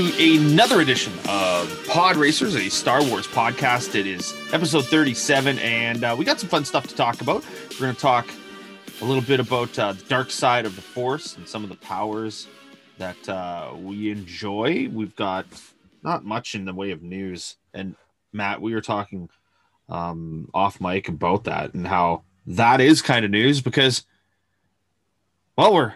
To another edition of Pod Racers, a Star Wars podcast. It is episode 37, and uh, we got some fun stuff to talk about. We're going to talk a little bit about uh, the dark side of the Force and some of the powers that uh, we enjoy. We've got not much in the way of news. And Matt, we were talking um, off mic about that and how that is kind of news because, well, we're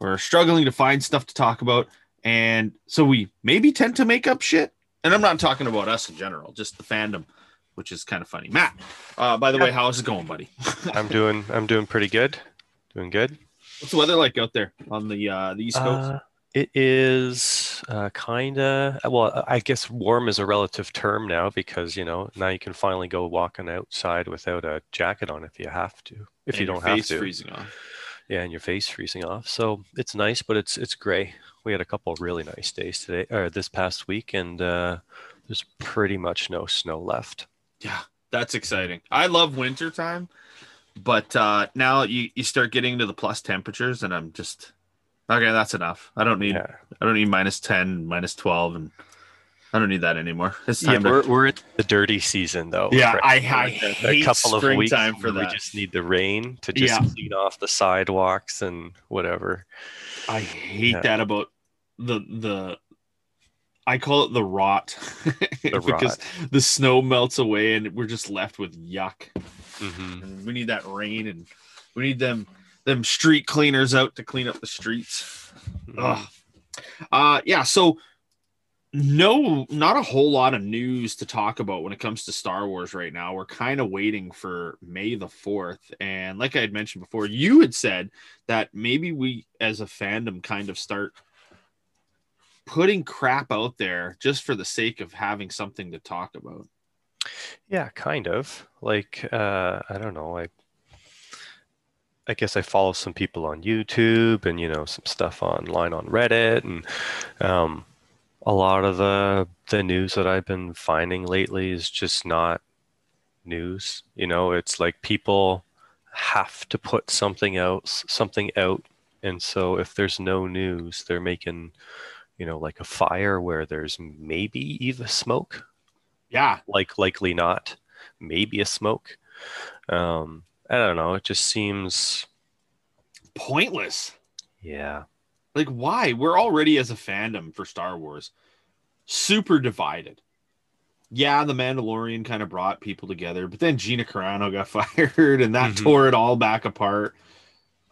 we're struggling to find stuff to talk about and so we maybe tend to make up shit. And I'm not talking about us in general, just the fandom, which is kind of funny. Matt, uh, by the way, how's it going, buddy? I'm doing I'm doing pretty good. Doing good. What's the weather like out there on the uh, the East Coast? Uh, it is uh, kind of well. I guess warm is a relative term now because you know now you can finally go walking outside without a jacket on if you have to. If And you don't have face to, freezing off. yeah, and your face freezing off. So it's nice, but it's it's gray. We had a couple of really nice days today or this past week, and uh, there's pretty much no snow left. Yeah, that's exciting. I love winter time, but uh, now you, you start getting to the plus temperatures, and I'm just okay. That's enough. I don't need Yeah, I don't need minus ten, minus twelve, and I don't need that anymore. It's yeah time to we're, we're in the dirty season though. Yeah, right? I- I We're a hate couple of weeks for that. We just need the rain to just Yeah. clean off the sidewalks and whatever. I hate Yeah. that about the the I call it the rot because the snow melts away and we're just left with yuck. hmm And we need that rain and we need them them street cleaners out to clean up the streets. Ugh. Uh yeah, so no not a whole lot of news to talk about when it comes to Star Wars right now. We're kind of waiting for May the 4th and like I had mentioned before, you had said that maybe we as a fandom kind of start putting crap out there just for the sake of having something to talk about. Yeah, kind of. Like uh, I don't know. I I guess I follow some people on YouTube and you know some stuff online on Reddit and um, a lot of the the news that I've been finding lately is just not news. You know, it's like people have to put something else something out, and so if there's no news, they're making you know like a fire where there's maybe even smoke Yeah, like likely not maybe a smoke um i don't know it just seems pointless. yeah Like, why? We're already as a fandom for Star Wars super divided. Yeah, the Mandalorian kind of brought people together, but then Gina Carano got fired, and that Mhm. tore it all back apart.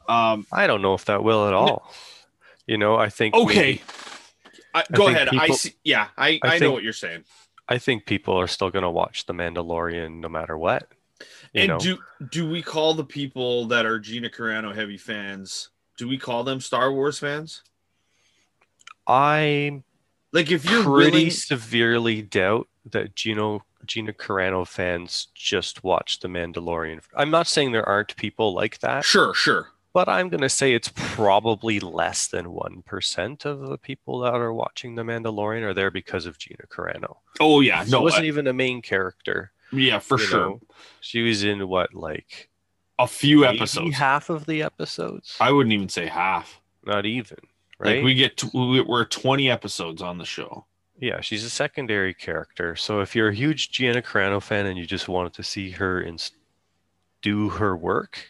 Um, i don't know if that will at all you know i think okay, maybe- I, go think ahead. I see. Yeah, I, I I, know what you're saying. i think people are still going to watch the mandalorian no matter what you and know do do we call the people that are Gina Carano heavy fans? Do we call them Star Wars fans? i Like, if you're pretty willing, severely doubt that Gino Gina Carano fans just watch The Mandalorian. I'm not saying there aren't people like that, sure, sure. But I'm going to say it's probably less than 1% of the people that are watching The Mandalorian are there because of Gina Carano. Oh yeah, She no, wasn't I- even a main character. yeah, for sure. know. She was in what, like A few episodes. half of the episodes? I wouldn't even say half. Not even, right? Like we get t- we- we're 20 episodes on the show. Yeah, she's a secondary character. So if you're a huge Gianna Carano fan and you just wanted to see her in do her work,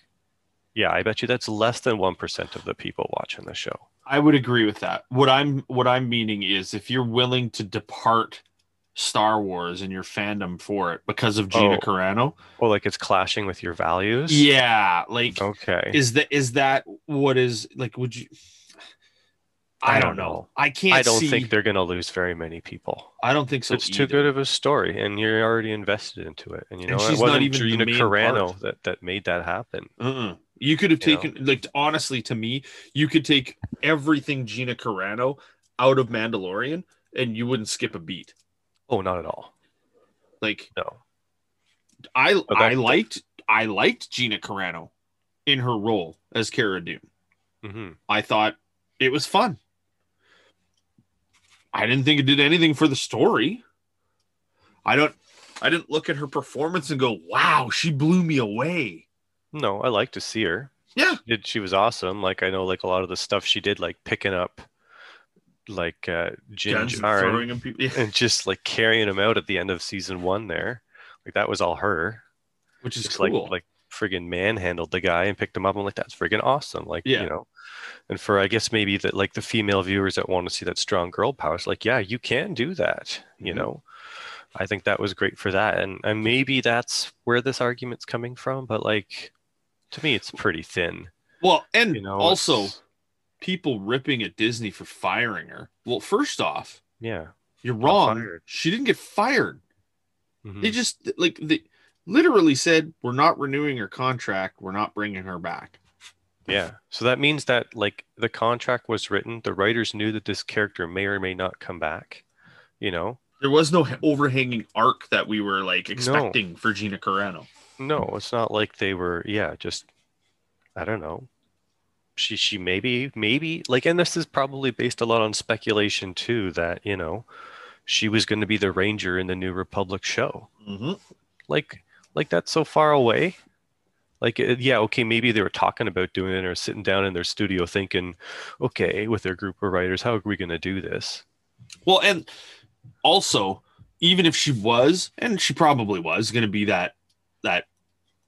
yeah, I bet you that's less than one percent of the people watching the show. I would agree with that. What I'm what I'm meaning is if you're willing to depart Star Wars and your fandom for it because of Gina Oh. Carano, Well, like it's clashing with your values. yeah, like Okay. is that is that what is like? Would you? I, I don't know. know. I can't. I don't see, think they're going to lose very many people. I don't think so. it's too good of a story, and you're already invested into it. And you And know, she's it wasn't even Gina Carano part. that that made that happen. Uh-uh. You could have You know? taken like honestly to me, you could take everything Gina Carano out of Mandalorian and you wouldn't skip a beat. Oh, not at all. Like No. I I liked I liked Gina Carano in her role as Cara Dune. hmm I thought it was fun. I didn't think it did anything for the story. I don't I didn't look at her performance and go, "Wow, she blew me away." No, I like to see her. Yeah. Did she was awesome. Like I know, like a lot of the stuff she did, like picking up, like uh, Jin and throwing them people. and just like carrying him out at the end of season one. There, like that was all her. which is just cool. like like friggin' manhandled the guy and picked him up. I'm like, that's friggin' awesome. Like, Yeah. you know. And for I guess maybe that like the female viewers that want to see that strong girl power, it's like, yeah, you can do that. You Mhm. know. I think that was great for that. And and maybe that's where this argument's coming from, but like to me it's pretty thin. well, and You know. also it's- people ripping at Disney for firing her. Well, first off, yeah. you're wrong. She didn't get fired. Mhm. They just like they literally said, "We're not renewing her contract. We're not bringing her back." Yeah. So that means that like the contract was written, the writers knew that this character may or may not come back. You know? There was no overhanging arc that we were like expecting for Gina Carano. No, it's not like they were, yeah, just I don't know. She she maybe maybe like and this is probably based a lot on speculation too that, you know, she was going to be the ranger in the New Republic show. Mm-hmm. Like like that's so far away. Like uh, yeah, okay, maybe they were talking about doing it or sitting down in their studio thinking, okay, with their group of writers, how are we going to do this? Well, and also, even if she was, and she probably was, going to be that that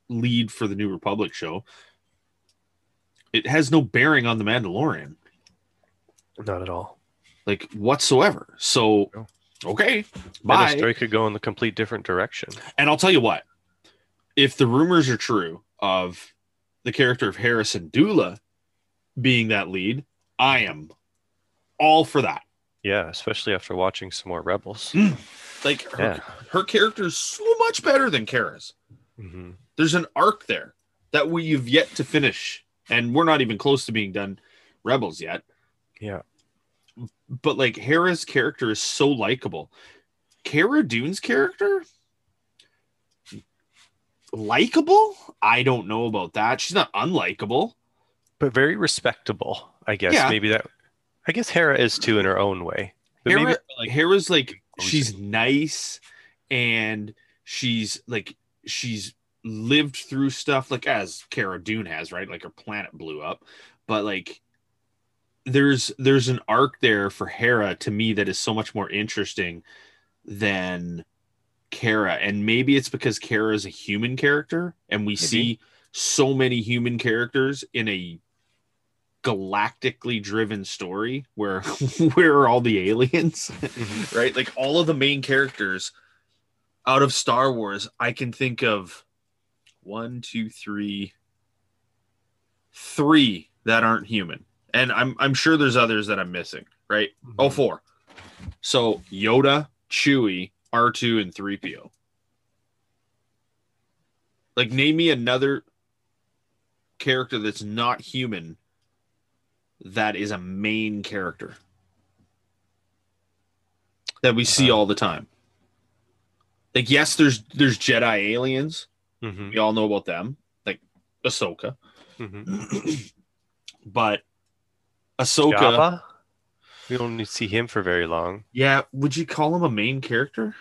lead for the New Republic show, it has no bearing on the Mandalorian, Not at all. like whatsoever. So, No. okay, And the story could go in the complete different direction. And I'll tell you what, if the rumors are true of the character of Hera Syndulla being that lead, I am all for that. Yeah, especially after watching some more Rebels. Mm. Like her, Yeah. her character is so much better than Cara's. Hmm There's an arc there that we've yet to finish, and we're not even close to being done Rebels yet. Yeah. But like Hera's character is so likable. Cara Dune's character, likable? I don't know about that. She's not unlikable. but very respectable. I guess Yeah. maybe that. I guess Hera is too in her own way. But Hera, maybe like Hera's like she's nice and she's like she's lived through stuff like as Cara Dune has, right? Like her planet blew up. But like there's there's an arc there for Hera to me that is so much more interesting than Cara. And maybe it's because Cara is a human character and we see so many human characters in a galactically driven story where where are all the aliens Mhm. right like all of the main characters out of star wars i can think of one two three three that aren't human. And i'm i'm sure there's others that i'm missing right? Oh four. So yoda chewie r2 and 3po like name me another character that's not human that is a main character that we see Uh, all the time. Like, yes, there's there's Jedi aliens. Mhm. We all know about them, like Ahsoka. Mhm. but Ahsoka, Jabba? We don't see him for very long. yeah, would you call him a main character?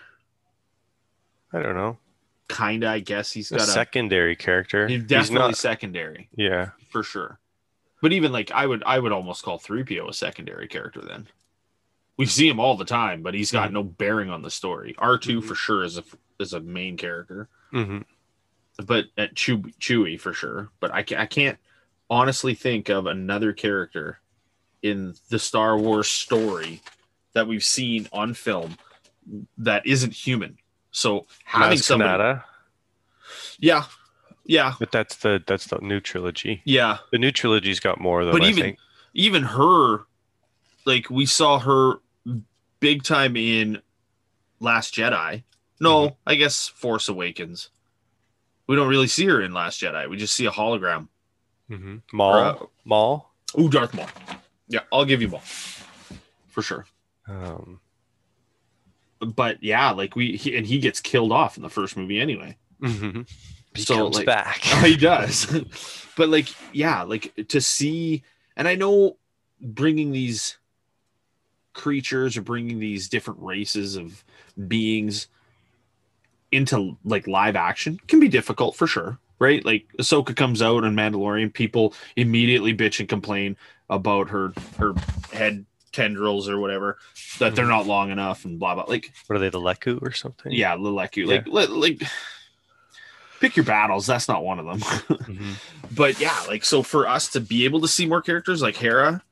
I don't know. Kinda, I guess he's A got a secondary character. he's He's definitely not. secondary Yeah. for sure. But even like I would I would almost call 3PO a secondary character then. We see him all the time, but he's got Mhm. no bearing on the story. R2 Mhm. for sure is a is a main character. hmm but at Chew- Chewie for sure. But I, ca- I can't honestly think of another character in the Star Wars story that we've seen on film that isn't human. So having Maz somebody, Kanata, yeah, yeah, but that's the that's the new trilogy. yeah. The new trilogy's got more though. But I even think. even her, like we saw her big time in Last Jedi. No, Mm-hmm. I guess Force Awakens. We don't really see her in Last Jedi. We just see a hologram. Mm-hmm. Maul, Or, uh, Maul. Ooh, Darth Maul. Yeah, I'll give you Maul for sure. Um, But yeah, like we he, and he gets killed off in the first movie anyway. mhm. He So, comes like- back. he does. but like, yeah, like to see, and I know bringing these creatures or bringing these different races of beings into like live action can be difficult for sure, right? Like Ahsoka comes out on Mandalorian, people immediately bitch and complain about her her head tendrils or whatever that they're not long enough and blah blah. Like What are they, the Leku or something? yeah, Leleku, like li- like pick your battles. That's not one of them. Mhm. but yeah, like so for us to be able to see more characters like Hera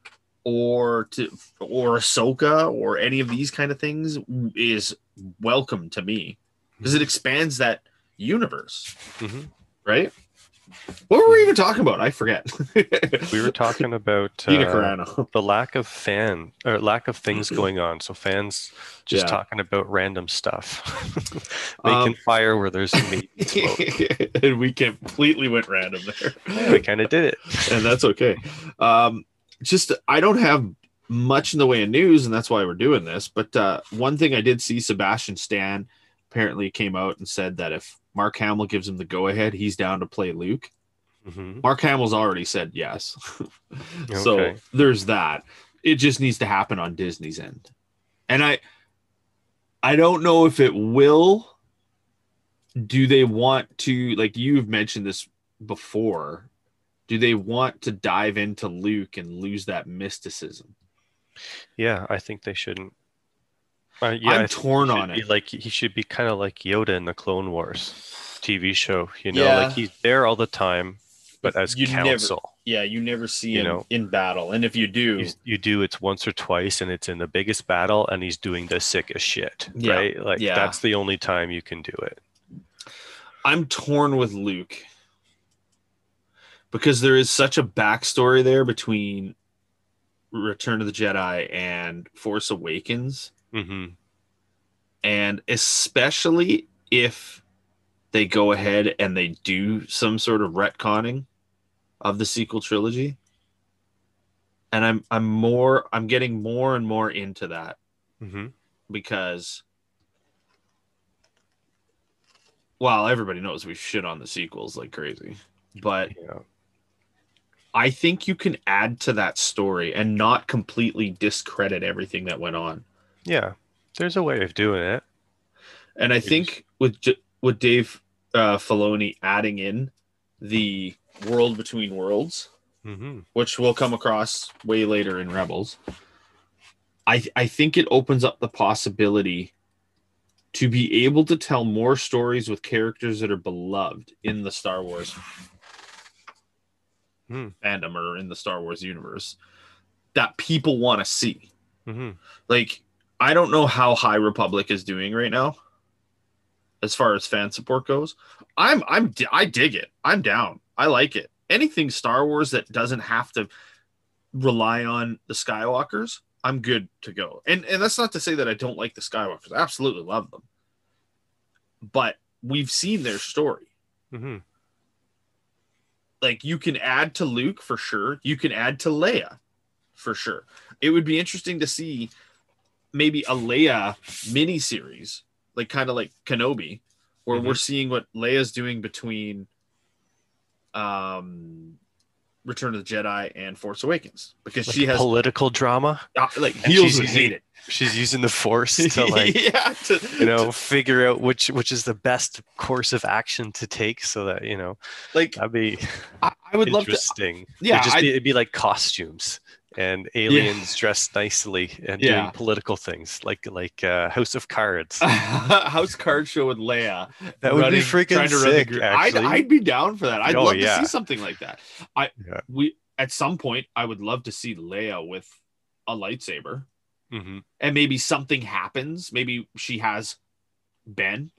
or to or Ahsoka or any of these kind of things is welcome to me because it expands that universe, Mhm. right? What were we even talking about? I forget. We were talking about uh, the lack of fan or lack of things going on. So fans just Yeah. talking about random stuff, making Um, fire where there's meat. and and we completely went random there. Yeah, we kind of did it. and that's okay. Um, just I don't have much in the way of news, and that's why we're doing this. But uh, one thing I did see, Sebastian Stan apparently came out and said that if Mark Hamill gives him the go ahead, he's down to play Luke. hmm Mark Hamill's already said yes, so Okay. there's that. It just needs to happen on Disney's end, and I, I don't know if it will. Do they want to like you've mentioned this before? Do they want to dive into Luke and lose that mysticism? Yeah, I think they shouldn't. Uh, yeah, I'm torn on it. Like he should be kind of like Yoda in the Clone Wars TV show. You know, Yeah. like he's there all the time, but as You never- counsel. Yeah, you never see You him know. in battle, and if you do, You, you do it's once or twice, and it's in the biggest battle, and he's doing the sickest shit. Yeah, Right? Like yeah. that's the only time you can do it. I'm torn with Luke because there is such a backstory there between Return of the Jedi and Force Awakens, hmm and especially if they go ahead and they do some sort of retconning of the sequel trilogy. And I'm I'm more I'm getting more and more into that hmm because well, everybody knows we shit on the sequels like crazy. But Yeah. I think you can add to that story and not completely discredit everything that went on. Yeah. There's a way of doing it. And I think with with Dave uh, Filoni adding in the world between worlds, hmm which we'll come across way later in Rebels, I I think it opens up the possibility to be able to tell more stories with characters that are beloved in the Star Wars Hmm. fandom or in the Star Wars universe that people want to see. hmm Like I don't know how High Republic is doing right now as far as fan support goes. I'm I'm I dig it. I'm down. I like it. Anything Star Wars that doesn't have to rely on the Skywalkers, I'm good to go. And and that's not to say that I don't like the Skywalkers. I absolutely love them. But we've seen their story. hmm Like you can add to Luke for sure. You can add to Leia for sure. It would be interesting to see maybe a Leia mini series, like kind of like Kenobi, where Mhm. we're seeing what Leia's doing between um Return of the Jedi and Force Awakens because Like she has political drama. uh, like heels she's using- hate it. She's using the force to like yeah, to, you know figure out which which is the best course of action to take so that you know like that'd be I, I would love to. interesting Yeah, it'd, just be, it'd be like costumes and aliens dressed nicely and Yeah. doing political things like like uh, House of Cards. House card show with Leia. That would be freaking trying to run the sick. I'd. I'd be down for that. I'd Oh, love yeah. to see something like that. I Yeah. we at some point I would love to see Leia with a lightsaber hmm and maybe something happens maybe she has ben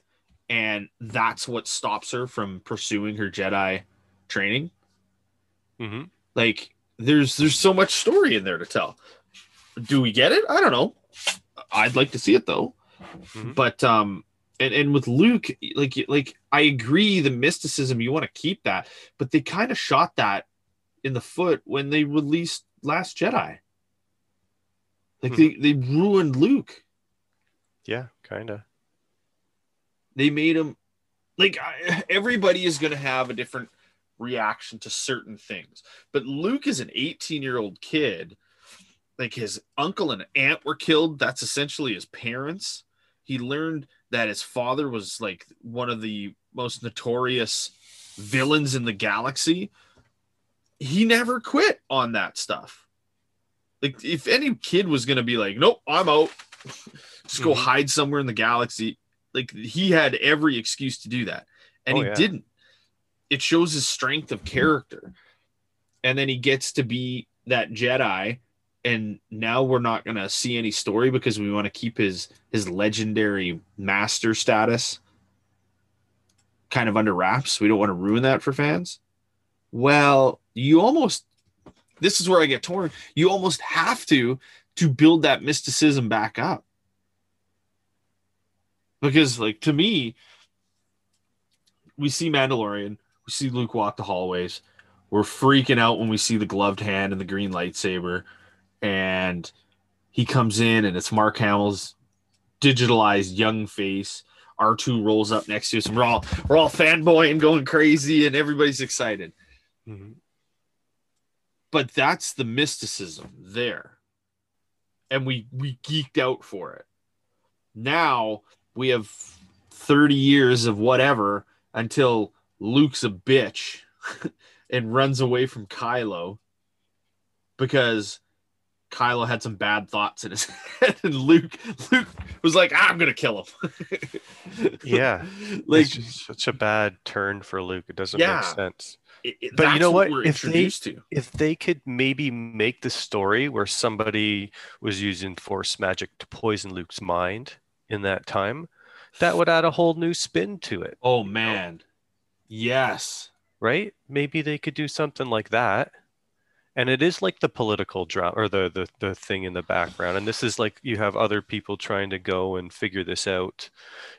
and that's what stops her from pursuing her jedi training hmm like there's there's so much story in there to tell. Do we get it? I don't know. I'd like to see it though. Mhm. but um and, and with luke like like i agree the mysticism you want to keep that but they kind of shot that in the foot when they released last jedi. Like they they ruined luke. Yeah, kind of. they made him like I, everybody is going to have a different reaction to certain things. But luke is an 18 year old kid. Like his uncle and aunt were killed. That's essentially his parents. He learned that his father was like one of the most notorious villains in the galaxy. He never quit on that stuff. Like if any kid was going to be like nope i'm out. Just go Mhm. hide somewhere in the galaxy like he had every excuse to do that. And Oh, he yeah. didn't it shows his strength of mm-hmm. character. And then he gets to be that jedi and now we're not going to see any story because we want to keep his his legendary master status kind of under wraps. We don't want to ruin that for fans. Well you almost this is where i get torn. You almost have to to build that mysticism back up. Because like to me we see mandalorian we see luke walk the hallways. We're freaking out when we see the gloved hand and the green lightsaber. And he comes in and it's mark hamill's digitalized young face. R2 rolls up next to us and we're all we're all fanboying going crazy and everybody's excited. Hmm but that's the mysticism there. And we we geeked out for it. Now we have 30 years of whatever until luke's a bitch and runs away from kylo because kylo had some bad thoughts in his head and luke luke was like i'm gonna kill him Yeah. like it's just such a bad turn for Luke. It doesn't Yeah. make sense. it- it- but you know what? we're If they- to If they could maybe make the story where somebody was using force magic to poison Luke's mind in that time, that would add a whole new spin to it, oh man yes right? Maybe they could do something like that. And it is like the political drama or the, the the thing in the background. And this is like you have other people trying to go and figure this out,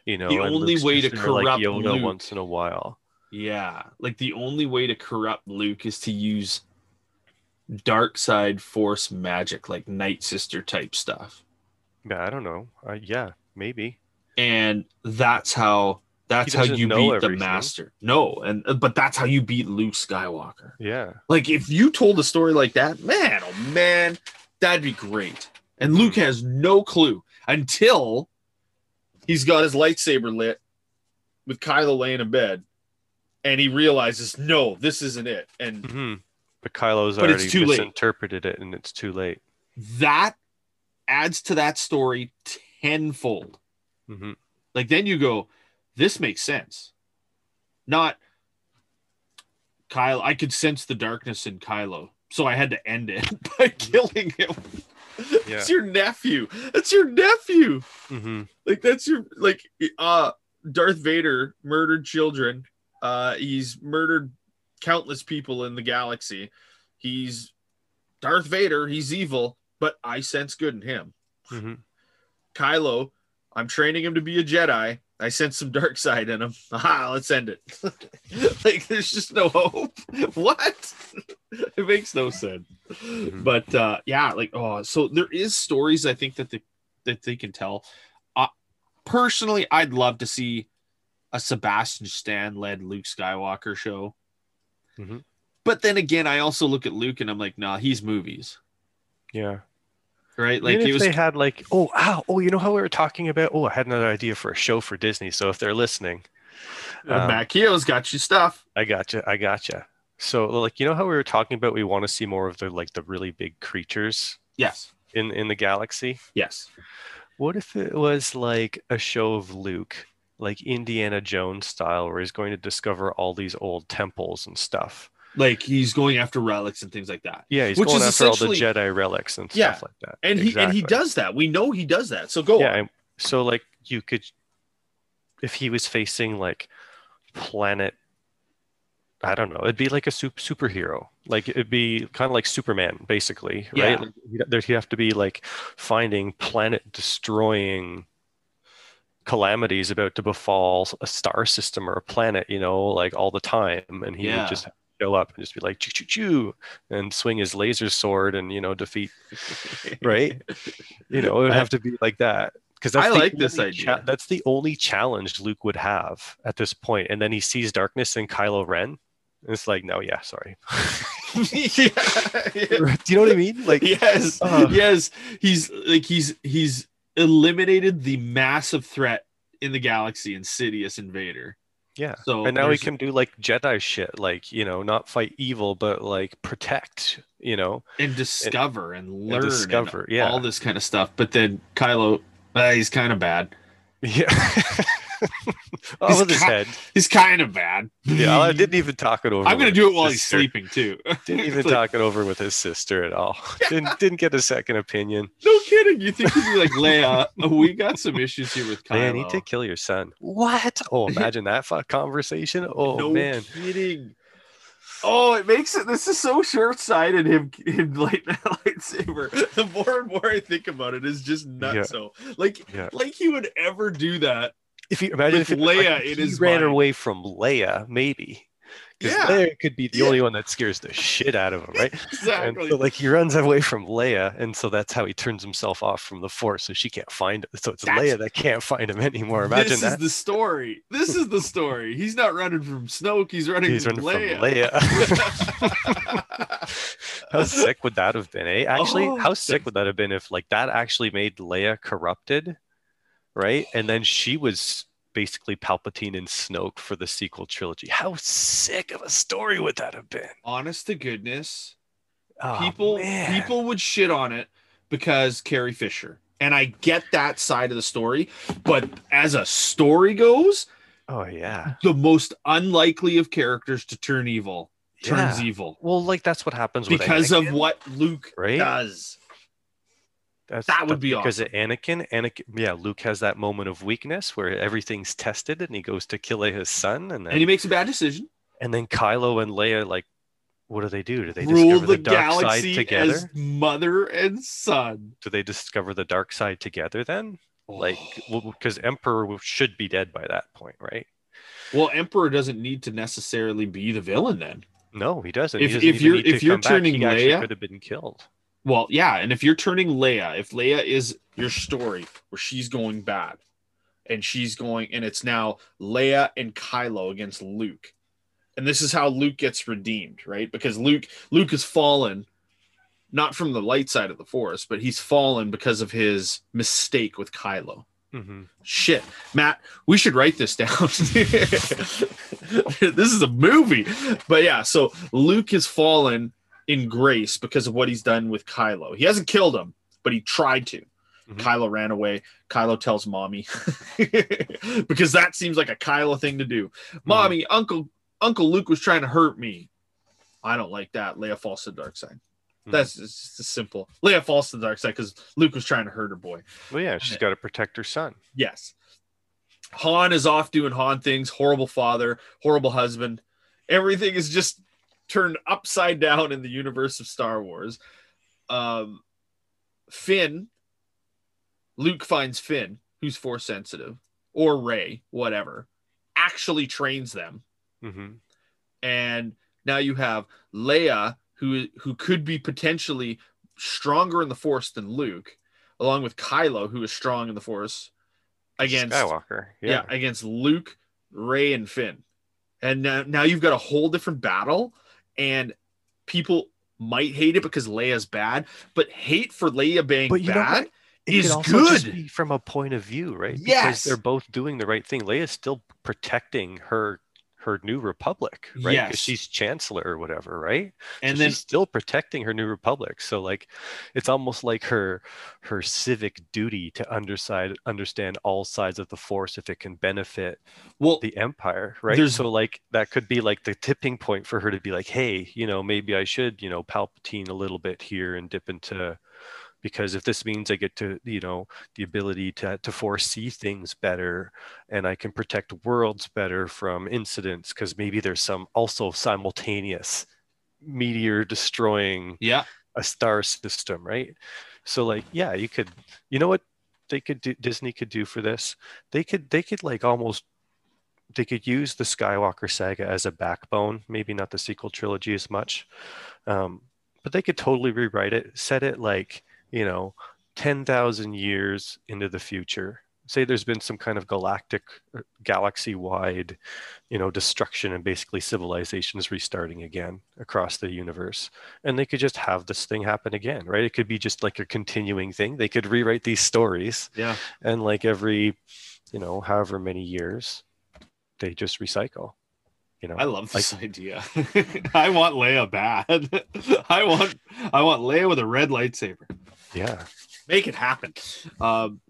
you know. The only Luke's way to there like corrupt Yoda Luke- once in a while. Yeah, like the only way to corrupt Luke is to use dark side force magic, like Night Sister type stuff, Yeah, I don't know. Uh, yeah, maybe. and that's how that's how you beat the. Master. No, and uh, but that's how you beat Luke Skywalker. Yeah. Like if you told a story like that, man, oh man, that'd be great. And Hmm. Luke has no clue until he's got his lightsaber lit with Kylo laying in bed, and he realizes, no, this isn't it. And hmm But Kylo's But it's already too late. misinterpreted it, and it's too late. that adds to that story tenfold. hmm Like then you go, this makes sense. Not Kyle. I could sense the darkness in Kylo, so I had to end it by killing him. Yeah. It's your nephew. That's your nephew. hmm Like that's your like uh Darth Vader murdered children. Uh he's murdered countless people in the galaxy. He's Darth Vader, he's evil, but I sense good in him. hmm Kylo, I'm training him to be a Jedi. I sense some dark side in him. Aha, let's end it. like there's just no hope. What? it makes no sense. But uh yeah, like oh, so there is stories I think that they that they can tell. Uh personally, I'd love to see a Sebastian Stan led Luke Skywalker show. Mhm. But then again, I also look at Luke and I'm like, nah, he's movies, Yeah. Right? Like Even it if was they had like, oh, ow, oh, you know how we were talking about? Oh, I had another idea for a show for Disney. So if they're listening, uh, um, Matt Keogh's got you stuff. I gotcha. I gotcha. So like, you know how we were talking about? We want to see more of the like the really big creatures Yes. in in the galaxy. Yes. What if it was like a show of Luke, like Indiana Jones style, where he's going to discover all these old temples and stuff? Like he's going after relics and things like that. Yeah, he's Which going is after all the Jedi relics and Yeah, stuff like that. And he and he does that. We know he does that. So go yeah on. so like you could if he was facing like planet i don't know it'd be like a super superhero like it'd be kind of like superman basically Yeah. right like, he'd- there'd have to be like finding planet destroying calamities about to befall a star system or a planet you know like all the time and he Yeah. would just show up and just be like choo choo choo and swing his laser sword and you know defeat right? you know, it would have to be like that because that's I like this idea. that's the only challenge Luke would have at this. And then he sees darkness in Kylo Ren. And it's like, no, yeah, sorry. yeah. Do you know what I mean? Like, yes, uh. yes. He's like he's he's eliminated the massive threat in the galaxy, Insidious Invader. Yeah. So And now he can do like Jedi shit, like you know, not fight evil, but like protect. You know, and discover and, learn and discover, yeah. all this kind of stuff. But then Kylo, uh, he's kind of bad. yeah. oh, He's his ki- head. He's kind of bad. Yeah, I didn't even talk it over. I'm gonna do it while he's sleeping too. Didn't even like, talk it over with his sister at all. didn't didn't get a second opinion. No kidding. You think he'd be like Leia? Uh, we got some issues here with Kylo. Man, need to kill your son. What? Oh, imagine that fuck conversation. Oh no man. kidding. Oh, it makes it. This is so short-sighted. Him, him lighting a lightsaber. The more and more I think about it, is just nuts. Yeah. So, like, Yeah. like he would ever do that. If you imagine With if it, like, Leia in he his ran mind. away from Leia, maybe. Because Yeah. Leia could be the Yeah. only one that scares the shit out of him, right? Exactly. And so like he runs away from Leia, and so that's how he turns himself off from the Force, so she can't find him. So it's That's- Leia that can't find him anymore. Imagine that. this that. is the story. This is the story. He's not running from Snoke. He's running He's from running Leia. from Leia. how sick would that have been, eh? Actually, Oh, how sick would that have been if like that actually made Leia corrupted, right? And then she was basically Palpatine and Snoke for the sequel trilogy. How sick of a story would that have been? Honest to goodness, Oh, people man. people would shit on it because Carrie Fisher. And I get that side of the story, but as a story goes, Oh yeah. the most unlikely of characters to turn evil turns Yeah. evil Well, like that's what happens with because of what Luke right? does. That's, that would be because awesome. of Anakin. Anakin, yeah, Luke has that moment of weakness where everything's tested, and he goes to kill his son, and then And he makes a bad decision. and then Kylo and Leia like, what do they do? Do they Rule discover the, the, dark side galaxy together? as mother and son. Do they discover the dark side together then? Like, oh. because Emperor should be dead by that point, right? well, Emperor doesn't need to necessarily be the villain then. No, he doesn't. If- he doesn't if you're- need if to you're back. turning he Leia- could have been killed. Well, yeah, and if you're turning Leia, if Leia is your story where she's going bad, and she's going, and it's now Leia and Kylo against Luke, and this is how Luke gets redeemed, right? Because Luke Luke has fallen, not from the light side of the Force, but he's fallen because of his mistake with Kylo. hmm Shit, Matt, we should write this down. this is a movie, but yeah. So Luke has fallen in grace because of what he's done with Kylo. He hasn't killed him, but he tried to. Mhm. Kylo ran away. Kylo tells mommy because that seems like a Kylo thing to do. Mommy, Uncle Uncle Luke was trying to hurt me. I don't like that. Leia falls to the dark side. Mhm. That's just simple. Leia falls to the dark side because Luke was trying to hurt her boy. Well, yeah, she's got to protect her son. Yes. Han is off doing Han things, horrible father, horrible husband. Everything is just turned upside down in the universe of Star Wars. Um, Finn, Luke finds Finn, who's force sensitive, or Rey, whatever, actually trains them. hmm And now you have Leia, who who could be potentially stronger in the force than Luke, along with Kylo, who is strong in the force against Skywalker. yeah. Yeah. against Luke, Rey, and Finn. And now, now you've got a whole different battle, and people might hate it because Leia's bad, but hate for Leia being But you know bad is good. be from a point of view, right? Yes. Because they're both doing the right thing. Leia's still protecting her her new republic, right? 'Cause Yes. she's chancellor or whatever, right? and So then she's still protecting her new republic. So like it's almost like her her civic duty to underside understand all sides of the force if it can benefit well the empire, right? So like that could be like the tipping point for her to be like, hey, you know, maybe I should, you know, Palpatine a little bit here and dip into because if this means I get to, you know, the ability to to foresee things better and I can protect worlds better from incidents because maybe there's some also simultaneous meteor destroying yeah a star system, right? So like, yeah, you could, you know what they could do, Disney could do for this? They could, they could like almost, they could use the Skywalker saga as a backbone, maybe not the sequel trilogy as much, um, but they could totally rewrite it, set it like, you know, 10,000 years into the future. Say there's been some kind of galactic, uh, galaxy wide, you know, destruction and basically civilizations restarting again across the universe and they could just have this thing happen again right? It could be just like a continuing thing. They could rewrite these stories yeah. and like every you know however many years they just recycle you know I love this idea. I want Leia bad. I want I want Leia with a red lightsaber. yeah Make it happen. Um,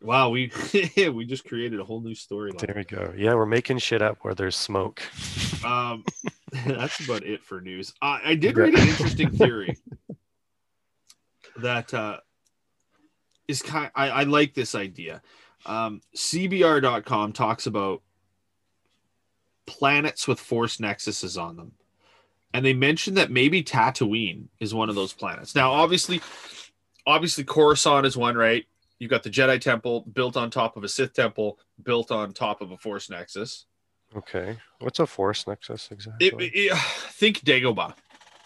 wow, we we just created a whole new storyline. there we go yeah we're making shit up where there's smoke Um, that's about it for news. Uh, I did read an interesting theory that uh, is kind. I, I like this idea. Um, CBR.com talks about planets with force nexuses on them, and they mentioned that maybe Tatooine is one of those planets. Now, obviously, obviously Coruscant is one, right? You've got the Jedi Temple built on top of a Sith Temple, built on top of a Force Nexus. okay what's a force nexus exactly It, it- think Dagobah.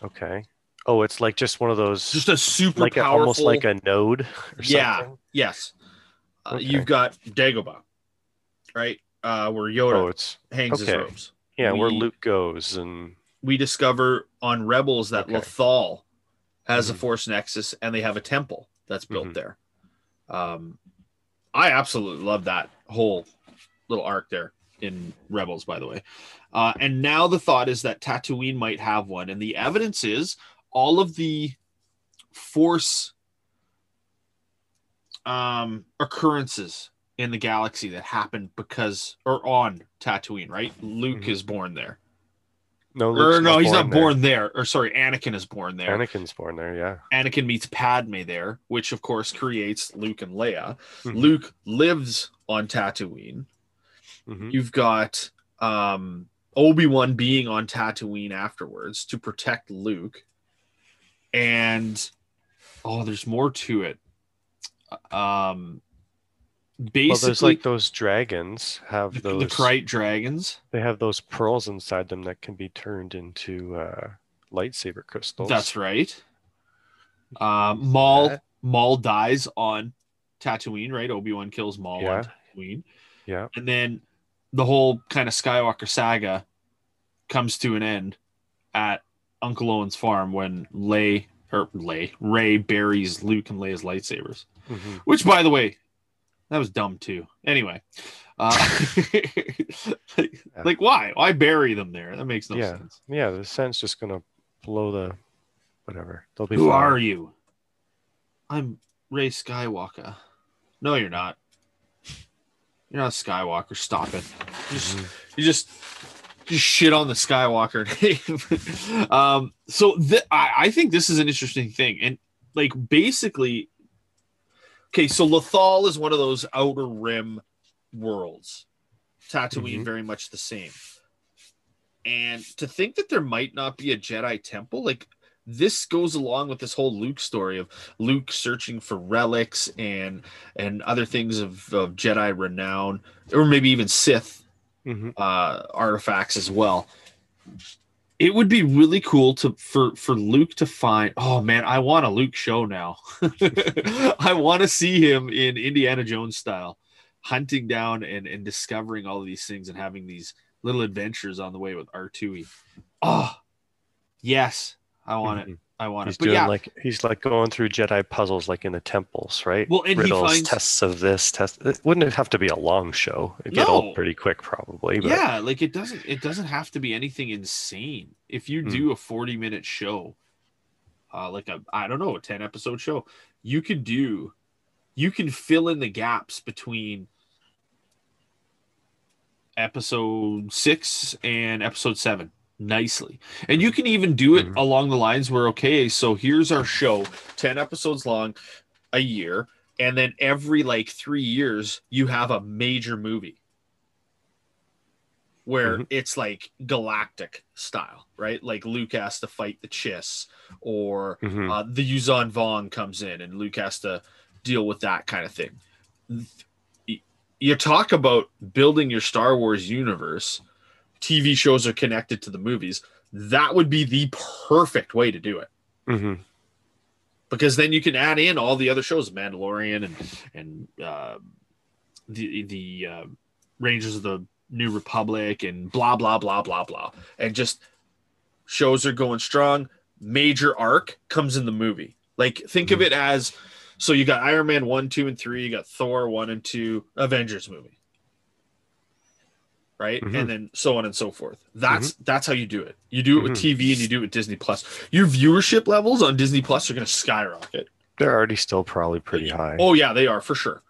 okay oh it's like just one of those just a super like a, powerful almost like a node or yeah something yes uh, you've got dagobah right uh where yoda oh it's hangs his okay. robes yeah where luke goes and we discover on rebels that Okay. lothal has a Mhm. force nexus and they have a temple that's built Mhm. there um i absolutely love that whole little arc there in rebels by the way uh and now the thought is that tatooine might have one and the evidence is all of the force um occurrences in the galaxy that happened because or on Tatooine, right? Luke Mhm. is born there. no or no, he's not there. born there. Or sorry, Anakin is born there. anakin's born there yeah Anakin meets Padme there, which of course creates Luke and Leia. Mhm. Luke lives on Tatooine. Mhm. You've got um Obi-Wan being on Tatooine afterwards to protect Luke. And oh, there's more to it. Um basically well there's like those dragons have the, those the Krayt dragons. they have those pearls inside them that can be turned into uh lightsaber crystals That's right. Um, Maul that. Maul dies on Tatooine, right? Obi Wan kills Maul Yeah. on Tatooine, yeah and then the whole kind of Skywalker saga comes to an end at Uncle Owen's farm when Lay or Lay Rey buries Luke and Leia's lightsabers. Mhm. Which, by the way, that was dumb too. Anyway, uh, like, like, why? Why bury them there? That makes no Yeah. sense. yeah the sun's just gonna blow the whatever they'll be Who are you? I'm Rey Skywalker. No, you're not. You're not a Skywalker. Stop it. You just, Mhm. you just, just shit on the Skywalker name. um, so th- I, I think this is an interesting thing, and like basically, okay. So Lothal is one of those outer rim worlds. Tatooine, Mhm. very much the same. And to think that there might not be a Jedi temple, like this goes along with this whole Luke story of Luke searching for relics and and other things of, of Jedi renown, or maybe even Sith Mhm. uh, artifacts as well. It would be really cool to for for Luke to find. Oh man, I want a Luke show now. I want to see him in Indiana Jones style, hunting down and and discovering all of these things and having these little adventures on the way with R2E. Oh, ah, yes, I want it. Mm-hmm. I want to. He's it. But doing yeah, like he's like going through Jedi puzzles like in the temples, right? Well, and he Riddles, finds- tests of this, test. It wouldn't it have to be a long show. It'd get No. old pretty quick, probably. But yeah, like it doesn't it doesn't have to be anything insane. If you Hmm. do a 40 minute show, uh like a I don't know, a 10 episode show, you could do you can fill in the gaps between episode 6 and episode 7 nicely. And you can even do it Mhm. along the lines where okay, so here's our show, 10 episodes long a year, and then every like 3 years you have a major movie where Mhm. it's like galactic style, right? Like Luke has to fight the Chiss, or Mhm. uh, the Yuuzhan Vong comes in and Luke has to deal with that kind of thing. You talk about building your Star Wars universe, TV shows are connected to the movies. That would be the perfect way to do it Mhm. because then you can add in all the other shows, Mandalorian and and uh, the the uh, Rangers of the New Republic and blah blah blah blah blah, and just shows are going strong. Major arc comes in the movie. Like think of Mhm. it as so you got Iron Man one, two, and three. You got Thor one and two, Avengers movie, right? Mhm. And then so on and so forth. That's that's how you do it. You do it with TV and you do it with Disney Plus. Your viewership levels on Disney Plus are going to skyrocket. They're already still probably pretty high. Oh yeah, they are for sure.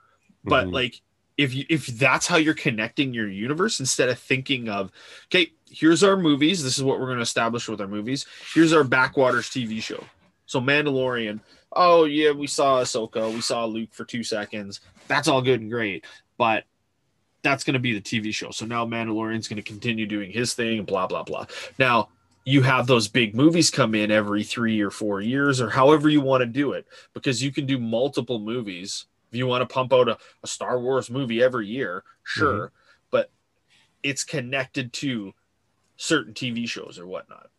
But Mhm. like if you if that's how you're connecting your universe instead of thinking of okay, here's our movies, this is what we're going to establish with our movies. Here's our Backwaters TV show. So Mandalorian, oh yeah, we saw Ahsoka, we saw Luke for 2 seconds. That's all good and great, but that's going to be the TV show. So now Mandalorian's going to continue doing his thing, and blah blah blah. Now you have those big movies come in every three or four years, or however you want to do it, because you can do multiple movies. If you want to pump out a, a Star Wars movie every year, sure, but it's connected to certain TV shows or whatnot.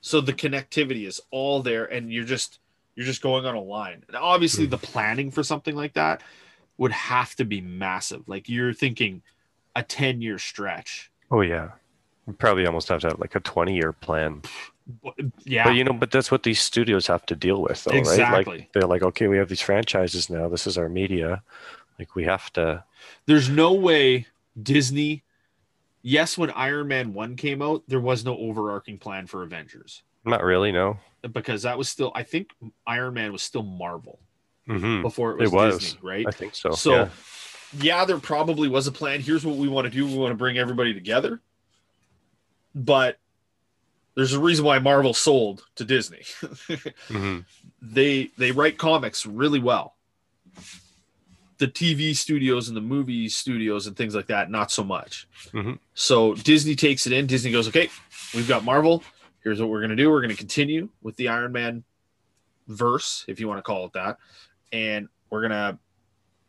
So the connectivity is all there, and you're just you're just going on a line. And obviously, Mhm. the planning for something like that would have to be massive. Like you're thinking a 10 year stretch. oh yeah. Probably almost have to have like a 20 year plan. Yeah. But you know, but that's what these studios have to deal with, though, right? Exactly. Like they're like, okay, we have these franchises now. This is our media. Like we have to. There's no way Disney. Yes, when Iron Man 1 came out, there was no overarching plan for Avengers Not really, no. because that was still, I think Iron Man was still Marvel hmm before it was, It was. Disney, right? I think so. So, yeah. yeah. there probably was a plan. Here's what we want to do. We want to bring everybody together. But there's a reason why Marvel sold to Disney. hmm they they write comics really well. The TV studios and the movie studios and things like that, not so much. Mhm. So Disney takes it in. Disney goes, okay, we've got Marvel. Here's what we're going to do. We're going to continue with the Iron Man verse, if you want to call it that. And we're going to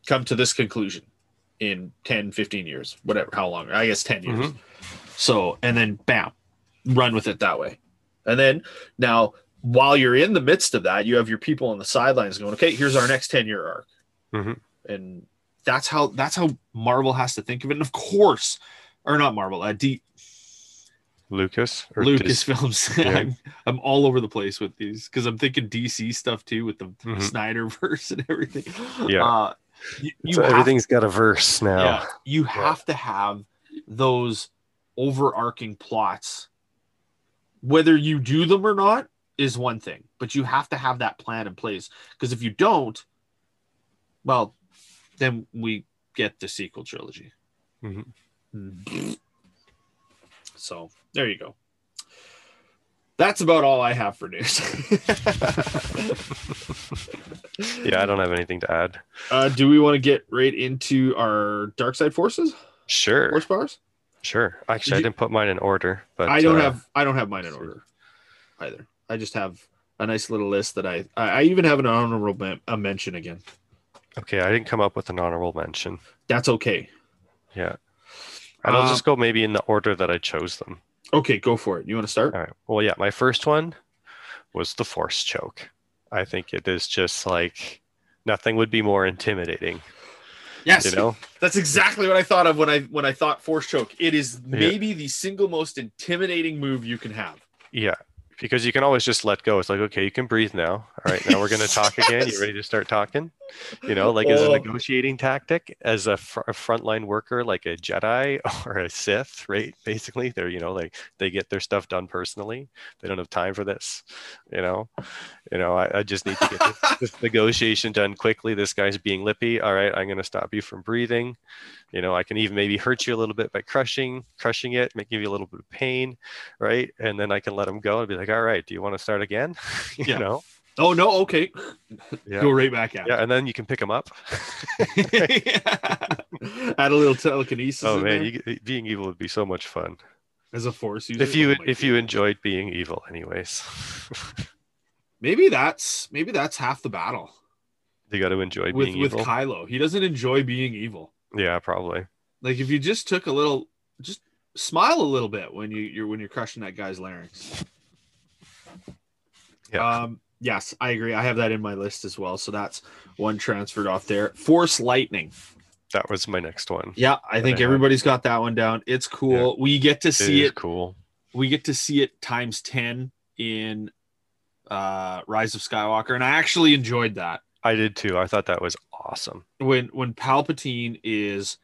come to this conclusion in 10, 15 years, whatever, how long, I guess 10 years. Mhm. So, and then bam, run with it that way. And then now, while you're in the midst of that, you have your people on the sidelines going, okay, here's our next 10 year arc. Mhm. And that's how, that's how Marvel has to think of it. And of course, or not Marvel, uh, D, Lucas or Dis- Lucasfilms. Yeah. I'm, I'm all over the place with these because I'm thinking DC stuff too with the Mhm. Snyder verse and everything. Yeah. Uh, you, you so have everything's got a verse now. yeah, you have to have those overarching plots. Whether you do them or not is one thing, but you have to have that plan in place because if you don't, well, then we get the sequel trilogy. Mhm. Mm. So there you go. That's about all I have for news. Yeah, I don't have anything to add. Uh, do we want to get right into our dark side forces? Sure, Force powers? sure. Actually, I you- didn't put mine in order, but I don't uh, have I don't have mine in order either. I just have a nice little list that I I, I even have an honorable a mention again. Okay, I didn't come up with an honorable mention. That's okay. Yeah, and I'll Uh, just go maybe in the order that I chose them. Okay, go for it. You want to start? All right. Well, yeah, my first one was the force choke. I think it is just like nothing would be more intimidating. Yes. You know, That's exactly what I thought of when I when I thought force choke. It is Yeah. maybe the single most intimidating move you can have. yeah, because you can always just let go. It's like, okay, you can breathe now. All right, now we're going to talk again. You ready to start talking? You know, like as a negotiating tactic, as a, fr- a frontline worker, like a Jedi or a Sith, right? Basically, they're you know like they get their stuff done personally. They don't have time for this. You know, you know, I, I just need to get this, this negotiation done quickly. This guy's being lippy. All right, I'm going to stop you from breathing. You know, I can even maybe hurt you a little bit by crushing, crushing it, make give you a little bit of pain, right? And then I can let him go and be like, all right, do you want to start again? you Yeah. know, Oh no, okay. yeah, Go right back at yeah, and then you can pick him up. Add a little telekinesis. oh man, you, being evil would be so much fun as a force user. if you Oh if you enjoyed being evil, anyways. maybe that's maybe that's half the battle you got to enjoy with being with evil. Kylo. He doesn't enjoy being evil. yeah, probably. Like if you just took a little, just smile a little bit when you you're when you're crushing that guy's larynx. Yeah. Um. Yes, I agree. I have that in my list as well. So that's one transferred off there. Force lightning. That was my next one. Yeah, I think I everybody's got that one down. It's cool. We get to see is it. cool. We get to see it times ten in uh Rise of Skywalker, and I actually enjoyed that I did too. I thought that was awesome. when when Palpatine is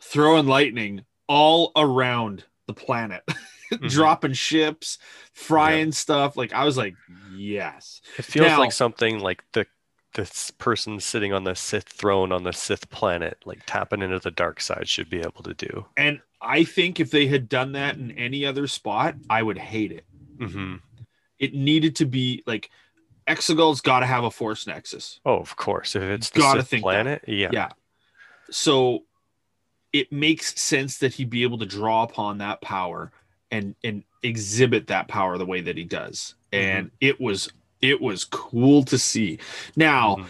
throwing lightning all around the planet, Mhm. dropping ships, frying stuff. Like I was like, yes. It feels Now- like something like the this person sitting on the Sith throne on the Sith planet, like tapping into the dark side, should be able to do. And I think if they had done that in any other spot, I would hate it. hmm It needed to be like Exegol's got to have a force nexus. Oh, of course. If it's the Gotta Sith think that. planet, yeah. Yeah. So it makes sense that he'd be able to draw upon that power and and exhibit that power the way that he does. And it was it was cool to see. Now, Mhm.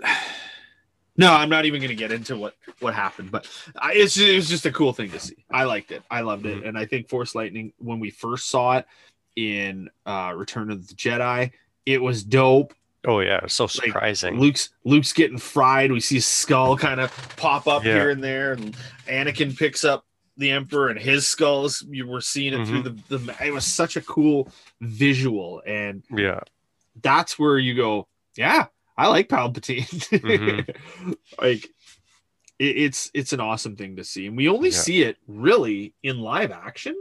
no, I'm not even going to get into what what happened, but I, it's just, it was just a cool thing to see. I liked it. I loved it, and I think Force Lightning when we first saw it in uh Return of the Jedi, it was dope. Oh yeah, so surprising. Luke's Luke's getting fried. We see his skull kind of pop up Yeah. here and there, and Anakin picks up the Emperor and his skulls. You were seeing it through the, the. It was such a cool visual, and yeah. that's where you go. Yeah, I like Palpatine. Mm-hmm. like it, it's it's an awesome thing to see, and we only Yeah. see it really in live action.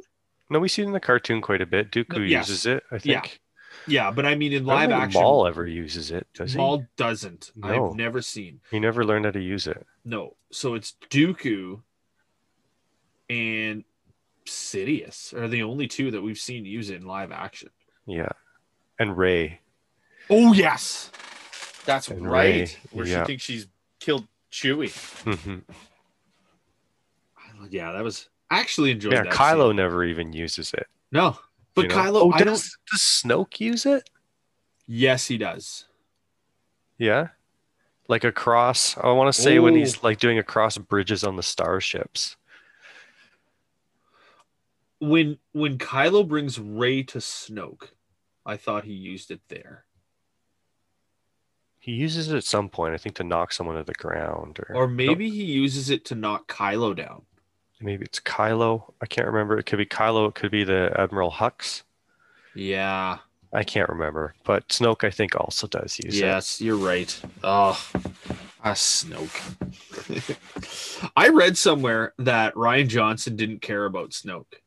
No, we see it in the cartoon quite a bit. Dooku Yes. uses it, I think. Yeah, Yeah, but I mean in live action, Maul ever uses it, does he? Maul doesn't. No. I've never seen. He never learned how to use it. No. So it's Dooku and Sidious are the only two that we've seen use it in live action. Yeah. And Rey. Oh yes. That's And right. Rey, Where yeah. she thinks she's killed Chewie. Mhm. Yeah, that was I actually enjoyed Yeah, that. Kylo scene. never even uses it. No. But you know? Kylo oh, I don't does, does Snoke use it? Yes, he does. Yeah. Like across, I want to say when Oh. he's like doing across bridges on the starships. When when Kylo brings Rey to Snoke, I thought he used it there. He uses it at some point, I think, to knock someone to the ground, or, Or maybe he uses it to knock Kylo down. maybe it's Kylo. I can't remember. It could be Kylo. It could be the Admiral Hux. Yeah. I can't remember. But Snoke, I think, also does use it. Yes, you're right. Oh, a ah, Snoke. I read somewhere that Rian Johnson didn't care about Snoke.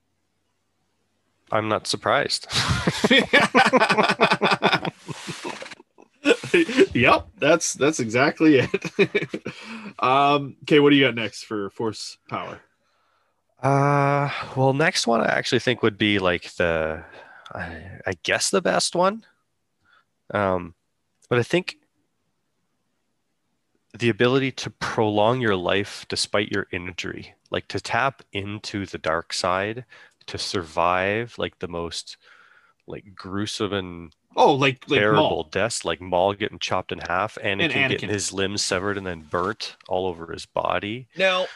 I'm not surprised. yep, that's that's exactly it. um, okay, what do you got next for force power? Uh, well, next one I actually think would be like the, I, I guess the best one. Um, but I think the ability to prolong your life despite your injury, like to tap into the dark side, to survive like the most like gruesome and Oh, like like terrible Maul. deaths, like Maul getting chopped in half, Anakin. getting his limbs severed and then burnt all over his body. Now,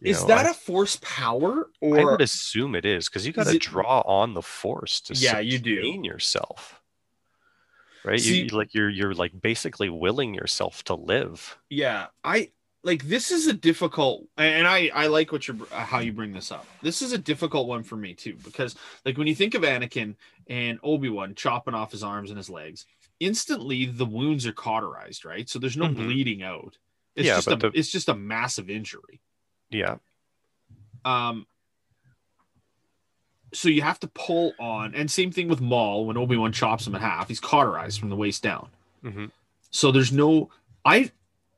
You is know, that I- a force power I would assume it is because you got to draw on the force to Yeah, you do. yourself, right? See- you, you- like you're you're like basically willing yourself to live. yeah? I like this is a difficult and i i like what you're how you bring this up. This is a difficult one for me too because like when you think of anakin and obi-wan chopping off his arms and his legs instantly the wounds are cauterized right? So there's no Mhm. bleeding out. It's Yeah, just a, the- it's just a massive injury. Yeah. um so you have to pull on and same thing with maul when obi-wan chops him in half he's cauterized from the waist down. Hmm so there's no i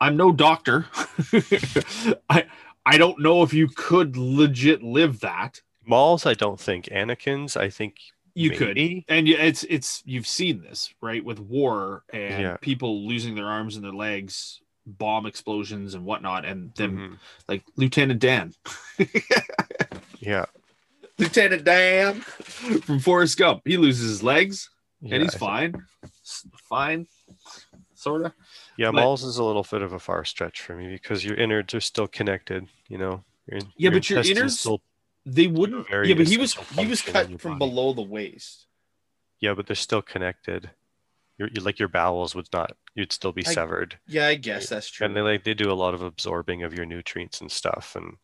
i'm no doctor i i don't know if you could legit live that Maul's, I don't think. Anakin's, I think you could and it's it's you've seen this right with war and Yeah. people losing their arms and their legs bomb explosions and whatnot and then Mhm. like lieutenant dan Yeah. lieutenant dan from forrest gump he loses his legs yeah and he's I fine S- fine sort of Yeah, but- Maul's is a little bit of a far stretch for me because your innards are still connected, you know. Your, Yeah, but your innards- still they wouldn't yeah but he was he was cut from body. below the waist Yeah, but they're still connected. Your, you like your bowels would not. You'd still be I- severed, yeah i guess that's true and they like they do a lot of absorbing of your nutrients and stuff, and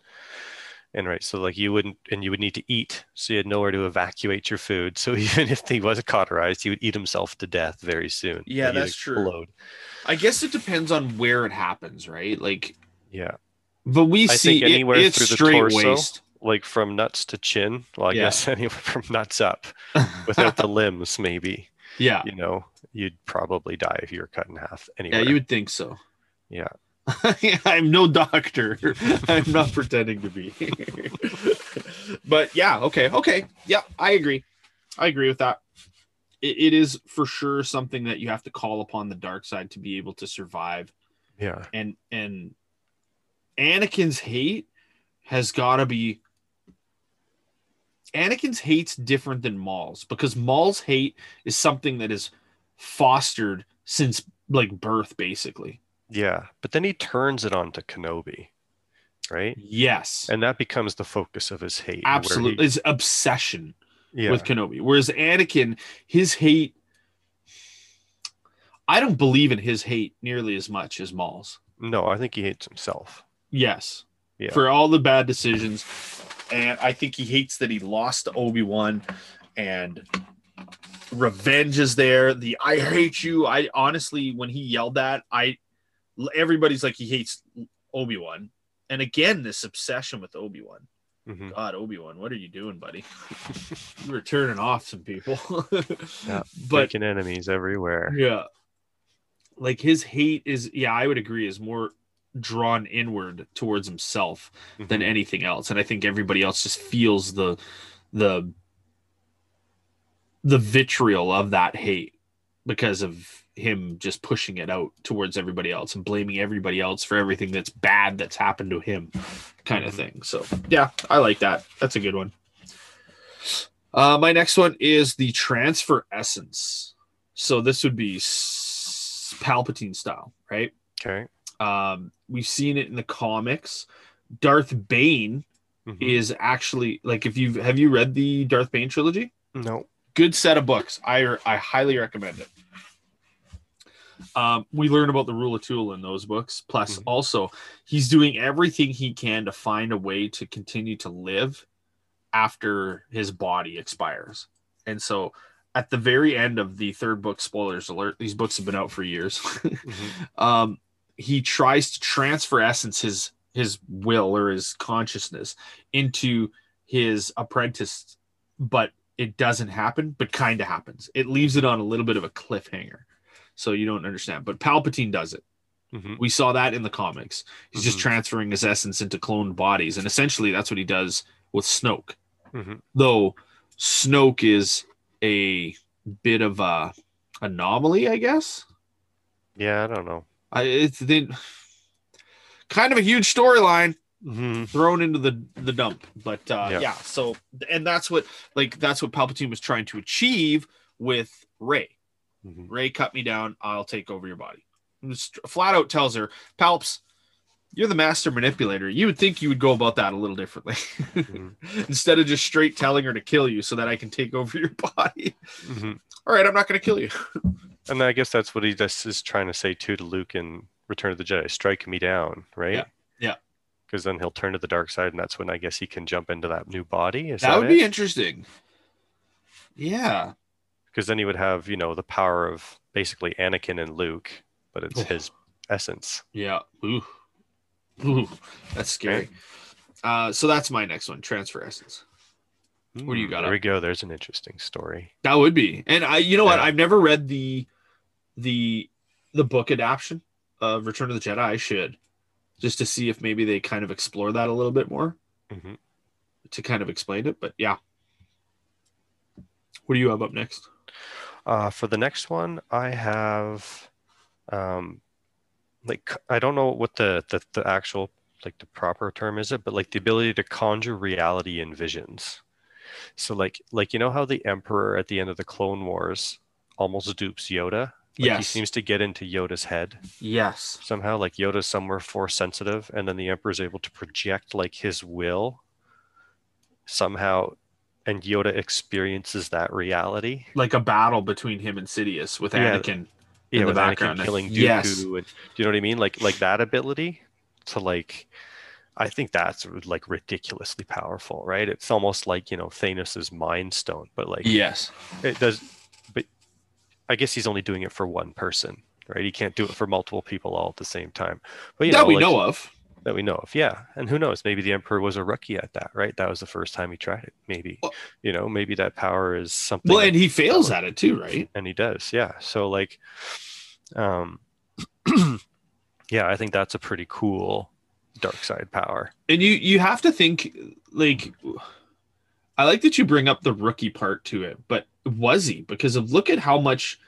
and right. So like you wouldn't, and you would need to eat, so you had nowhere to evacuate your food. So even if he was cauterized, he would eat himself to death very soon. Yeah, that's true. i guess it depends on where it happens right like Yeah, but we I see think it- anywhere it's through the torso. waist like from nuts to chin. Well, I Yeah. guess anywhere from nuts up, without the limbs, maybe. yeah You know, you'd probably die if you were cut in half. Anyway, yeah you would think so Yeah. i'm no doctor. I'm not pretending to be. But yeah okay okay. Yeah i agree. I agree with that. It, it is for sure something that you have to call upon the dark side to be able to survive. Yeah, and and Anakin's hate has got to be Anakin's hate's different than Maul's because Maul's hate is something that is fostered since like birth basically. Yeah. But then he turns it on to Kenobi, right? Yes. And that becomes the focus of his hate. Absolutely. he- It's obsession yeah. with Kenobi. Whereas Anakin, his hate I don't believe in his hate nearly as much as Maul's. no, I think he hates himself. Yes. Yeah. For all the bad decisions. And I think he hates that he lost to Obi-Wan and revenge is there. The I hate you. I honestly when he yelled that, I everybody's like he hates Obi-Wan. And again, this obsession with Obi-Wan. Mhm. God, Obi-Wan, what are you doing, buddy? you were turning off some people. Yeah, but Making enemies everywhere. yeah. Like his hate is yeah, I would agree is more drawn inward towards himself than Mhm. anything else. And I think everybody else just feels the the the vitriol of that hate because of him just pushing it out towards everybody else and blaming everybody else for everything that's bad that's happened to him kind of Mhm. thing. So yeah, I like that. That's a good one. Uh, my next one is the transfer essence. So this would be s- Palpatine style, right? Okay. Um, we've seen it in the comics. Darth Bane Mhm. is actually like if you have have you read the Darth Bane trilogy? No. Good set of books. I I highly recommend it. Um, we learn about the rule of Two in those books. Plus, Mhm. also he's doing everything he can to find a way to continue to live after his body expires. And so, at the very end of the third book, spoilers alert, these books have been out for years. Mhm. um, he tries to transfer essence his his will or his consciousness into his apprentice but it doesn't happen but kind of happens it leaves it on a little bit of a cliffhanger so you don't understand but palpatine does it Mhm. we saw that in the comics he's just Mhm. transferring his essence into cloned bodies and essentially that's what he does with snoke Mhm. though snoke is a bit of a anomaly i guess Yeah, I don't know. I it's then kind of a huge storyline Mhm. thrown into the the dump. But uh yeah. Yeah. so and that's what like that's what Palpatine was trying to achieve with Rey. Mhm. Rey cut me down, I'll take over your body. Just flat out tells her, Palps, you're the master manipulator. You would think you would go about that a little differently. Mhm. Instead of just straight telling her to kill you so that I can take over your body. Mhm. All right, I'm not gonna kill you. And I guess that's what he just is trying to say too to Luke in Return of the Jedi, strike me down, right? Yeah, yeah. Because then he'll turn to the dark side, and that's when I guess he can jump into that new body. Is that, that, would be interesting. Yeah. Because then he would have, you know, the power of basically Anakin and Luke, but it's his essence. Yeah. Ooh. Ooh. That's scary. Uh, so that's my next one, transfer essence. What do you Hmm, got There up? we go. There's an interesting story. That would be. And I you know what? I've never read the the the book adaptation of Return of the Jedi. I should. Just to see if maybe they kind of explore that a little bit more hmm to kind of explain it. But yeah. What do you have up next? Uh, for the next one, I have, um, like I don't know what the, the the actual like the proper term is it, but like the ability to conjure reality in visions. So like like you know how the Emperor at the end of the Clone Wars almost dupes Yoda. Like he seems to get into Yoda's head yes. somehow. Like Yoda's somewhere force sensitive, and then the Emperor is able to project like his will somehow, and Yoda experiences that reality. Like a battle between him and Sidious with Yeah. Anakin. yeah, the with background. Anakin killing Dooku, Yes. and do you know what I mean? Like like that ability to like, I think that's like ridiculously powerful, right? It's almost like you know Thanos's Mind Stone, but like Yes. it does. But I guess he's only doing it for one person, right? He can't do it for multiple people all at the same time. But you that know, we like- know of. That we know of, yeah. And who knows? Maybe the Emperor was a rookie at that, right? That was the first time he tried it. Maybe Well- you know, maybe that power is something. Well, and he fails at it too, right? and he does yeah so like um yeah i think that's a pretty cool dark side power and you you have to think like i like that you bring up the rookie part to it but was he because of look at how much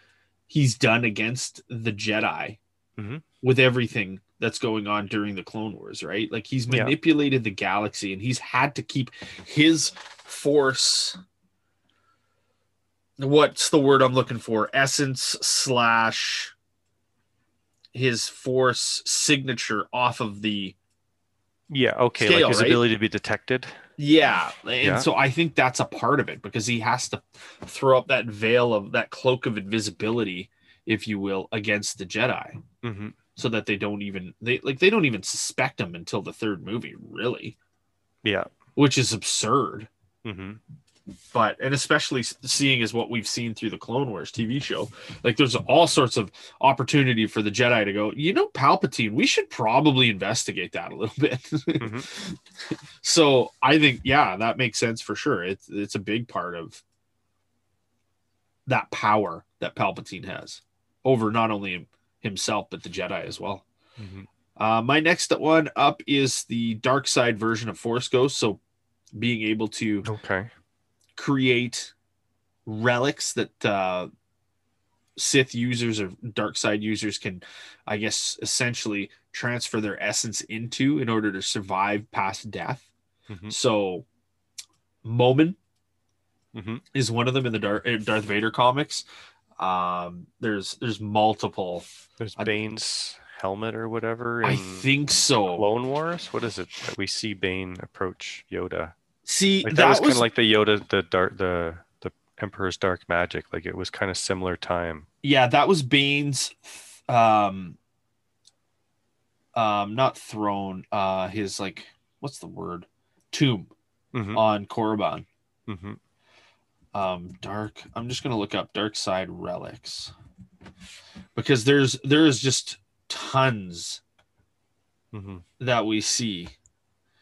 he's done against the jedi Mhm. with everything that's going on during the clone wars right like he's Yeah. manipulated the galaxy and he's had to keep his force what's the word i'm looking for essence slash his force signature off of the yeah okay Scale, like his right? ability to be detected Yeah, and Yeah. so I think that's a part of it because he has to throw up that veil of that cloak of invisibility, if you will, against the Jedi, hmm so that they don't even they like they don't even suspect him until the third movie, really, yeah which is absurd. hmm But and especially seeing as what we've seen through the Clone Wars TV show, like there's all sorts of opportunity for the Jedi to go. You know, Palpatine, we should probably investigate that a little bit. Mhm. so I think, yeah, that makes sense for sure. It's it's a big part of that power that Palpatine has over not only himself but the Jedi as well. hmm Uh, my next one up is the dark side version of Force Ghost. So being able to okay create relics that uh, Sith users or dark side users can, I guess, essentially transfer their essence into in order to survive past death. Mhm. So, Momin hmm is one of them in the Darth, Darth Vader comics. Um, there's there's multiple. there's I- bane's helmet or whatever I think so. clone wars what is it that we see bane approach yoda See, like that, that, was, was, kind of like the yoda the dark the the emperor's dark magic like it was kind of similar time yeah, that was Bane's um um not throne, uh his like what's the word? Tomb hmm on Korriban. hmm Um dark I'm just gonna look up dark side relics. Because there's there is just tons hmm that we see.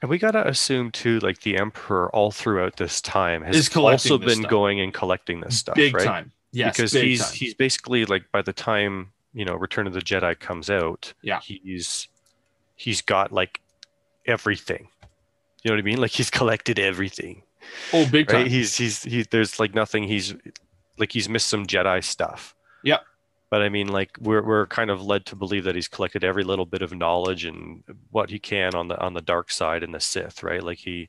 And we gotta assume too, like the emperor all throughout this time has also been stuff. going and collecting this stuff, big right? time. Yes, because he's time. he's basically like by the time you know Return of the Jedi comes out, Yeah. he's he's got like everything. You know what I mean? Like he's collected everything, oh big right? time. He's he's he. There's like nothing. He's like he's missed some Jedi stuff. Yeah. But I mean, like we're we're kind of led to believe that he's collected every little bit of knowledge and what he can on the on the dark side and the Sith, right? Like he,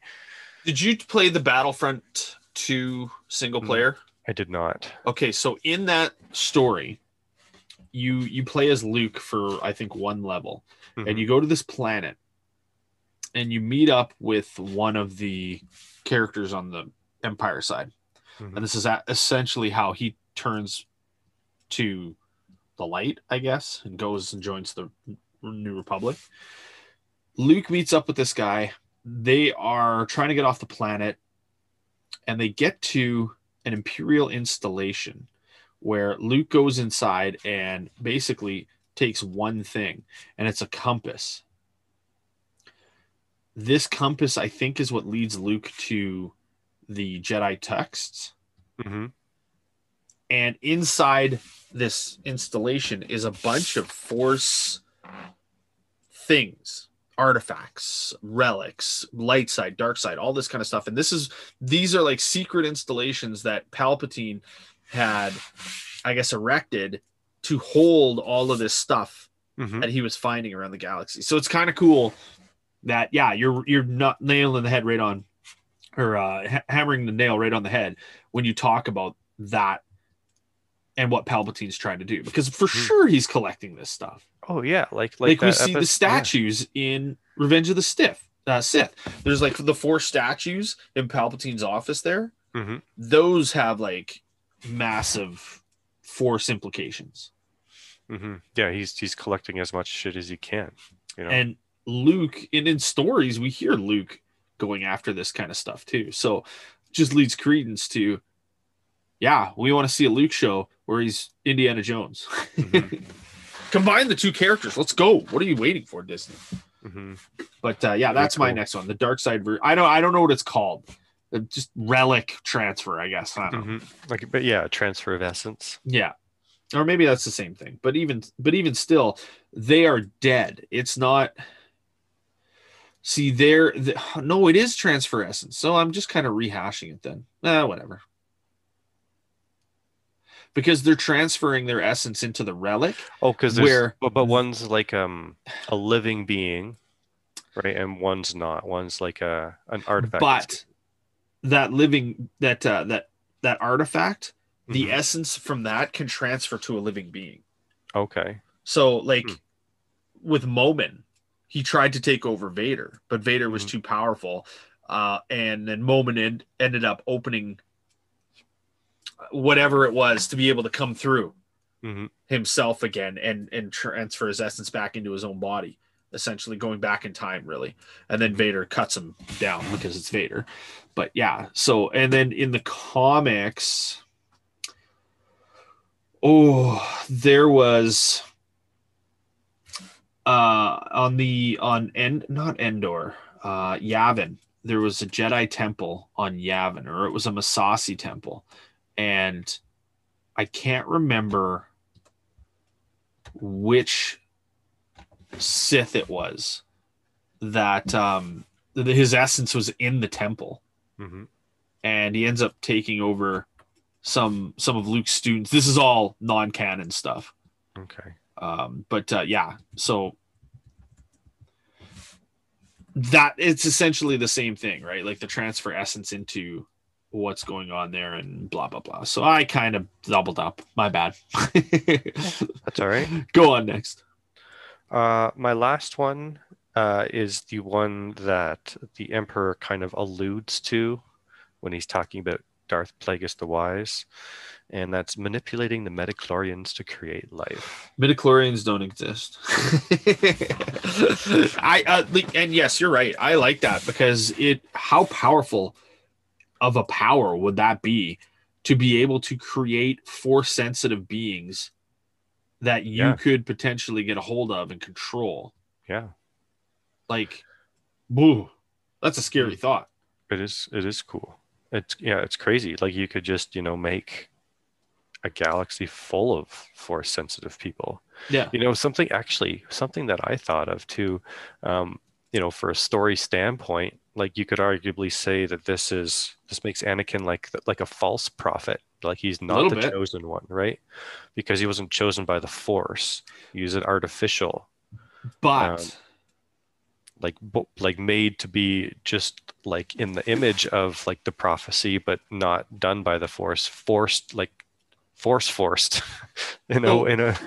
Did you play the Battlefront 2 single Mm. player? I did not. Okay, so in that story, you you play as Luke for I think one level, Mhm. and you go to this planet, and you meet up with one of the characters on the Empire side, Mhm. and this is essentially how he turns to the light, I guess, and goes and joins the New Republic. Luke meets up with this guy. They are trying to get off the planet, and they get to an Imperial installation where Luke goes inside and basically takes one thing, and it's a compass. This compass, I think, is what leads Luke to the Jedi texts. hmm And inside this installation is a bunch of Force things, artifacts, relics, light side, dark side, all this kind of stuff. And this is these are like secret installations that Palpatine had, I guess, erected to hold all of this stuff hmm that he was finding around the galaxy. So it's kind of cool that yeah, you're you're not nailing the head right on or uh, ha- hammering the nail right on the head when you talk about that and what Palpatine's trying to do because for Mhm. sure he's collecting this stuff. Oh yeah, like Like, like, we see the epi- statues in Revenge of the Stiff uh, Sith. There's like the four statues in Palpatine's office there. Yeah. hmm Those have like massive force implications. Mm-hmm. yeah, he's he's collecting as much shit as he can. You know. and Luke and in stories we hear Luke going after this kind of stuff too. So just leads credence to yeah, we want to see a Luke show where he's Indiana Jones. Mhm. Combine the two characters. Let's go. What are you waiting for, Disney? hmm But uh, yeah, that's my cool. next one. The Dark Side ver- I don't I don't know what it's called. Uh, Just relic transfer, I guess. I don't know. hmm Like, but yeah, transfer of essence. Yeah. Or maybe that's the same thing. But even but even still, they are dead. It's not See, there the, no, it is transfer essence. So I'm just kind of rehashing it then. Eh, whatever. Because they're transferring their essence into the relic. Oh, because Where- but, but one's like um a living being, right? And one's not. One's like a an artifact. But that living that uh, that that artifact, the Mhm. essence from that can transfer to a living being. okay. So, like Hmm. with Momin, he tried to take over Vader, but Vader was Mhm. too powerful. Uh, and then Momin en- ended up opening whatever it was to be able to come through hmm himself again and and transfer his essence back into his own body, essentially going back in time, really. And then Vader cuts him down because it's Vader. But yeah, so and then in the comics, oh, there was uh on the on end not Endor, uh Yavin. There was a Jedi temple on Yavin, or it was a Massassi temple, and I can't remember which Sith it was that um his essence was in the temple hmm and he ends up taking over some some of Luke's students. This is all non-canon stuff. Okay. Um but uh yeah, so that it's essentially the same thing, right? Like the transfer essence into what's going on there and blah blah blah. So I kind of doubled up. My bad. That's all right. Go on next. Uh, my last one uh, is the one that the Emperor kind of alludes to when he's talking about Darth Plagueis the Wise, and that's manipulating the Midichlorians to create life. Midichlorians don't exist. I uh, like- and yes, you're right. I like that because it how powerful of a power would that be to be able to create force sensitive beings that you Yeah. could potentially get a hold of and control. Yeah, Like, boo, that's a scary thought. it is. It is cool. It's yeah, it's crazy. Like you could just you know make a galaxy full of force sensitive people. Yeah. You know, something actually, something that I thought of too, um, you know, for a story standpoint, like you could arguably say that this is this makes Anakin like like a false prophet, like he's not the bit. chosen one, right? Because he wasn't chosen by the Force. He was an artificial, But Um, like bo- like made to be just like in the image of like the prophecy, but not done by the Force, forced like force forced, you know, in a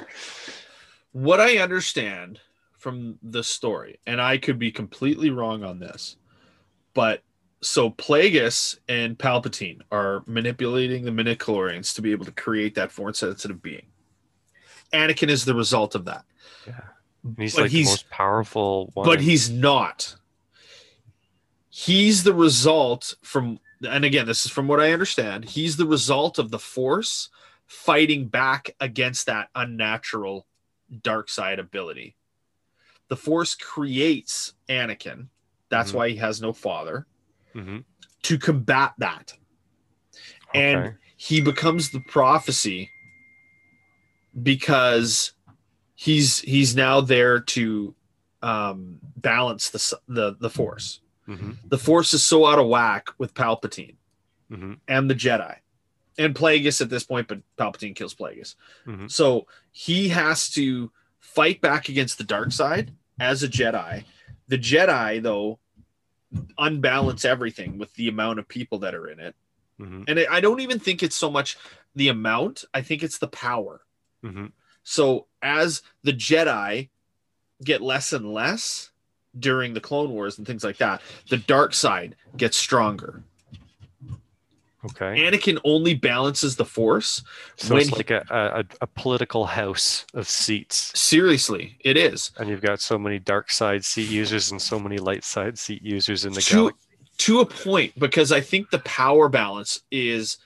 what I understand from the story, and I could be completely wrong on this, but so Plagueis and Palpatine are manipulating the midichlorians to be able to create that force sensitive being. Anakin is the result of that. Yeah. He's But like he's- the most powerful one. but he's not. He's the result from, and again, this is from what I understand. He's the result of the Force fighting back against that unnatural dark side ability. The Force creates Anakin. That's Mhm. why he has no father Mhm. to combat that. And he becomes the prophecy because he's he's now there to um, balance the the the force. Mhm. The force is so out of whack with Palpatine Mhm. and the Jedi and Plagueis at this point, but Palpatine kills Plagueis. Mhm. So he has to fight back against the dark side as a Jedi. The Jedi, though, unbalance everything with the amount of people that are in it. Mhm. And I don't even think it's so much the amount, I think it's the power. Mhm. So as the Jedi get less and less during the Clone Wars and things like that, the dark side gets stronger. Okay. Anakin only balances the Force. So when it's he- like a, a a political house of seats, Seriously, it is. and you've got so many dark side seat users and so many light side seat users in the to, galaxy. to a point because I think the power balance is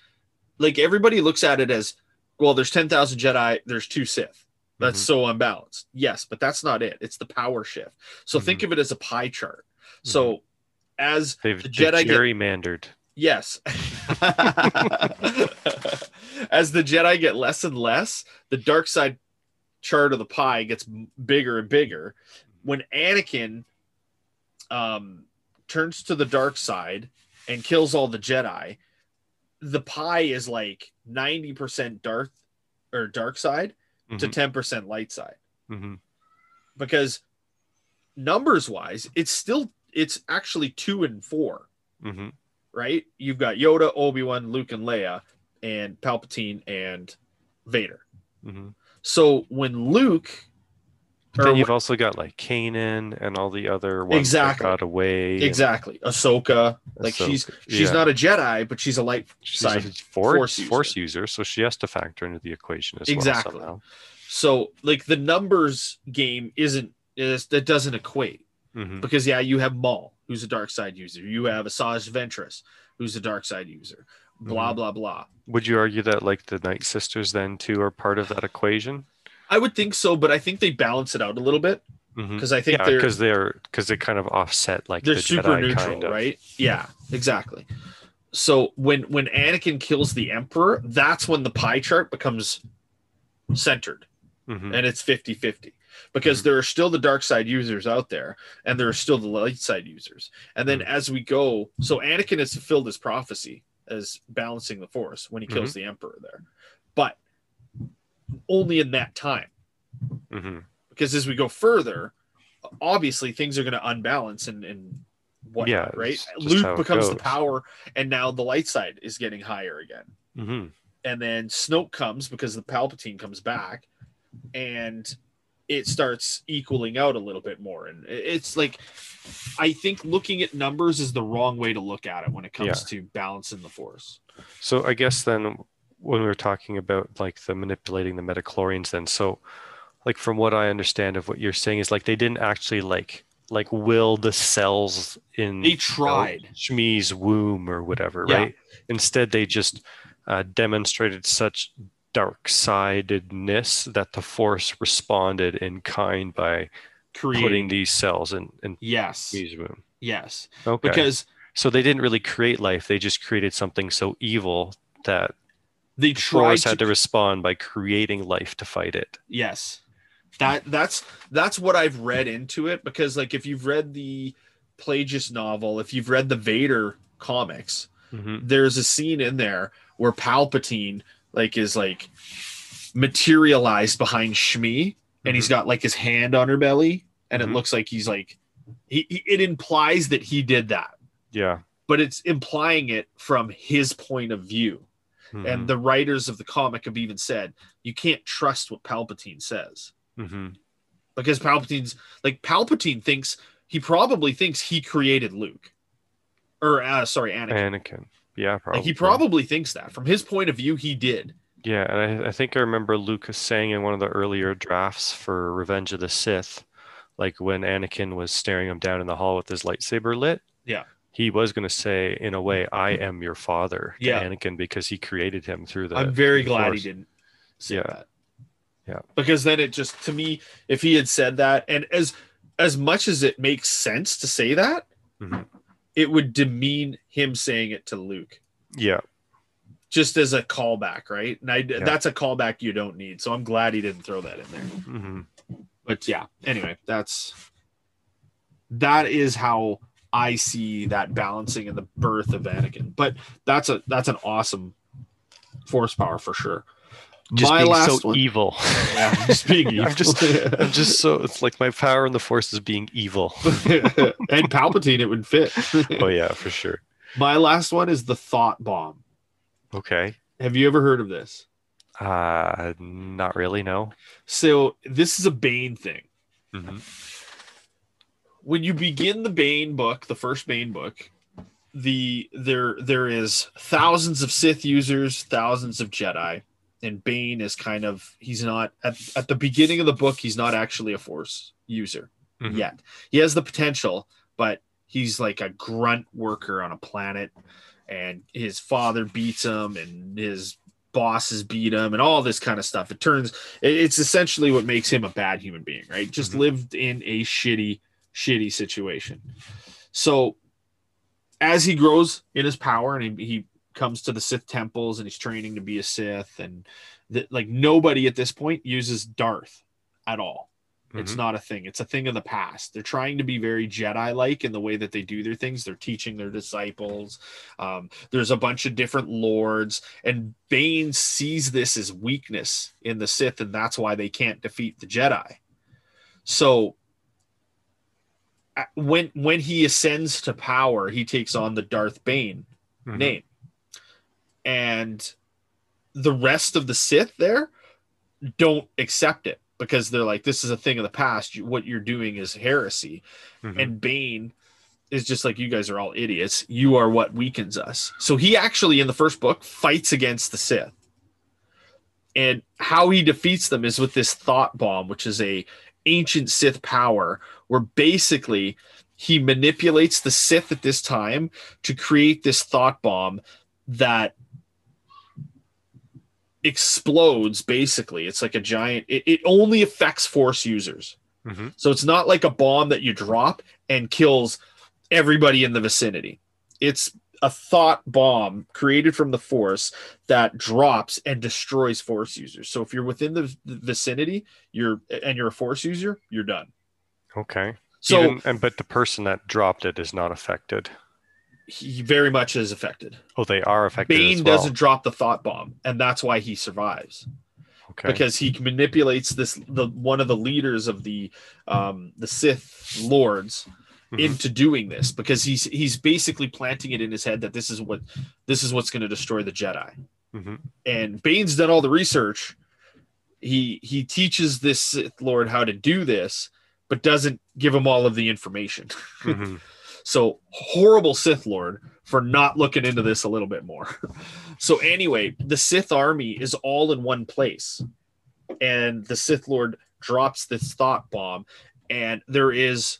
like everybody looks at it as well. There's ten thousand Jedi. There's two Sith. That's Mhm. so unbalanced. Yes, but that's not it. It's the power shift. So think of it as a pie chart. So as They've, the they've Jedi get- yes, as the Jedi get less and less, the dark side chart of the pie gets bigger and bigger. When Anakin um, turns to the dark side and kills all the Jedi, the pie is like ninety percent dark or dark side to Mhm. ten percent light side Mhm. because numbers wise, it's still it's actually two and four Mhm. right? You've got Yoda, Obi Wan, Luke, and Leia, and Palpatine and Vader. Mhm. So when Luke, But then you've also got like Kanan and all the other ones Exactly. that got away. and exactly Ahsoka, like she's Ahsoka, she's yeah. not a Jedi, but she's a light She's side. a force, Force force, user. user. so she has to factor into the equation as Exactly. well somehow. So like the numbers game isn't is that doesn't equate Mhm. because yeah, you have Maul, who's a dark side user. You have Asajj Ventress, who's a dark side user. Blah Mhm. blah blah. Would you argue that like the Night Sisters then too are part of that equation? I would think so, but I think they balance it out a little bit because I think Yeah, they're because they're because they kind of offset like they're the super Jedi neutral, kind of. right? Yeah, exactly. So when when Anakin kills the Emperor, that's when the pie chart becomes centered Mhm. and it's 50-50 because there are still the dark side users out there and there are still the light side users. And then Mhm. as we go, so Anakin has fulfilled his prophecy as balancing the force when he kills Mm-hmm. the Emperor there. But only in that time Mhm. because as we go further, obviously things are going to unbalance and and what Yeah, right? Luke becomes the power, and now the light side is getting higher again. Mhm. And then Snoke comes because the Palpatine comes back, and it starts equaling out a little bit more. And it's like, I think looking at numbers is the wrong way to look at it when it comes to balancing the Force. So I guess then when we were talking about like the manipulating the midichlorians then so like from what I understand of what you're saying is like they didn't actually like like will the cells in They you know, tried. Shmi's womb or whatever, Yeah. right? Instead they just uh, demonstrated such dark sidedness that the force responded in kind by putting Creating these cells in, in yes, Shmi's womb. yes, Okay. because so they didn't really create life, they just created something so evil that they the tried to had to respond by creating life to fight it. Yes. That that's that's what I've read into it because like if you've read the Plagueis novel, if you've read the Vader comics, Mm-hmm. there's a scene in there where Palpatine like is like materialized behind Shmi and he's got like his hand on her belly and Mhm. it looks like he's like he, he it implies that he did that Yeah. but it's implying it from his point of view Mm-hmm. and the writers of the comic have even said you can't trust what Palpatine says hmm because Palpatine's like Palpatine thinks he probably thinks he created Luke, or uh, sorry, Anakin. Anakin. Yeah, probably. Like he probably thinks that from his point of view, he did. Yeah, and I, I think I remember Lucas saying in one of the earlier drafts for Revenge of the Sith, like when Anakin was staring him down in the hall with his lightsaber lit. Yeah. He was going to say, in a way, I am your father to Yeah. Anakin because he created him through the. I'm very glad Force. he didn't say Yeah. that. Yeah. Because then it just to me, if he had said that, and as as much as it makes sense to say that, Mhm. it would demean him saying it to Luke. Yeah. Just as a callback, right? And I, that's a callback you don't need. So I'm glad he didn't throw that in there. hmm But yeah, anyway, that's that is how I see that balancing and the birth of Anakin. But that's a that's an awesome force power for sure. Just My being last so one- evil. Yeah, just being evil. I'm just, I'm just so. It's like my power in the Force is being evil. and Palpatine, it would fit. oh yeah, for sure. My last one is the thought bomb. Okay. Have you ever heard of this? Uh, not really. No. So this is a Bane thing. hmm When you begin the Bane book, the first Bane book, the there there is thousands of Sith users, thousands of Jedi, and Bane is kind of he's not at, at the beginning of the book, he's not actually a Force user. Mhm. yet. He has the potential, but he's like a grunt worker on a planet, and his father beats him, and his bosses beat him, and all this kind of stuff. It turns it's essentially what makes him a bad human being, right? Just Mhm. lived in a shitty, shitty situation. So as he grows in his power and he, he comes to the Sith temples and he's training to be a Sith, and that like nobody at this point uses Darth at all. It's Mhm. not a thing. It's a thing of the past. They're trying to be very Jedi like in the way that they do their things. They're teaching their disciples. Um, there's a bunch of different lords, and Bane sees this as weakness in the Sith, and that's why they can't defeat the Jedi. So when when he ascends to power, he takes on the Darth Bane Mhm. name. And the rest of the Sith there don't accept it because they're like, this is a thing of the past. What you're doing is heresy. Mhm. And Bane is just like, you guys are all idiots. You are what weakens us. So he actually, in the first book, fights against the Sith. And how he defeats them is with this thought bomb, which is a ancient Sith power, where basically he manipulates the Sith at this time to create this thought bomb that explodes basically. It's like a giant it, it only affects force users. Mhm. so it's not like a bomb that you drop and kills everybody in the vicinity. It's a thought bomb created from the force that drops and destroys force users so if you're within the vicinity you're and you're a force user you're done Okay. so Even, and but the person that dropped it is not affected. he very much is affected Oh, they are affected bane as well. doesn't drop the thought bomb and that's why he survives Okay. because he manipulates this the one of the leaders of the um the Sith lords Mhm. into doing this because he's he's basically planting it in his head that this is what this is what's going to destroy the Jedi. Mhm. And Bane's done all the research. He he teaches this Sith Lord how to do this, but doesn't give him all of the information. Mhm. So horrible Sith Lord for not looking into this a little bit more. so anyway, the Sith army is all in one place, and the Sith Lord drops this thought bomb, and there is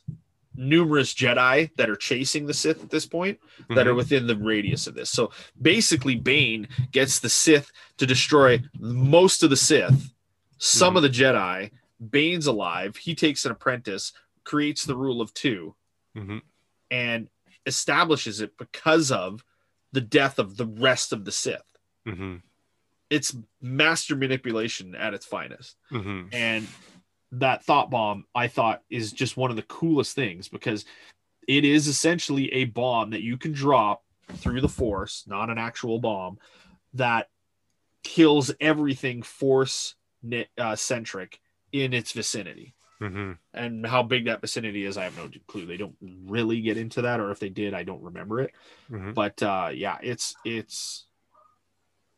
numerous Jedi that are chasing the Sith at this point that are Mhm. within the radius of this. So basically, Bane gets the Sith to destroy most of the Sith, some Mhm. of the Jedi. Bane's alive. He takes an apprentice, creates the rule of two Mhm. and establishes it because of the death of the rest of the Sith. Mhm. It's master manipulation at its finest. Mhm. And that thought bomb, I thought, is just one of the coolest things because it is essentially a bomb that you can drop through the force, not an actual bomb, that kills everything force uh, centric in its vicinity Mhm. and how big that vicinity is i have no clue they don't really get into that or if they did i don't remember it Mhm. but uh yeah it's it's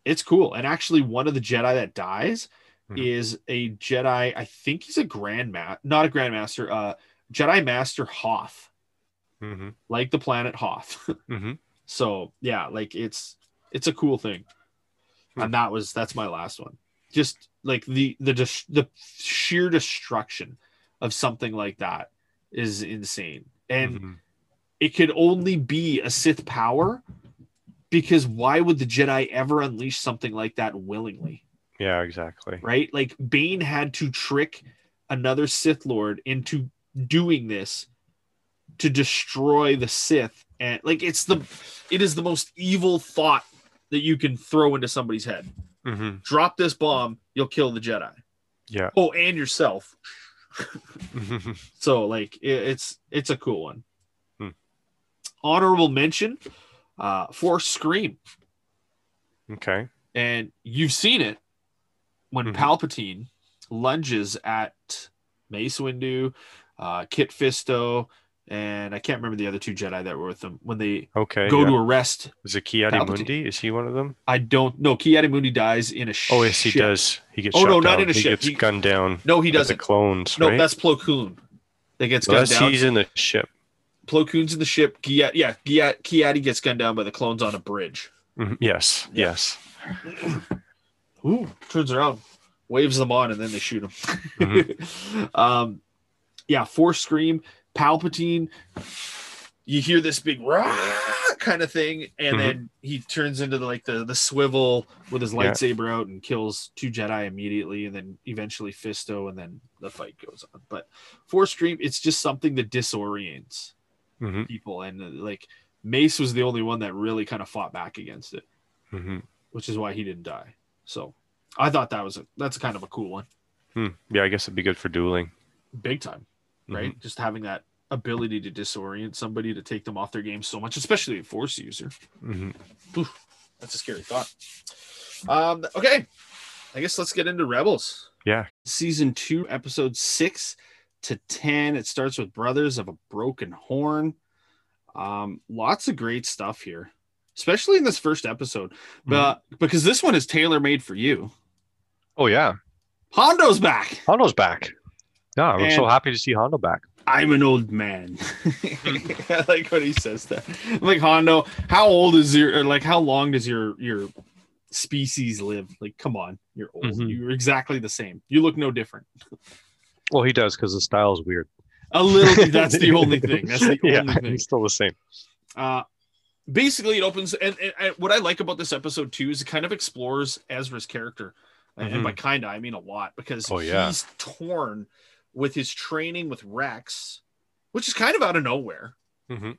it's cool and actually one of the jedi that dies Mhm. is a jedi i think he's a grandmaster not a grandmaster uh jedi master hoth Mhm. like the planet hoth Mhm. so yeah like it's it's a cool thing and that was that's my last one. Just like the the the sheer destruction of something like that is insane, and Mhm. it could only be a Sith power because why would the Jedi ever unleash something like that willingly? Yeah, exactly. Right? Like Bane had to trick another Sith Lord into doing this to destroy the Sith. And like it's the it is the most evil thought that you can throw into somebody's head. hmm Drop this bomb, you'll kill the Jedi. Yeah. Oh, and yourself. So like it, it's it's a cool one. Hmm. Honorable mention uh for Scream. okay. And you've seen it when Mhm. Palpatine lunges at Mace Windu, uh, Kit Fisto, and I can't remember the other two Jedi that were with them when they Okay. go yeah. to arrest. Is it Kiadi. Mundi? Is he one of them? I don't know. Ki-Adi-Mundi dies in a ship. Oh, yes, he does. He gets Oh, no, not down. in a he ship. gets He- gunned down. No, he doesn't. The clones, No, right? that's Plo Koon. That gets Well, gunned down. he's in the ship. Plo Koon's in the ship. Ki- yeah, Ki- Ki-Adi gets gunned down by the clones on a bridge. Mhm. Yes. Yeah. Yes. Ooh, turns around, waves them on, and then they shoot him. Mm-hmm. um, yeah, Force Scream, Palpatine. You hear this big rah kind of thing, and Mhm. then he turns into the, like the the swivel with his Yeah. lightsaber out and kills two Jedi immediately, and then eventually Fisto, and then the fight goes on. But Force Scream, it's just something that disorients hmm people, and uh, like Mace was the only one that really kind of fought back against it hmm which is why he didn't die. So I thought that was a that's kind of a cool one, Hmm. Yeah, I guess it'd be good for dueling. big time, right? Mm-hmm. Just having that ability to disorient somebody to take them off their game so much, especially a force user. hmm That's a scary thought. Um, okay, I guess let's get into Rebels. Yeah. Season two, episode six to ten. It starts with Brothers of a Broken Horn. Um, lots of great stuff here, especially in this first episode, Mm-hmm. but because this one is tailor made for you. Oh yeah, Hondo's back. Hondo's back. Yeah, I'm so happy to see Hondo back. I'm an old man. I like when he says that. I'm like Hondo, how old is your or like how long does your your species live? Like, come on, you're old. Mhm. You're exactly the same. You look no different. Well, he does because the style is weird. A little. That's the only thing. That's the yeah, only thing. he's still the same. Uh, basically, it opens, and, and, and what I like about this episode too is it kind of explores Ezra's character, and Mhm. by kinda I mean a lot because Oh, yeah. he's torn with his training with Rex, which is kind of out of nowhere. hmm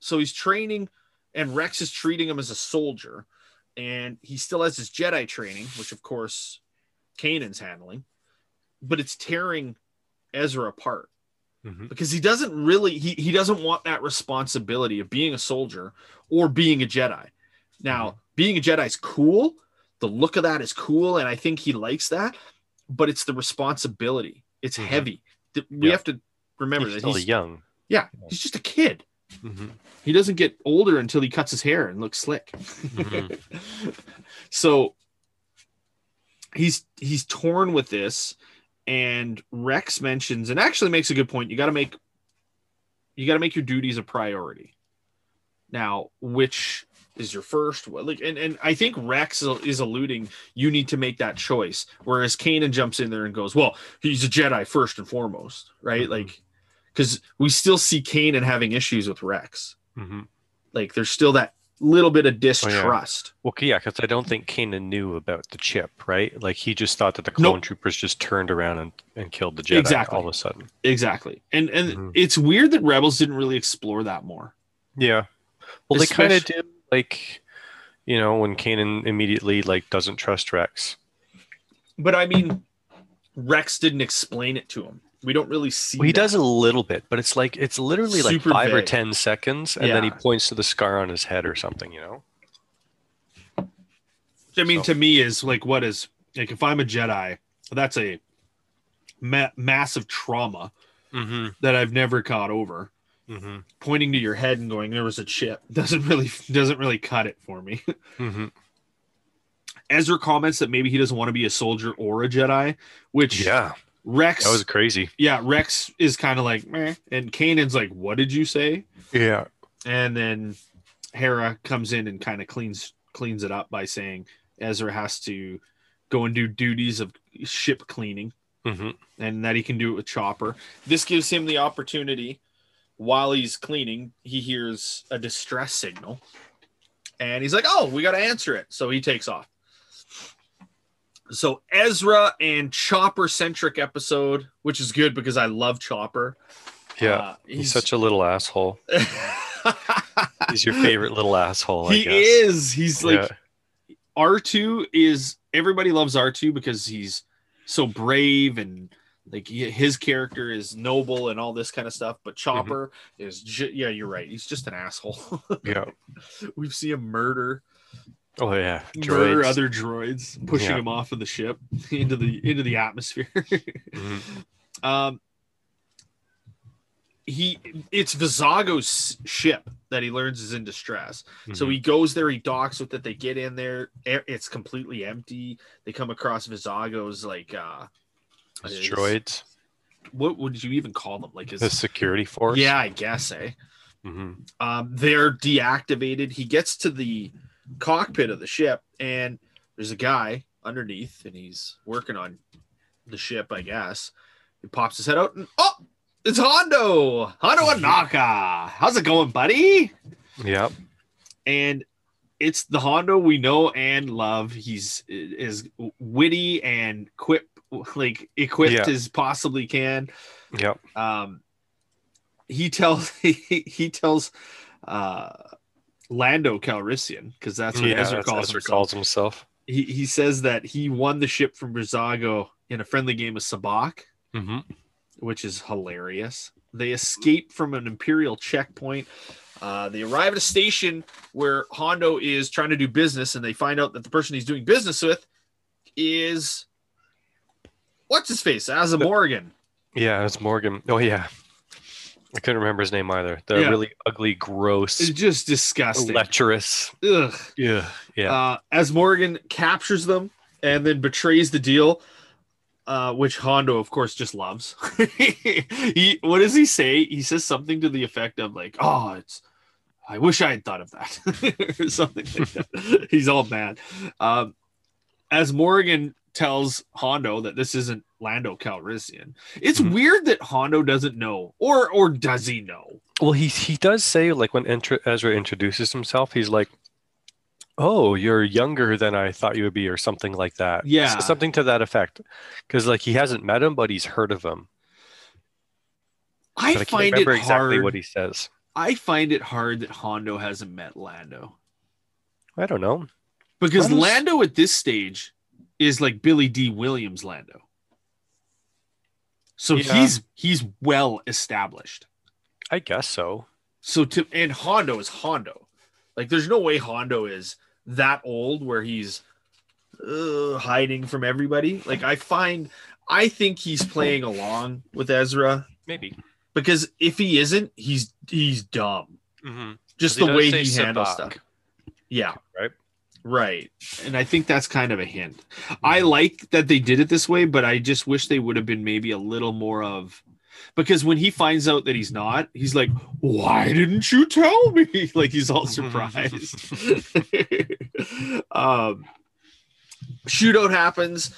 So he's training, and Rex is treating him as a soldier, and he still has his Jedi training, which of course Kanan's handling, but it's tearing Ezra apart hmm because he doesn't really he, he doesn't want that responsibility of being a soldier or being a Jedi. Now, being a Jedi is cool. The look of that is cool, and I think he likes that. But it's the responsibility. It's Mhm. heavy. We Yeah. have to remember He's that he's young. yeah he's just a kid. hmm He doesn't get older until he cuts his hair and looks slick. Mhm. so he's he's torn with this, and Rex mentions and actually makes a good point. You got to make you got to make your duties a priority. Now, which is your first? Well, Like, and and I think Rex is alluding you need to make that choice. Whereas Kanan jumps in there and goes, "Well, he's a Jedi first and foremost, right?" Mhm. Like, because we still see Kanan having issues with Rex hmm like there's still that little bit of distrust. Well, yeah, because I don't think Kanan knew about the chip, right? Like he just thought that the clone Nope. troopers just turned around and, and killed the Jedi Exactly. all of a sudden. Exactly. And and Mhm. it's weird that Rebels didn't really explore that more. Yeah. Well, they kind of Especially- do, like, you know, when Kanan immediately like doesn't trust Rex. But I mean, Rex didn't explain it to him. We don't really see. Well, he that. does a little bit, but it's like it's literally like Super five or ten seconds, and then he points to the scar on his head or something. You know? I mean, so. to me, is like what is like if I'm a Jedi, that's a ma- massive trauma Mm-hmm. that I've never caught over. Mm-hmm. Pointing to your head and going, "There was a chip," doesn't really doesn't really cut it for me. Mm-hmm. Ezra comments that maybe he doesn't want to be a soldier or a Jedi, which Yeah, Rex that was crazy. yeah, Rex is kind of like, Meh. and Kanan's like, "What did you say?" Yeah. And then Hera comes in and kind of cleans cleans it up by saying, Ezra has to go and do duties of ship cleaning hmm and that he can do it with Chopper. This gives him the opportunity while he's cleaning, he hears a distress signal and he's like, Oh, we got to answer it. So he takes off. So Ezra and Chopper centric episode, which is good because I love Chopper. Yeah. Uh, he's, such a little asshole. He's your favorite little asshole. I he guess. is. He's like Yeah. R2 is everybody loves R2 because he's so brave and like he, his character is noble and all this kind of stuff. But Chopper is, ju- yeah, you're right. He's just an asshole. Yeah. We've seen him murder, Oh yeah. murder other droids, pushing Yeah. him off of the ship into the into the atmosphere. Mhm. um, he it's Vizago's ship that he learns is in distress. So Mhm. he goes there, he docks with it. They get in there, it's completely empty. They come across Vizago's like uh His his- droids. What would you even call them? Like his The security force. yeah, I guess. Eh. hmm Um, they're deactivated. He gets to the cockpit of the ship, and there's a guy underneath, and he's working on the ship. I guess he pops his head out, and oh, it's Hondo, Hondo Ohnaka. How's it going, buddy? Yep. and it's the Hondo we know and love. He's as witty and quip like equipped Yeah. as possibly can. Yep. Um, he tells he, he tells uh Lando Calrissian because that's what yeah, Ezra that's calls Ezra himself. calls himself. He he says that he won the ship from Brazago in a friendly game of sabacc hmm which is hilarious. They escape from an Imperial checkpoint. Uh, they arrive at a station where Hondo is trying to do business, and they find out that the person he's doing business with is what's his face, Azmorigan. Yeah, it's Morgan. Oh yeah. I couldn't remember his name either. The Yeah. really ugly, gross, It's just disgusting. lecherous. Ugh. Yeah. Yeah. Uh, Azmorigan captures them and then betrays the deal, uh, which Hondo, of course, just loves. he, what does he say? He says something to the effect of like, "Oh, it's, I wish I had thought of that," or something like that. He's all mad. Um, Azmorigan tells Hondo that this isn't Lando Calrissian, it's Mhm. weird that Hondo doesn't know, or or does he know? Well, he he does say like when Entra- Ezra introduces himself, he's like, "Oh, you're younger than I thought you would be," or something like that. Yeah. S- something to that effect. Because like he hasn't met him, but he's heard of him. I But I can't find it remember exactly hard. what he says. I find it hard that Hondo hasn't met Lando I don't know. because Lando's- Lando at this stage is like Billy Dee Williams Lando. So Yeah. he's he's well established. I guess so. So to and Hondo is Hondo. Like there's no way Hondo is that old where he's uh, hiding from everybody. Like I find I think he's playing along with Ezra Maybe. because if he isn't, he's he's dumb. Mm-hmm. Just the way he handles stuff. Yeah. Right. Right. And I think that's kind of a hint. I like that they did it this way, but I just wish they would have been maybe a little more of because when he finds out that he's not, he's like, Why didn't you tell me? Like he's all surprised. um shootout happens.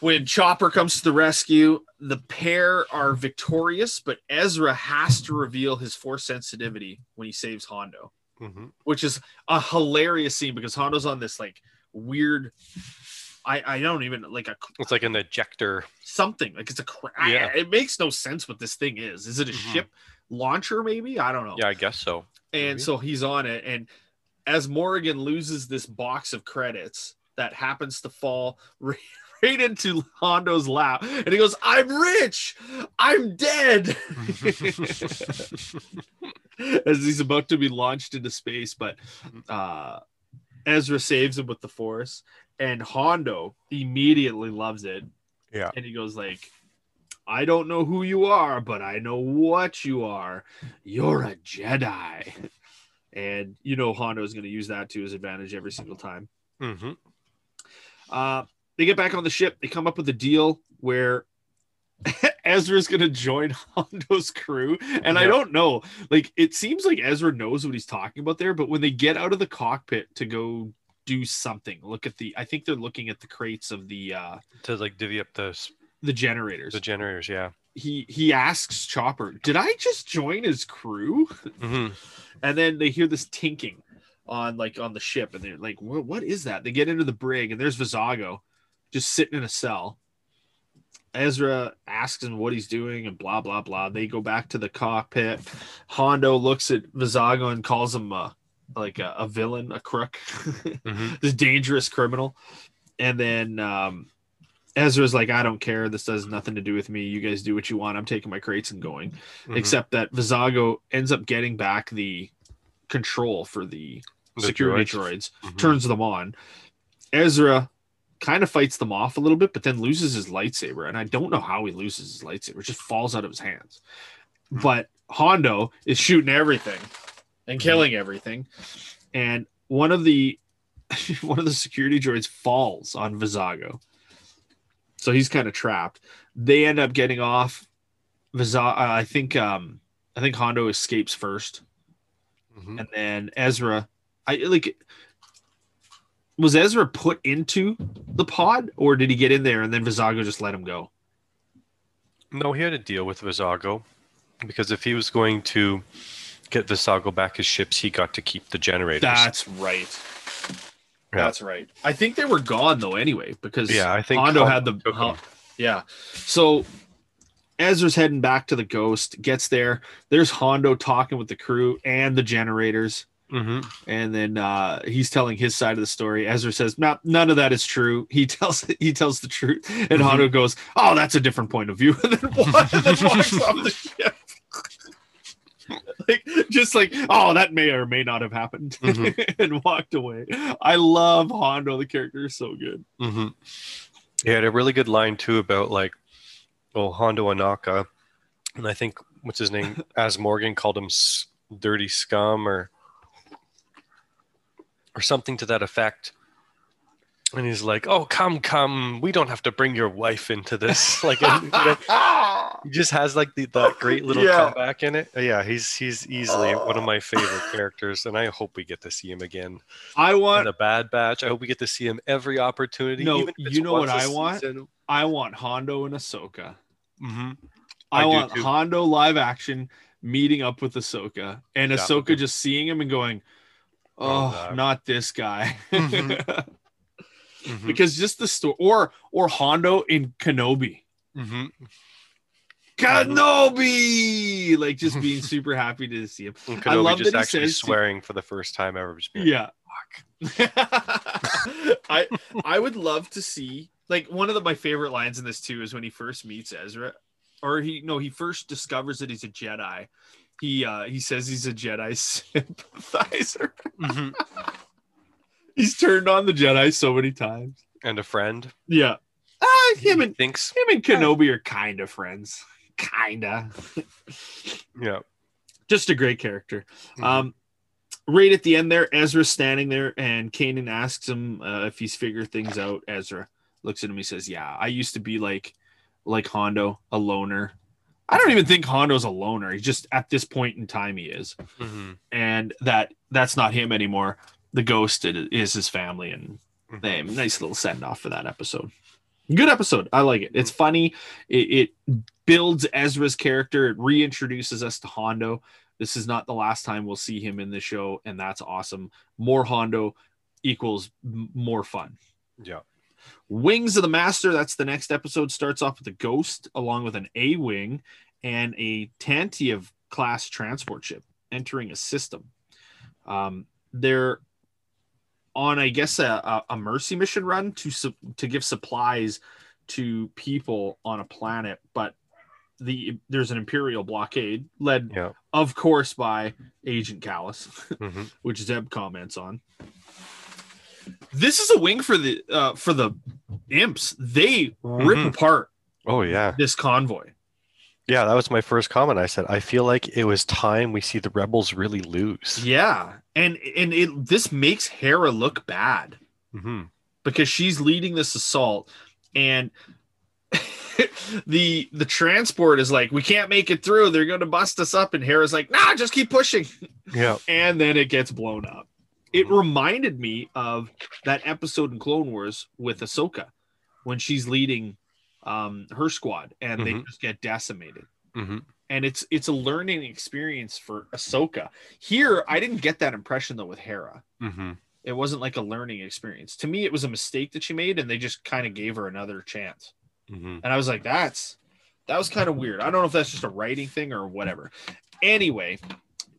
When Chopper comes to the rescue, the pair are victorious, but Ezra has to reveal his force sensitivity when he saves Hondo hmm which is a hilarious scene because Hondo's on this like weird. I I don't even like a It's like an ejector. something like it's a cra- I- Yeah. it makes no sense what this thing is. Is it a Mhm. ship launcher? Maybe I don't know. Yeah, I guess so. and maybe. so he's on it, and Azmorigan loses this box of credits that happens to fall right into Hondo's lap, and he goes, "I'm rich, I'm dead." as he's about to be launched into space, but uh, Ezra saves him with the Force, and Hondo immediately loves it, yeah. and he goes like, "I don't know who you are, but I know what you are. You're a Jedi." And you know Hondo is going to use that to his advantage every single time. hmm Uh, they get back on the ship. They come up with a deal where Ezra's going to join Hondo's crew. And I don't know, like, it seems like Ezra knows what he's talking about there. But when they get out of the cockpit to go do something. Look at the. I think they're looking at the crates of the uh To like divvy up the the generators. the generators, yeah. he he asks Chopper, "Did I just join his crew?" hmm And then they hear this tinking on like on the ship, and they're like, "What? What is that?" They get into the brig, and there's Vizago just sitting in a cell. Ezra asks him what he's doing, and blah blah blah. They go back to the cockpit. Hondo looks at Vizago and calls him uh, like a, a villain, a crook, hmm this dangerous criminal. And then um, Ezra's like, "I don't care. This has nothing to do with me. You guys do what you want. I'm taking my crates and going." Mm-hmm. except that Vizago ends up getting back the control for the, The security droids. droids, Mhm. turns them on. Ezra kind of fights them off a little bit, but then loses his lightsaber. And I don't know how he loses his lightsaber, it just falls out of his hands. But Hondo is shooting everything and killing everything. And one of the one of the security droids falls on Vizago. So he's kind of trapped. They end up getting off. Viza- uh, I think um I think Hondo escapes first, Mhm. and then Ezra. I like. Was Ezra put into the pod, or did he get in there and then Vizago just let him go? No, he had to deal with Vizago because if he was going to get Vizago back his ships, he got to keep the generators. That's right. Yeah. That's right. I think they were gone though anyway because yeah, I think Hondo had the him. yeah. So Ezra's heading back to the Ghost. Gets there. There's Hondo talking with the crew and the generators. Mhm. and then uh, he's telling his side of the story. Ezra says, "No, none of that is true." He tells he tells the truth, and Mhm. Hondo goes, "Oh, that's a different point of view," and then, walk, and then walks off the ship. like just like, "Oh, that may or may not have happened," Mhm. and walked away. I love Hondo. The character is so good. hmm He had a really good line too about like, oh, Hondo Ohnaka, and I think what's his name, Azmorigan called him s- "dirty scum" or or something to that effect. And he's like, "Oh, come, come, we don't have to bring your wife into this." Like, you know, he just has like the, that great little Yeah. comeback in it. Yeah, he's he's easily one of my favorite characters, and I hope we get to see him again I want the Bad Batch. I hope we get to see him every opportunity. No, you know what I want? season. I want Hondo and Ahsoka. Mhm. I, I want too. Hondo live action meeting up with Ahsoka and would Ahsoka be- just seeing him and going, Oh, "Oh, not this guy." Mhm. Mhm. because just the story, or or Hondo in Kenobi, Mhm. Kenobi, like just being super happy to see him. And I Kenobi love just actually says to- swearing for the first time ever. Just being Yeah. I I would love to see like one of the, my favorite lines in this too is when he first meets Ezra, or he no he first discovers that he's a Jedi. He uh he says he's a Jedi sympathizer. "Mhm." He's turned on the Jedi so many times. and a friend. Yeah. Ah, him and thinks, him and Kenobi are kind of friends. Kinda. yeah. Just a great character. Mhm. Um, right at the end there, Ezra's standing there, and Kanan asks him uh, if he's figured things out. Ezra looks at him. He says, "Yeah, I used to be like, like Hondo, a loner. I don't even think Hondo's a loner. He's just at this point in time he is, Mhm. and that that's not him anymore. The ghost is his family, and Mhm. they nice little send off for that episode. Good episode. I like it. It's funny. It, it builds Ezra's character. It reintroduces us to Hondo. This is not the last time we'll see him in the show, and that's awesome. More Hondo equals more fun. Yeah. Wings of the Master. That's the next episode. Starts off with a ghost along with an A wing and a Tantive class transport ship entering a system. Um, they're on, I guess, a, a, mercy mission run to su- to give supplies to people on a planet, but the there's an Imperial blockade led, Yeah. of course, by Agent Kallus Mhm. which Zeb comments on. This is a wing for the uh, for the imps. They rip Mhm. apart Oh yeah. this convoy. Yeah, that was my first comment. I said I feel like it was time we see the rebels really lose. Yeah, and and it this makes Hera look bad hmm because she's leading this assault, and the the transport is like, we can't make it through. They're going to bust us up, and Hera's like, nah, just keep pushing, Yeah. and then it gets blown up. It reminded me of that episode in Clone Wars with Ahsoka when she's leading um, her squad and they Mhm. just get decimated. hmm And it's it's a learning experience for Ahsoka. Here, I didn't get that impression though with Hera. hmm It wasn't like a learning experience. To me, it was a mistake that she made, and they just kind of gave her another chance. hmm And I was like, that's that was kind of weird. I don't know if that's just a writing thing or whatever. Anyway,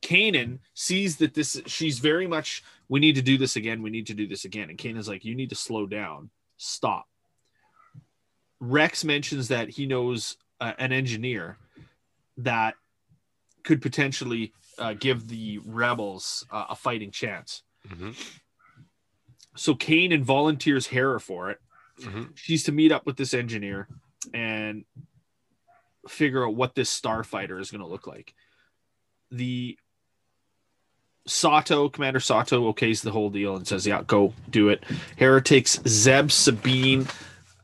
Kanan sees that this she's very much we need to do this again. We need to do this again. And Kanan's like, you need to slow down. Stop. Rex mentions that he knows uh, an engineer that could potentially uh, give the rebels uh, a fighting chance. hmm So Kanan volunteers Hera for it. hmm she's to meet up with this engineer and figure out what this starfighter is going to look like. The Sato, Commander Sato, okays the whole deal and says, "Yeah, go do it." Hera takes Zeb, Sabine,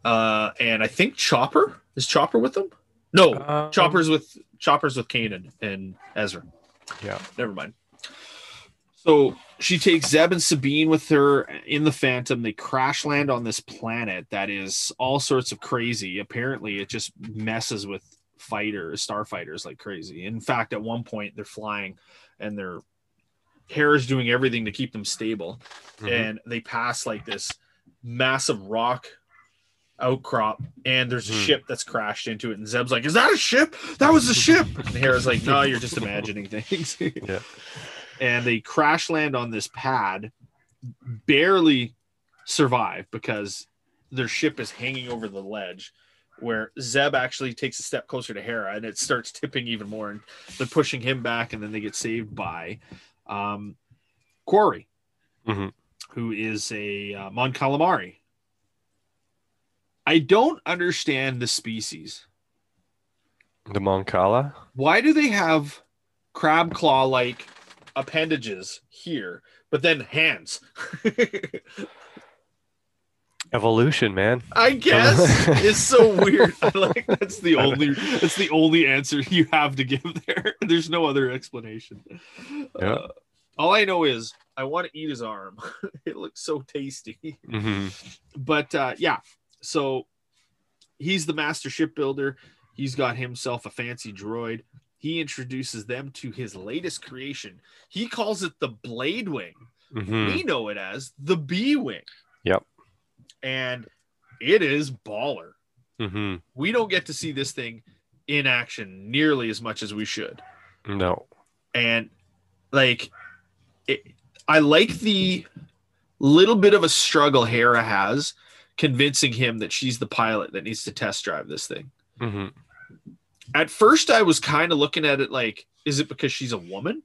uh, and I think Chopper is Chopper with them. No, Um, Chopper's with Chopper's with Kanan and Ezra. Yeah. Never mind. So she takes Zeb and Sabine with her in the Phantom. They crash land on this planet that is all sorts of crazy. Apparently, it just messes with fighters, starfighters like crazy. In fact, at one point, they're flying and their hair is doing everything to keep them stable. Mhm. And they pass like this massive rock outcrop, and there's a Hmm. ship that's crashed into it. And Zeb's like, Is that a ship? That was a ship. And Hera's like, No, you're just imagining things. Yeah. And they crash land on this pad, barely survive because their ship is hanging over the ledge. Where Zeb actually takes a step closer to Hera and it starts tipping even more, and they're pushing him back, and then they get saved by um, Quarrie, Mhm. who is a uh, Mon Calamari. I don't understand the species. The Mon Cala. Why do they have crab claw like appendages here, but then hands? Evolution, man. I guess it's so weird. I like that's the only that's the only answer you have to give there. There's no other explanation. Yeah. Uh, all I know is I want to eat his arm. it looks so tasty. hmm but uh, yeah, so he's the master shipbuilder. He's got himself a fancy droid. He introduces them to his latest creation. He calls it the Blade Wing. hmm We know it as the B Wing. Yep. And it is baller. hmm We don't get to see this thing in action nearly as much as we should. No. And like, it, I like the little bit of a struggle Hera has convincing him that she's the pilot that needs to test drive this thing. hmm At first, I was kind of looking at it like, is it because she's a woman?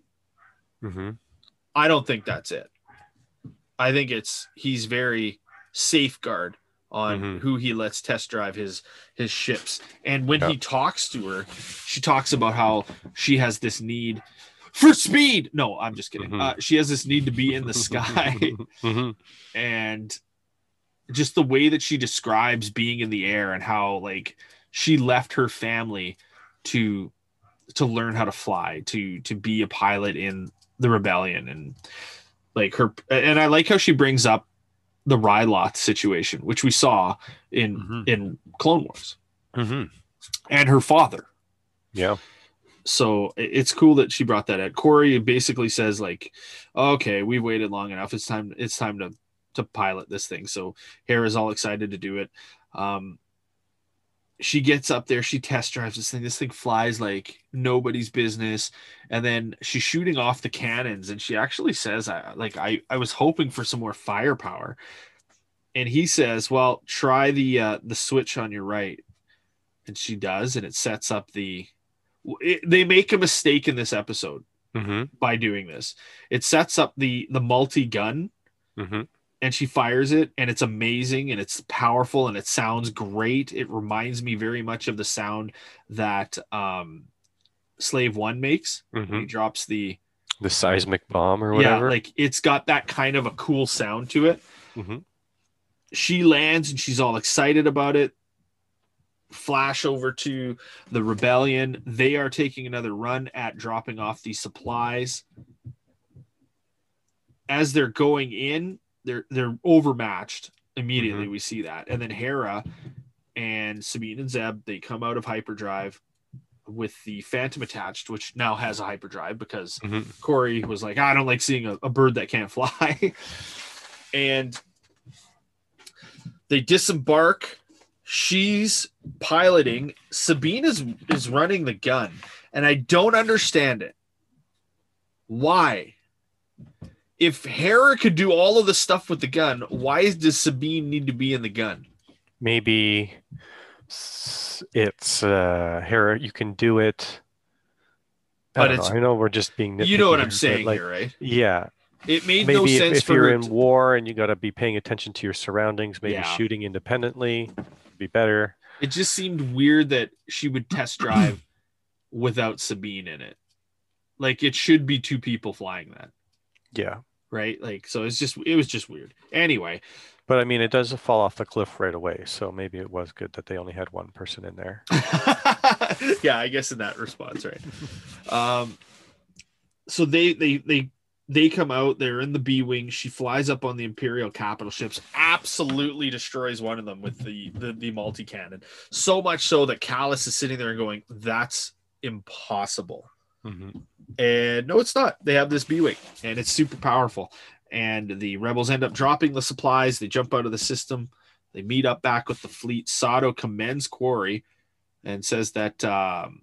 hmm I don't think that's it. I think it's he's very safeguard on Mhm. who he lets test drive his his ships. And when Yeah. he talks to her, she talks about how she has this need for speed. No, I'm just kidding. Mhm. Uh, she has this need to be in the sky, hmm and just the way that she describes being in the air and how like she left her family to to learn how to fly to to be a pilot in the rebellion and like her and I like how she brings up the Ryloth situation which we saw in Mhm. in Clone Wars. Hmm and her father. Yeah. so it's cool that she brought that at. Quarrie basically says like okay we've waited long enough. It's time it's time to to pilot this thing. So Hera's all excited to do it. Um she gets up there she test drives this thing this thing flies like nobody's business and then she's shooting off the cannons and she actually says I like I I was hoping for some more firepower. And he says well try the uh the switch on your right. And she does and it sets up the it, they make a mistake in this episode hmm by doing this. It sets up the the multi gun hmm and she fires it and it's amazing and it's powerful and it sounds great. It reminds me very much of the sound that um slave one makes when hmm he drops the The seismic bomb or whatever. yeah like it's got that kind of a cool sound to it. Mhm. she lands and she's all excited about it. Flash over to the rebellion. They are taking another run at dropping off the supplies. As they're going in, they're they're overmatched. Immediately Mhm. we see that. And then Hera and Sabine and Zeb, they come out of hyperdrive with the Phantom attached, which now has a hyperdrive because Mhm. Quarrie was like, I don't like seeing a, a bird that can't fly. and they disembark. She's piloting. Sabine is is running the gun. And I don't understand it. Why? If Hera could do all of the stuff with the gun, why does Sabine need to be in the gun? maybe it's uh Hera. You can do it. I, But know, I know we're just being. You know what I'm saying like, here, right? Yeah, It made maybe no if, sense if for you're in to- war and you got to be paying attention to your surroundings, maybe Yeah. shooting independently would be better. it just seemed weird that she would test drive without Sabine in it. Like it should be two people flying that, Yeah, right? Like so it's just it was just weird. Anyway, but I mean, it does fall off the cliff right away, so maybe it was good that they only had one person in there. yeah, I guess in that response, right? Um so they they they they come out, they're in the B wing. She flies up on the Imperial capital ships, absolutely destroys one of them with the the, the multi cannon. So much so that Kallus is sitting there and going, That's impossible. Mhm. And no, it's not. They have this B Wing and it's super powerful. And the rebels end up dropping the supplies. They jump out of the system. They meet up back with the fleet. Sato commends Quarrie and says that um,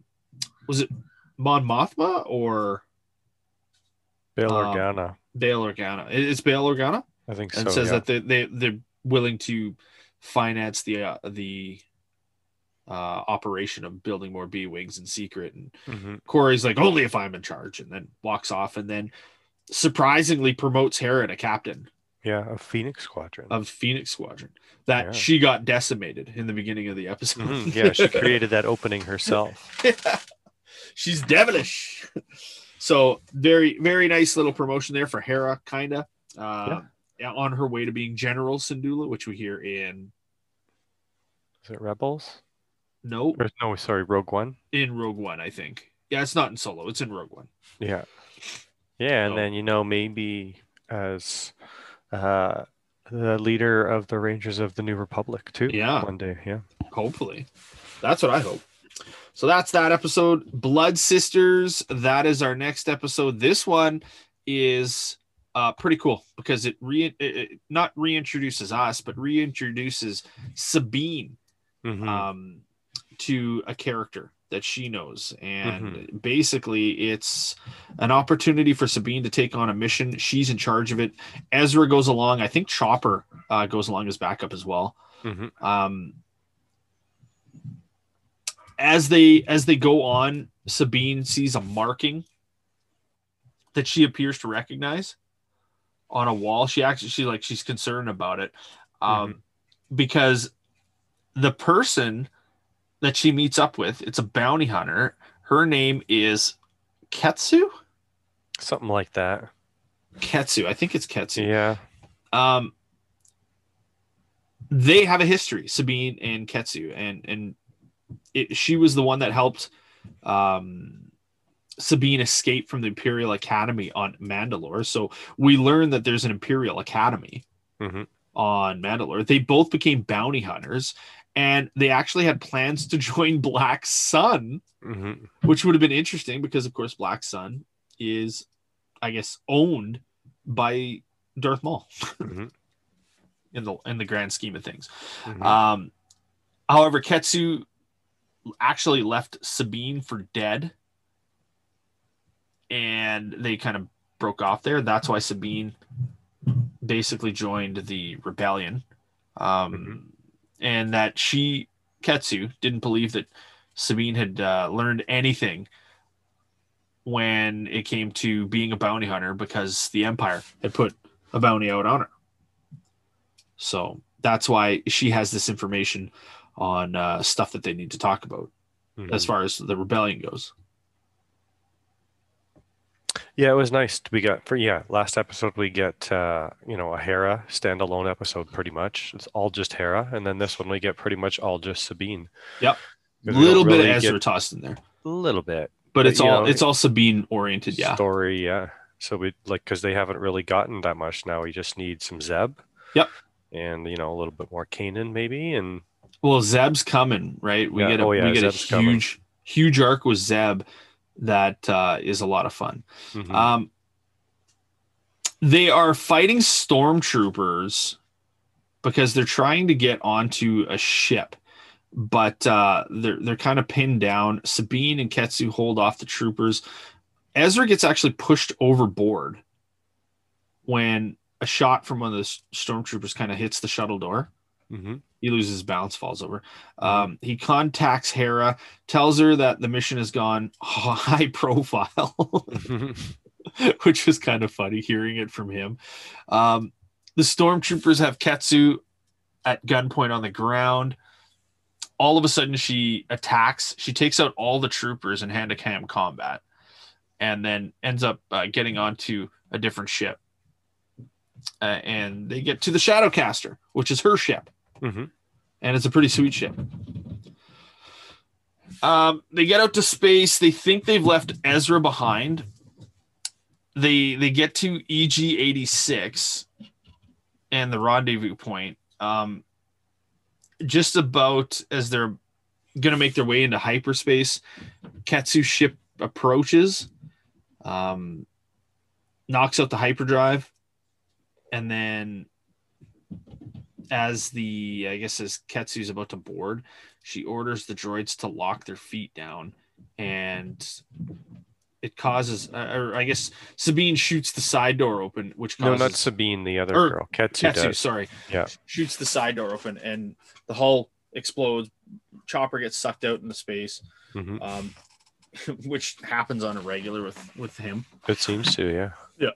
was it Mon Mothma or Bail Um, Organa, Bail Organa? It's Bail Organa, I think and so. And says yeah. that they, they they're willing to finance the uh, the uh, operation of building more B wings in secret. And Mhm. Quarrie's like, only if I'm in charge, and then walks off, and then surprisingly promotes Hera to captain Yeah, a Phoenix Squadron. of Phoenix Squadron. That Yeah. she got decimated in the beginning of the episode. Mhm, Yeah, she created that opening herself. She's devilish. So very, very nice little promotion there for Hera, kinda. Uh, yeah. on her way to being General Syndulla, which we hear in Is it Rebels? No Or, no, sorry, Rogue One. in Rogue One, I think. Yeah, it's not in Solo. It's in Rogue One. Yeah. Yeah, and then you know maybe as uh the leader of the Rangers of the New Republic too. Yeah. One day, yeah. Hopefully. That's what I hope. So that's that episode. Blood Sisters. That is our next episode. This one is uh, pretty cool because it re it, it not reintroduces us, but reintroduces Sabine Mhm. um, to a character that she knows. And basically, it's an opportunity for Sabine to take on a mission. She's in charge of it. Ezra goes along. I think Chopper uh, goes along as backup as well. Mhm. Um, as they as they go on, Sabine sees a marking that she appears to recognize on a wall. She actually she like she's concerned about it um, because the person that she meets up with it's a bounty hunter. Her name is Ketsu. Something like that. Ketsu, I think it's Ketsu. Yeah. um they have a history sabine and ketsu and and it, she was the one that helped um sabine escape from the imperial academy on mandalore so we learn that there's an imperial academy Mhm. on mandalore they both became bounty hunters and they actually had plans to join black sun hmm which would have been interesting because of course black sun is i guess owned by darth maul Mhm. in the in the grand scheme of things. Mhm. um however ketsu actually left sabine for dead and they kind of broke off there. That's why sabine basically joined the rebellion. Um and that she ketsu didn't believe that sabine had uh, learned anything when it came to being a bounty hunter because the empire had put a bounty out on her so that's why she has this information on uh, stuff that they need to talk about as Mhm. far as the rebellion goes. Yeah, it was nice. We got for yeah, last episode we get uh, you know, a Hera standalone episode pretty much. It's all just Hera, and then this one we get pretty much all just Sabine. Yep. A little bit really of Ezra get- tossed in there, A little bit. but But, it's all know, it's all Sabine oriented. Yeah, Story, yeah. So we like because they haven't really gotten that much now. We just need some Zeb. Yep. And you know a little bit more Kanan maybe, and Well, Zeb's coming, right? We Yeah, get a oh yeah, we get Zeb's a coming. huge huge arc with Zeb that uh, is a lot of fun. Mhm. Um, they are fighting stormtroopers because they're trying to get onto a ship, but uh, they're they're kind of pinned down. Sabine and Ketsu hold off the troopers. Ezra gets actually pushed overboard when a shot from one of the stormtroopers kind of hits the shuttle door. Mhm. He loses his balance, falls over. Um, he contacts Hera, tells her that the mission has gone high profile. which was kind of funny hearing it from him. Um, the stormtroopers have Ketsu at gunpoint on the ground. All of a sudden, she attacks. She takes out all the troopers in hand to hand combat and then ends up uh, getting onto a different ship. Uh, and they get to the Shadowcaster, which is her ship. Mhm. And it's a pretty sweet ship. Um, they get out to space. They think they've left Ezra behind, they they get to EG eighty six and the rendezvous point. Um, just about as they're gonna make their way into hyperspace, Ketsu's ship approaches, um, knocks out the hyperdrive, and then as the I guess as Ketsu's about to board, she orders the droids to lock their feet down, and it causes, uh, or I guess Sabine shoots the side door open, which no, not Sabine, the other girl. Ketsu, Ketsu, does. sorry, Yeah. shoots the side door open, and the hull explodes. Chopper gets sucked out into space, Mhm. um, which happens on a regular with with him. It seems to, yeah, yeah.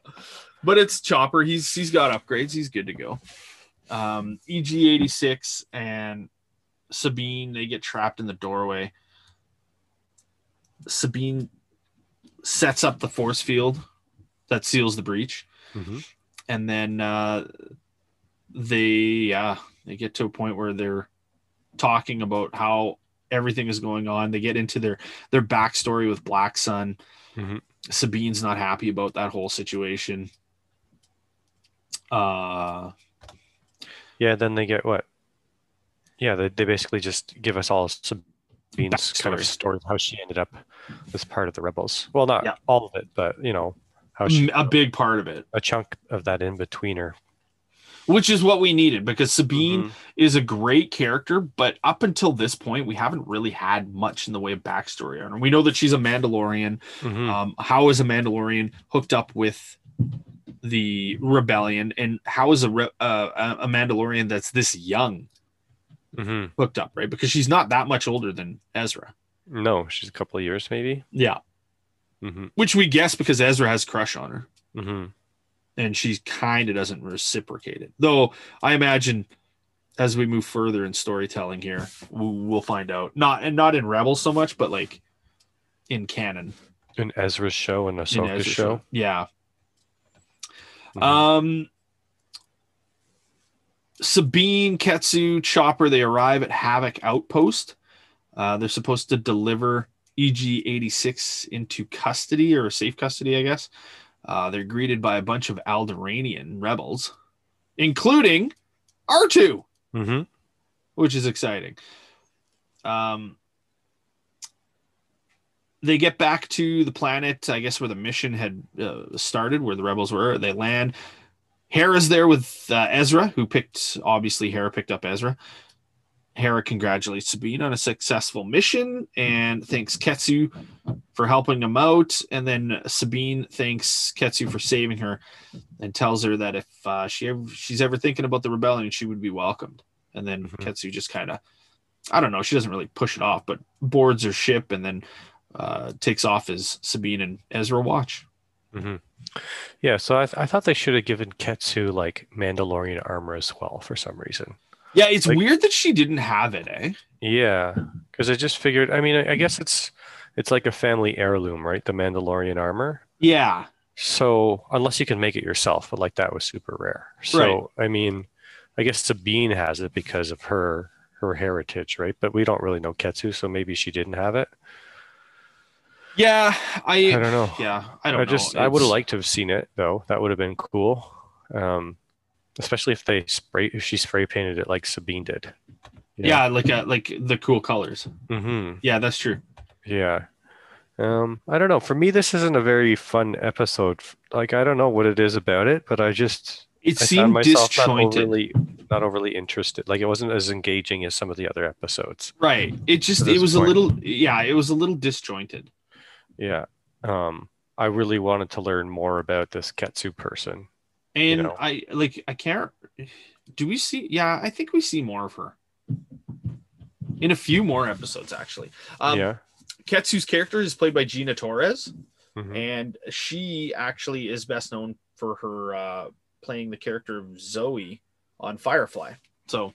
But it's Chopper. He's he's got upgrades. He's good to go. Um, EG eighty six and Sabine they get trapped in the doorway. Sabine sets up the force field that seals the breach, Mhm. and then uh, they uh, they get to a point where they're talking about how everything is going on. They get into their their backstory with Black Sun. Mhm. Sabine's not happy about that whole situation. Uh, Yeah, then they get what? Yeah, they, they basically just give us all Sabine's kind of story of how she ended up as part of the rebels. Well, not Yeah. all of it, but you know how she a big part of it, a chunk of that in betweener. which is what we needed because Sabine Mhm. is a great character, but up until this point, we haven't really had much in the way of backstory on her. We know that she's a Mandalorian. Mhm. Um, how is a Mandalorian hooked up with the rebellion, and how is a re- uh, a Mandalorian that's this young Mhm. hooked up, right? Because she's not that much older than Ezra. No, she's a couple of years maybe. Yeah, hmm which we guess because Ezra has crush on her. hmm and she kind of doesn't reciprocate it. Though I imagine as we move further in storytelling here, we'll find out. Not and not in Rebels so much, but like in canon. In Ezra's show and In Ahsoka's Ezra's show. Yeah. Mhm. Um Sabine, Ketsu, Chopper, they arrive at Havoc Outpost. Uh, they're supposed to deliver EG 86 into custody or safe custody, I guess. Uh, they're greeted by a bunch of Alderaanian rebels, including R2, Mhm. which is exciting. Um, they get back to the planet, I guess, where the mission had uh, started, where the rebels were. They land. Hera's there with uh, Ezra, who picked, obviously, Hera picked up Ezra. Hera congratulates Sabine on a successful mission and thanks Ketsu for helping him out. And then Sabine thanks Ketsu for saving her and tells her that if uh, she ever, she's ever thinking about the rebellion, she would be welcomed. And then Mhm. Ketsu just kind of, I don't know, she doesn't really push it off, but boards her ship and then uh, takes off as Sabine and Ezra watch. hmm Yeah, so I, th- I thought they should have given Ketsu like Mandalorian armor as well for some reason. Yeah, it's Like- weird that she didn't have it, eh? Yeah, because I just figured. I mean, I, I guess it's it's like a family heirloom, right? The Mandalorian armor. Yeah. So unless you can make it yourself, but like that was super rare. So I mean, I guess Sabine has it because of her her heritage, right? But we don't really know Ketsu, so maybe she didn't have it. Yeah, I, I don't know. yeah, I don't I just I would have liked to have seen it though. That would have been cool. Um, especially if they spray if she spray painted it like Sabine did. yeah, like uh, like the cool colors. Mm-hmm. Yeah, that's true. Yeah. Um, I don't know. For me, this isn't a very fun episode. Like I don't know what it is about it, but I just It I seemed myself not disjointed. overly not overly interested. Like it wasn't as engaging as some of the other episodes. Right. It just it was a little yeah, it was a little disjointed. Yeah. Um, I really wanted to learn more about this Ketsu person. And know. I like I can't do we see yeah, I think we see more of her. In a few more episodes actually. Um yeah. Ketsu's character is played by Gina Torres Mhm. and she actually is best known for her uh playing the character of Zoe on Firefly. So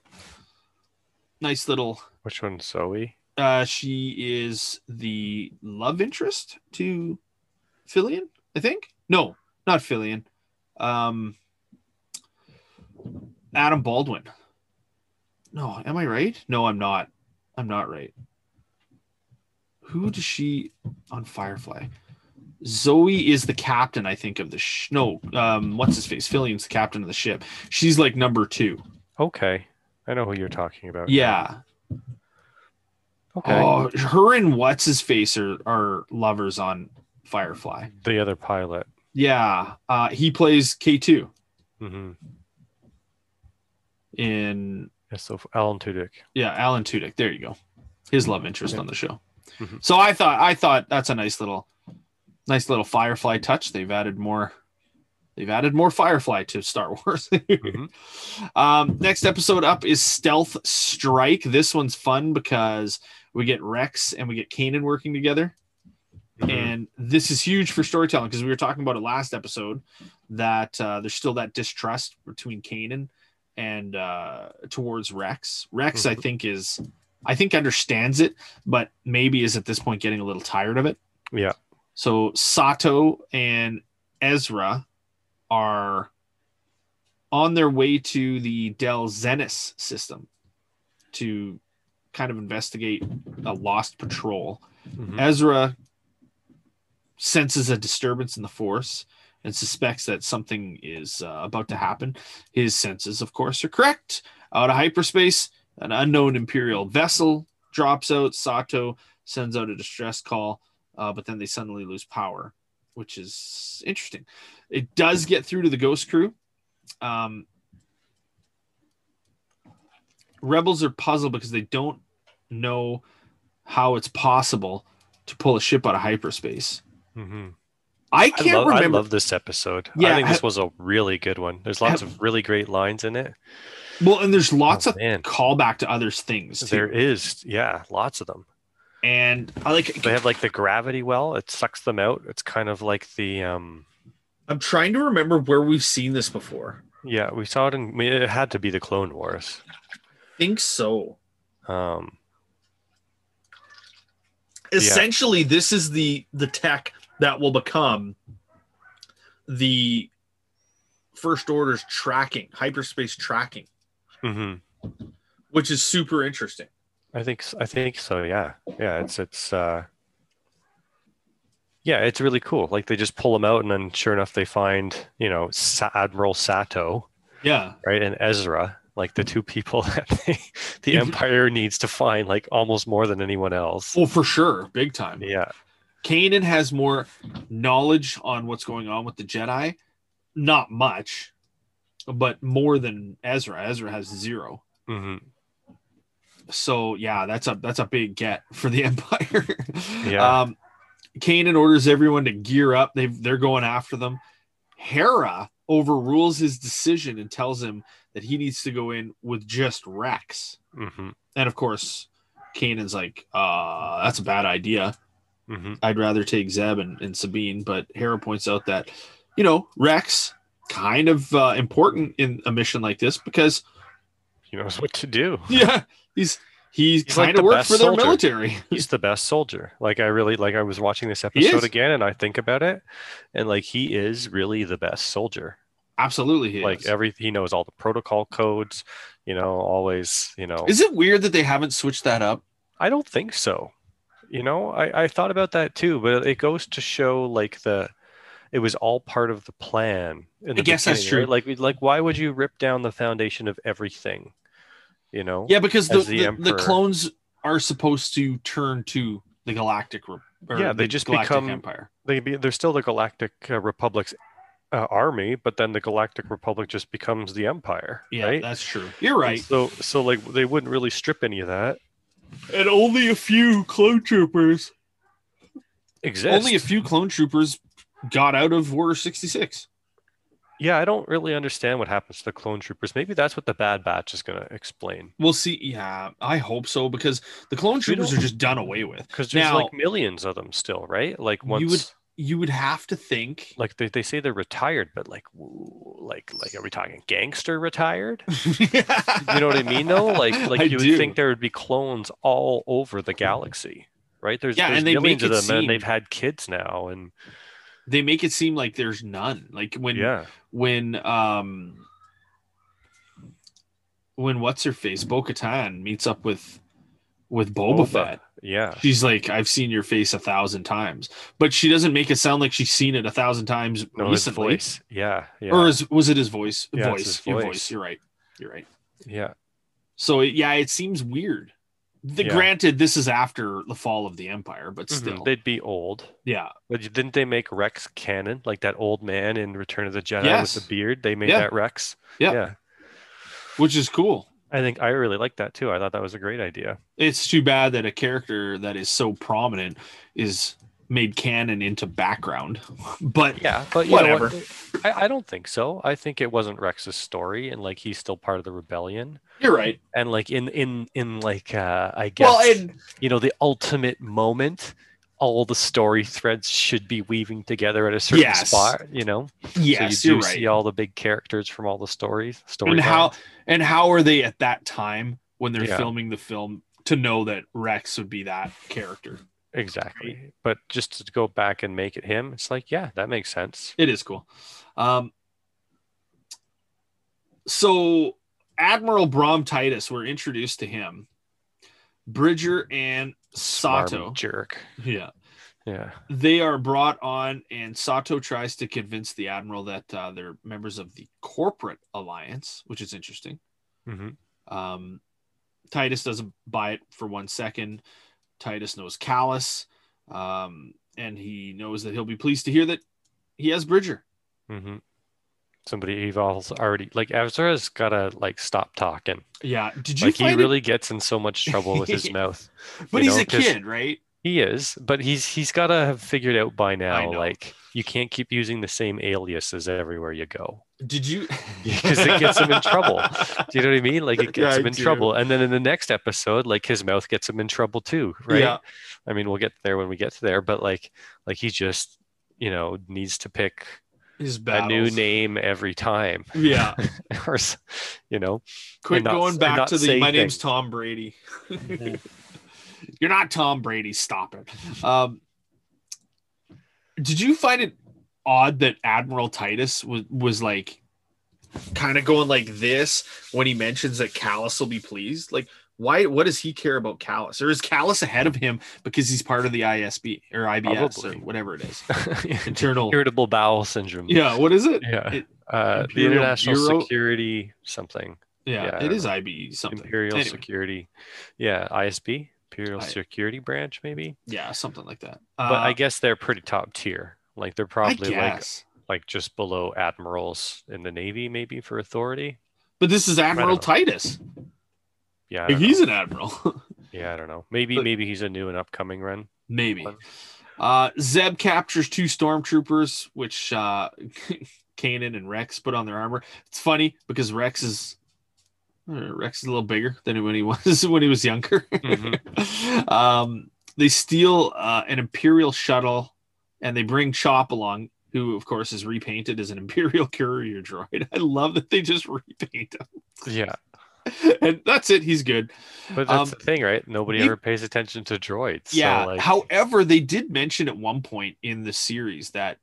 nice little Which one's Zoe? Uh she is the love interest to Fillion, I think. No, not Fillion. Um Adam Baldwin. No, am I right? No, I'm not. I'm not right. Who does she on Firefly? Zoe is the captain, I think, of the sh- no. Um, what's his face? Fillion's the captain of the ship. She's like number two. Okay. I know who you're talking about. Yeah. Okay. Oh, her and what's his face are are lovers on Firefly. The other pilot. Yeah, uh, he plays K two hmm in Yeah, so Alan Tudyk. yeah Alan Tudyk. There you go, his love interest Yeah. on the show. Mhm. So I thought I thought that's a nice little nice little Firefly touch. They've added more. They've added more Firefly to Star Wars. Mhm. um, next episode up is Stealth Strike. This one's fun because we get Rex and we get Kanan working together. Mhm. and this is huge for storytelling because we were talking about it last episode that uh, there's still that distrust between Kanan and uh, towards Rex. Rex, I Mhm. think, is I think understands it, but maybe is at this point getting a little tired of it. Yeah. So Sato and Ezra are on their way to the Del Zenis system to kind of investigate a lost patrol. Mhm. Ezra senses a disturbance in the force and suspects that something is uh, about to happen. His senses, of course, are correct. Out of hyperspace, an unknown Imperial vessel drops out. Sato sends out a distress call, uh, but then they suddenly lose power, which is interesting. It does get through to the Ghost crew. Um, rebels are puzzled because they don't know how it's possible to pull a ship out of hyperspace. Mhm. I I can't love, I love this episode. Yeah, I think this ha- was a really good one. There's lots of really great lines in it. well, and there's lots Oh, of man. callback to other things too. There is, yeah, lots of them. and I like. They have like the gravity well. It sucks them out. It's kind of like the um I'm trying to remember where we've seen this before. yeah, we saw it in I it had to be the Clone Wars. Think so. Um Essentially, this is the the tech that will become the first order's tracking, hyperspace tracking, mhm. which is super interesting. I think I think so, yeah. Yeah, it's it's uh yeah, it's really cool. Like they just pull them out, and then sure enough, they find you know Admiral Sato, Yeah, right, and Ezra, like the two people that they, the Empire needs to find, like almost more than anyone else. well, for sure, big time. Yeah, Kanan has more knowledge on what's going on with the Jedi. Not much, but more than Ezra. Ezra has zero. hmm So yeah, that's a that's a big get for the Empire. Yeah. Um Kanan orders everyone to gear up. They they're going after them. Hera overrules his decision and tells him that he needs to go in with just Rex. hmm And of course, Kanan's like, uh, that's a bad idea. hmm I'd rather take Zeb and, and Sabine, but Hera points out that, you know, Rex kind of uh, important in a mission like this because He knows what to do. yeah, he's he's, He's like kind of the worked best for their soldier. military. He's the best soldier. Like I really like. I was watching this episode again, and I think about it, and like he is really the best soldier. Absolutely, he like is. every he knows all the protocol codes. You know, always. You know, Is it weird that they haven't switched that up? I don't think so. You know, I, I thought about that too, but it goes to show like the it was all part of the plan. In the I guess that's true. right? Like, like why would you rip down the foundation of everything? You know? Yeah, because the, the the, the, clones are supposed to turn to the Galactic or Yeah, they the just Galactic become- Empire. They be they're still the Galactic uh, Republic's uh, army, but then the Galactic Republic just becomes the Empire, Yeah, right? that's true. You're right. So, so like they wouldn't really strip any of that. And only a few clone troopers. Exist. Only a few clone troopers got out of Order 66. Yeah, I don't really understand what happens to the clone troopers. Maybe that's what the Bad Batch is going to explain. We'll see. Yeah, I hope so because the clone troopers are just done away with. Because there's Now- like millions of them still, right? Like once, You would have to think. like they, they say they're retired, but like, like, like, are we talking gangster retired? you You know what I mean, though? Like, like I you would think there would be clones all over the galaxy, right? There's, Yeah, there's and they make millions of them, seem- and they've had kids now, and they make it seem like there's none. Like when yeah, when um when what's her face Bo Katan meets up with with Boba, Boba. Fett. Yeah, She's like, I've seen your face a thousand times, but she doesn't make it sound like she's seen it a thousand times no, his recently. voice, yeah, yeah, Or is, was it his voice? Yeah, voice. his Your voice. voice. You're right. You're right. yeah. So it- yeah, it seems weird. The, Yeah. Granted, this is after the fall of the Empire, but Mhm, still, They'd be old. yeah, But didn't they make Rex canon, like that old man in Return of the Jedi Yes. with the beard? They made Yeah. that Rex. Yeah. yeah. which is cool. I think I really like that too. I thought that was a great idea. It's too bad that a character that is so prominent is made canon into background, but Yeah, but you know Whatever. what? I, I don't think so. I think it wasn't Rex's story, and like he's still part of the rebellion. you're right. And like in in in like uh, I guess Well, and you know the ultimate moment, all the story threads should be weaving together at a certain Yes. spot. You know, yes, so you do right. see all the big characters from all the stories. Story and how and how are they at that time when they're Yeah. filming the film to know that Rex would be that character? exactly? But just to go back and make it him, it's like yeah, that makes sense. It is cool. Um, so Admiral Brom Titus, we're introduced to him. Bridger and Sato, jerk. yeah, Yeah. they are brought on, and Sato tries to convince the admiral that uh, they're members of the corporate alliance, which is interesting. hmm Um, Titus doesn't buy it for one second. Titus knows Kallus, um, and he knows that he'll be pleased to hear that he has Bridger. hmm Somebody evolves already. Like Ezra's gotta like stop talking. Yeah, did you Like he it- really gets in so much trouble with his mouth. But he's know, a kid, right? He is, but he's he's gotta have figured out by now. Like you can't keep using the same aliases everywhere you go Did you? because it gets him in trouble. Do you know what I mean? Like it Yeah, gets I him in trouble, and then in the next episode, like his mouth gets him in trouble too, right? Yeah. I mean, we'll get there when we get to there, but like like he just you know needs to pick His a new name every time, Yeah. or you know. Quit not- going back to the. say My name's. Tom Brady. You're not Tom Brady. Stop it. Um, did you find it odd that Admiral Titus was was like kind of going like this when he mentions that Kallus will be pleased? Like, why? What does he care about Kallus? Or is Kallus ahead of him because he's part of the ISB or IBS Probably. or whatever it is? Internal. irritable bowel syndrome. Yeah. What is it? Yeah. It- uh, the International Bureau- Security something. yeah. Yeah, I it don't is know. IB something. Imperial Anyway. Security. Yeah, ISB, Imperial I- Security Branch, maybe. Yeah, something like that. But Uh, I guess they're pretty top tier. Like they're probably like like just below admirals in the Navy, maybe for authority. But this is Admiral know. Titus. Yeah, he's know. an admiral. yeah, I don't know. Maybe But- maybe he's a new and upcoming run. Maybe. Uh, Zeb captures two stormtroopers, which uh, Kanan and Rex put on their armor. It's funny because Rex is uh, Rex is a little bigger than when he was when he was younger. Mhm. um, they steal uh, an Imperial shuttle and they bring Chop along, who of course is repainted as an Imperial courier droid. I love that they just repaint him, Yeah, and that's it. He's good. but that's Um, the thing, right? Nobody he- ever pays attention to droids. so, Yeah. like, However, they did mention at one point in the series that,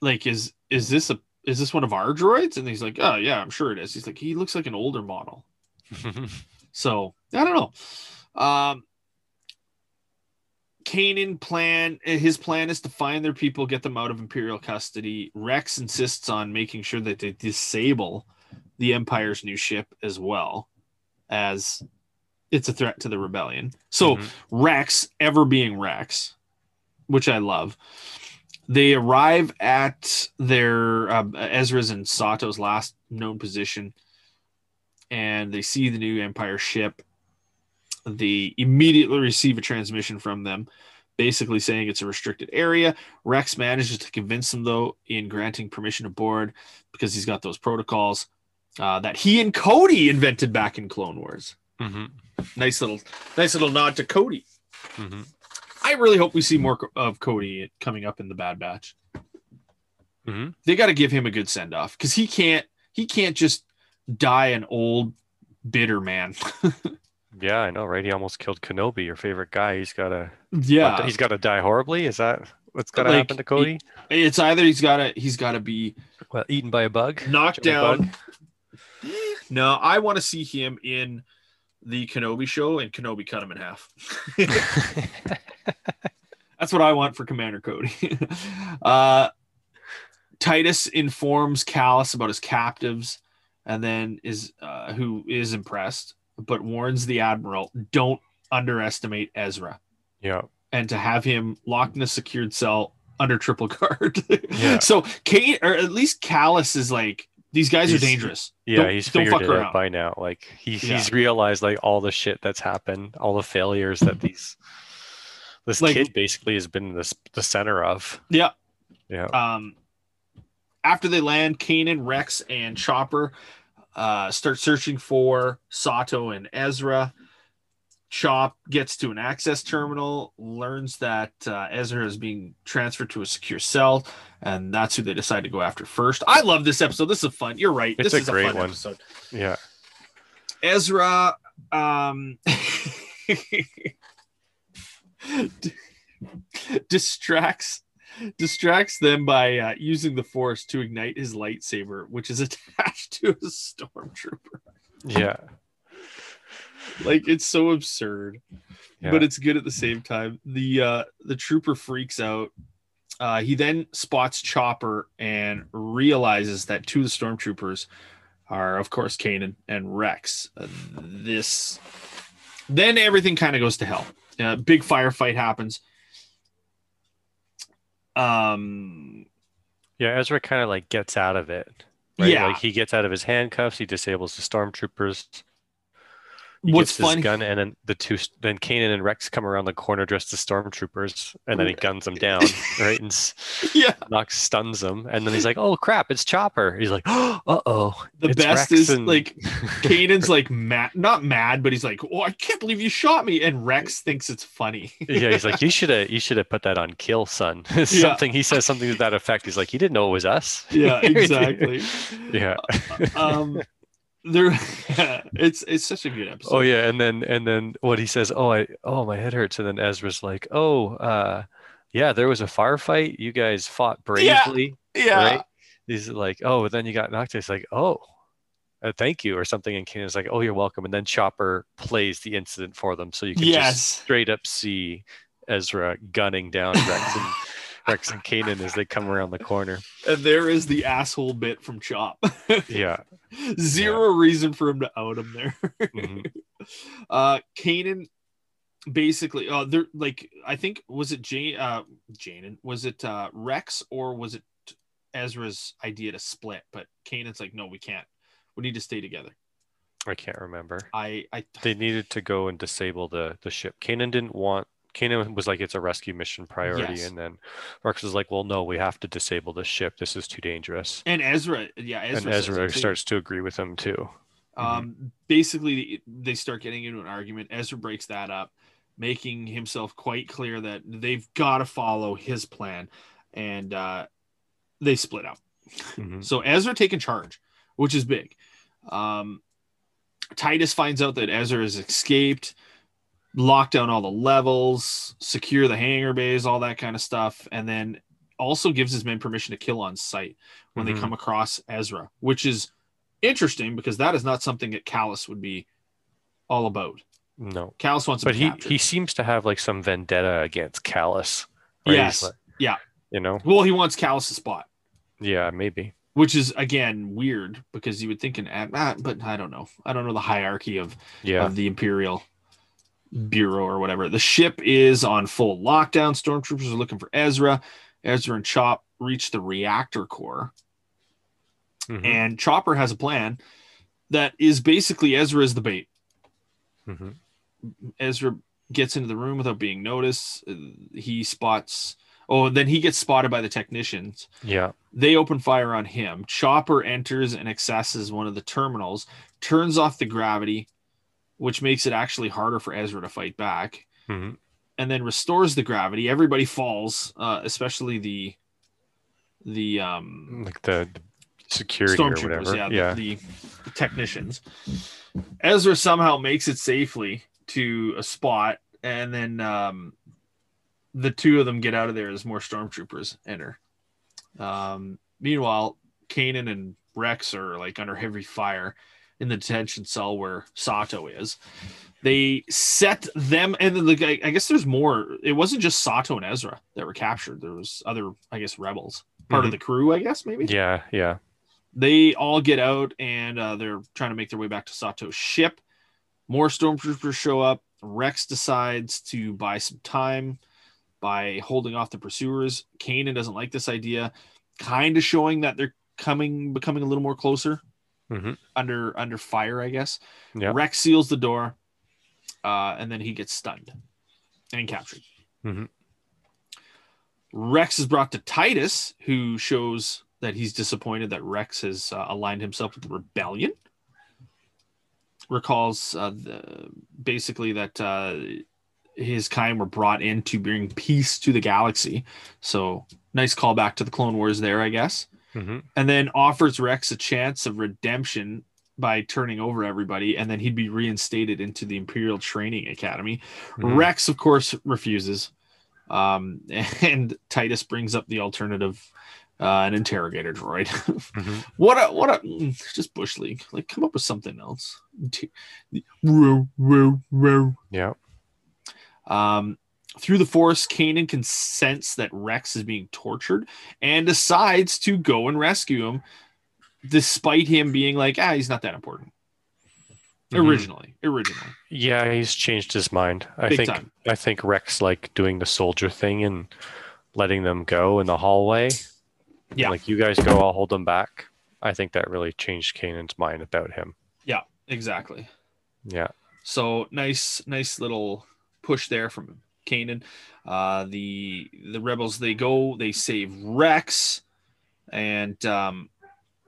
like, is is this a is this one of our droids? And he's like, oh yeah, I'm sure it is. He's like, he looks like an older model. So I don't know. Um, Kanan plan his plan is to find their people, get them out of Imperial custody. Rex insists on making sure that they disable the Empire's new ship as well, as it's a threat to the rebellion. So Mhm. Rex, ever being Rex, which I love, they arrive at their uh, Ezra's and Sato's last known position, and they see the new Empire ship. They immediately receive a transmission from them, basically saying it's a restricted area. Rex manages to convince them, though, in granting permission aboard because he's got those protocols uh, that he and Cody invented back in Clone Wars. Mhm. Nice little, nice little nod to Cody. Mhm. I really hope we see more of Cody coming up in the Bad Batch. Mhm. They got to give him a good send off because he can't, he can't just die an old, bitter man. Yeah, I know, right? He almost killed Kenobi, your favorite guy. He's got to. yeah, He's got to die horribly. Is that what's got to Like, happen to Cody? it's either he's got to, he's got to be well, eaten by a bug. knocked down, Bug? Down. No, I want to see him in the Kenobi show and Kenobi cut him in half. That's what I want for Commander Cody. uh, Titus informs Kallus about his captives, and then is uh, who is impressed, but warns the admiral, "Don't underestimate Ezra," yeah. and to have him locked in a secured cell under triple guard. Yeah. So Kate, or at least Kallus, is like, "These guys He's- are dangerous. Yeah, Don't- he's don't figured it around." out by now. Like he, Yeah. he's realized like all the shit that's happened, all the failures that these this Like- kid basically has been this the center of. Yeah. Yeah. um, after they land, Kanan, Rex, and Chopper uh, start searching for Sato and Ezra. Chop gets to an access terminal, learns that uh, Ezra is being transferred to a secure cell, and that's who they decide to go after first. I love this episode. This is fun. You're right. It's this a is great a fun one. episode. Yeah. Ezra um distracts distracts them by uh, using the force to ignite his lightsaber which is attached to a stormtrooper Yeah. like it's so absurd Yeah. but it's good at the same time the uh the trooper freaks out uh he then spots chopper and realizes that two of the stormtroopers are of course Kanan and Rex. Uh, this then everything kind of goes to hell. Uh, big firefight happens. Um Yeah, Ezra kind of like gets out of it. Right? yeah. Like he gets out of his handcuffs, he disables the stormtroopers. He What's gets his funny gun, and then the two, then Kanan and Rex come around the corner dressed as stormtroopers, and then he guns them down, right, and yeah, knocks, stuns them, and then he's like, "Oh crap, it's Chopper." He's like, "Uh oh." the best is like Kanan's like mad not mad, but he's like, Oh, I can't believe you shot me. And Rex thinks it's funny. yeah, he's like, "You should have, you should have put that on kill, son." something he says something to that effect. He's like, "He didn't know it was us." yeah, exactly. yeah. um there yeah, it's it's such a good episode. Oh yeah, and then and then what he says, "Oh, I oh my head hurts," and then Ezra's like, "Oh, uh, yeah, there was a firefight. You guys fought bravely, yeah. right?" He's like, "Oh, but then you got knocked." it's like, "Oh, uh, thank you," or something. And Kanan's like, "Oh, you're welcome." And then Chopper plays the incident for them, so you can Yes. just straight up see Ezra gunning down Rex and Rex and Kanan as they come around the corner. And there is the asshole bit from Chop. Yeah. Zero reason for him to out him there. Mhm. Uh Kanan basically uh they're like I think was it Jane uh Janan was it uh Rex or was it Ezra's idea to split? But Kanan's like, no, we can't. We need to stay together. I can't remember. I I They needed to go and disable the the ship. Kanan didn't want. Kanan was like, it's a rescue mission priority, Yes. and then Rex was like, well, no, we have to disable this ship. This is too dangerous. and Ezra, yeah, Ezra and Ezra starts to agree with him too. Um, basically, they start getting into an argument. Ezra breaks that up, making himself quite clear that they've got to follow his plan, and uh, they split up. Mhm. So Ezra taking charge, which is big. Um, Titus finds out that Ezra has escaped, lock down all the levels, secure the hangar bays, all that kind of stuff, and then also gives his men permission to kill on sight when Mhm. they come across Ezra, which is interesting because that is not something that Kallus would be all about. No, Kallus wants but he captured. he seems to have like some vendetta against Kallus. right? Yes, like- yeah. you know, Well, he wants Kallus' to spot, yeah, maybe. which is again weird because you would think an ah, but I don't know. I don't know the hierarchy of Yeah, of the Imperial Bureau or whatever. The ship is on full lockdown. Stormtroopers are looking for Ezra. Ezra and Chop reach the reactor core, Mhm, and Chopper has a plan that is basically Ezra is the bait. mhm. Ezra gets into the room without being noticed. He spots. Oh, then he gets spotted by the technicians. yeah, They open fire on him. Chopper enters and accesses one of the terminals, turns off the gravity, which makes it actually harder for Ezra to fight back, mhm. and then restores the gravity. Everybody falls, uh, especially the the um, like the, security or whatever. yeah, Yeah, The, the technicians. Ezra somehow makes it safely to a spot, and then um, the two of them get out of there as more stormtroopers enter. Um, meanwhile, Kanan and Rex are like under heavy fire in the detention cell where Sato is. They set them, and then the guy. I guess there's more. It wasn't just Sato and Ezra that were captured. There was other, I guess, rebels, part of the crew. I guess maybe yeah, yeah. they all get out and uh, they're trying to make their way back to Sato's ship. More stormtroopers show up. Rex decides to buy some time by holding off the pursuers. Kanan doesn't like this idea, kind of showing that they're coming, becoming a little more closer Mhm. under under fire, I guess. Yeah. Rex seals the door, uh, and then he gets stunned and captured. Mm-hmm. Rex is brought to Titus, who shows that he's disappointed that Rex has uh, aligned himself with the rebellion. Recalls uh, the, basically that uh, his kind were brought in to bring peace to the galaxy. So nice callback to the Clone Wars there, I guess. Hmm And then offers Rex a chance of redemption by turning over everybody, and then he'd be reinstated into the Imperial Training Academy. Mhm. Rex, of course, refuses. Um, and Titus brings up the alternative, uh, an interrogator droid. Mhm. what a what a mm, just bush league. Like, come up with something else. Yeah. Um, through the Force, Kanan can sense that Rex is being tortured and decides to go and rescue him, despite him being like, ah, he's not that important. Mhm. Originally, originally, Yeah, he's changed his mind. I Big think time. I think Rex like doing the soldier thing and letting them go in the hallway. Yeah. Like you guys go, I'll hold them back. I think that really changed Kanan's mind about him. Yeah, exactly. Yeah. So nice, nice little push there from Kanan. Uh, the the rebels they go, they save Rex, and um,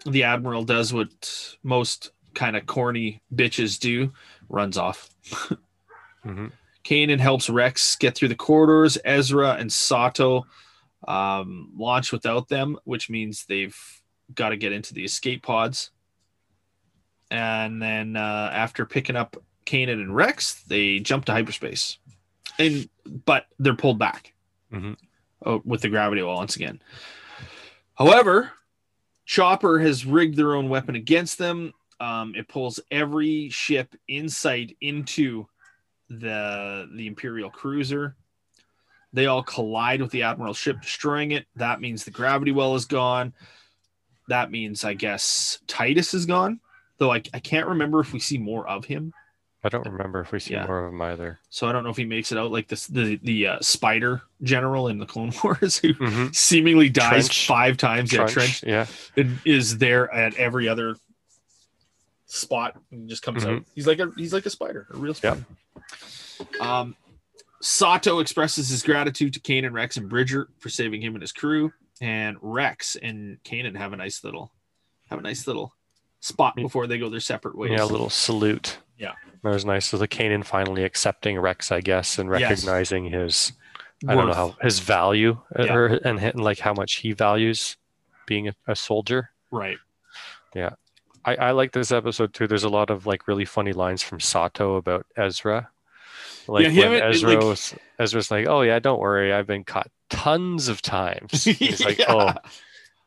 the admiral does what most kind of corny bitches do, runs off. hmm Kanan helps Rex get through the corridors. Ezra and Sato um, launch without them, which means they've got to get into the escape pods. And then uh, after picking up Kanan and Rex, they jump to hyperspace, and but they're pulled back Mhm. oh, with the gravity well once again. However, Chopper has rigged their own weapon against them. Um, it pulls every ship in sight into the the Imperial cruiser. They all collide with the Admiral's ship, destroying it. That means the gravity well is gone. That means, I guess, Titus is gone. Though I, I can't remember if we see more of him. I don't remember if we see Yeah. more of him either. So I don't know if he makes it out like this the the uh, spider general in the Clone Wars who hmm seemingly dies Trench. five times. Yeah, Trench, Trench yeah. and is there at every other spot and just comes out. He's like a he's like a spider, a real Yep. spider. Um, Sato expresses his gratitude to Kanan, Rex, and Bridger for saving him and his crew. And Rex and Kanan have a nice little have a nice little spot before they go their separate ways. Yeah, a little salute. Yeah. That was nice. So the Kanan finally accepting Rex, I guess, and Yes. recognizing his I don't know how his value uh, Yeah. or and, and like how much he values being a, a soldier. right. I, I like this episode too. There's a lot of like really funny lines from Sato about Ezra. Like Yeah, when Ezra like- was, Ezra's like, "Oh yeah, don't worry, I've been caught tons of times." He's like, Yeah. "Oh,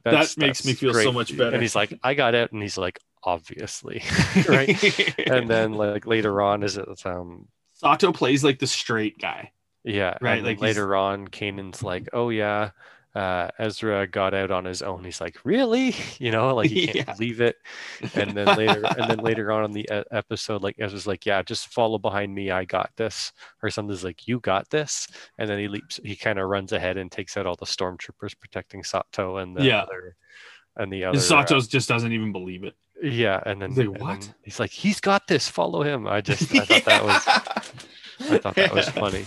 that's, That makes me feel so much better. And he's like, "I got it," and he's like, "Obviously." right. and then like later on, is it um Sato plays like the straight guy. Yeah, Right, And like then he's- later on, Kanan's like, "Oh yeah, uh, Ezra got out on his own." He's like, "Really?" You know, like he can't Yeah. believe it. And then later, and then later on in the episode, like Ezra's like, "Yeah, just follow behind me. I got this." Or something's like, "You got this." And then he leaps. He kind of runs ahead and takes out all the stormtroopers protecting Sato and the Yeah. other. And the other. And uh, just doesn't even believe it. Yeah, and then, He's like, then he's like, "He's got this. Follow him." I just, I thought that was, I thought that was funny.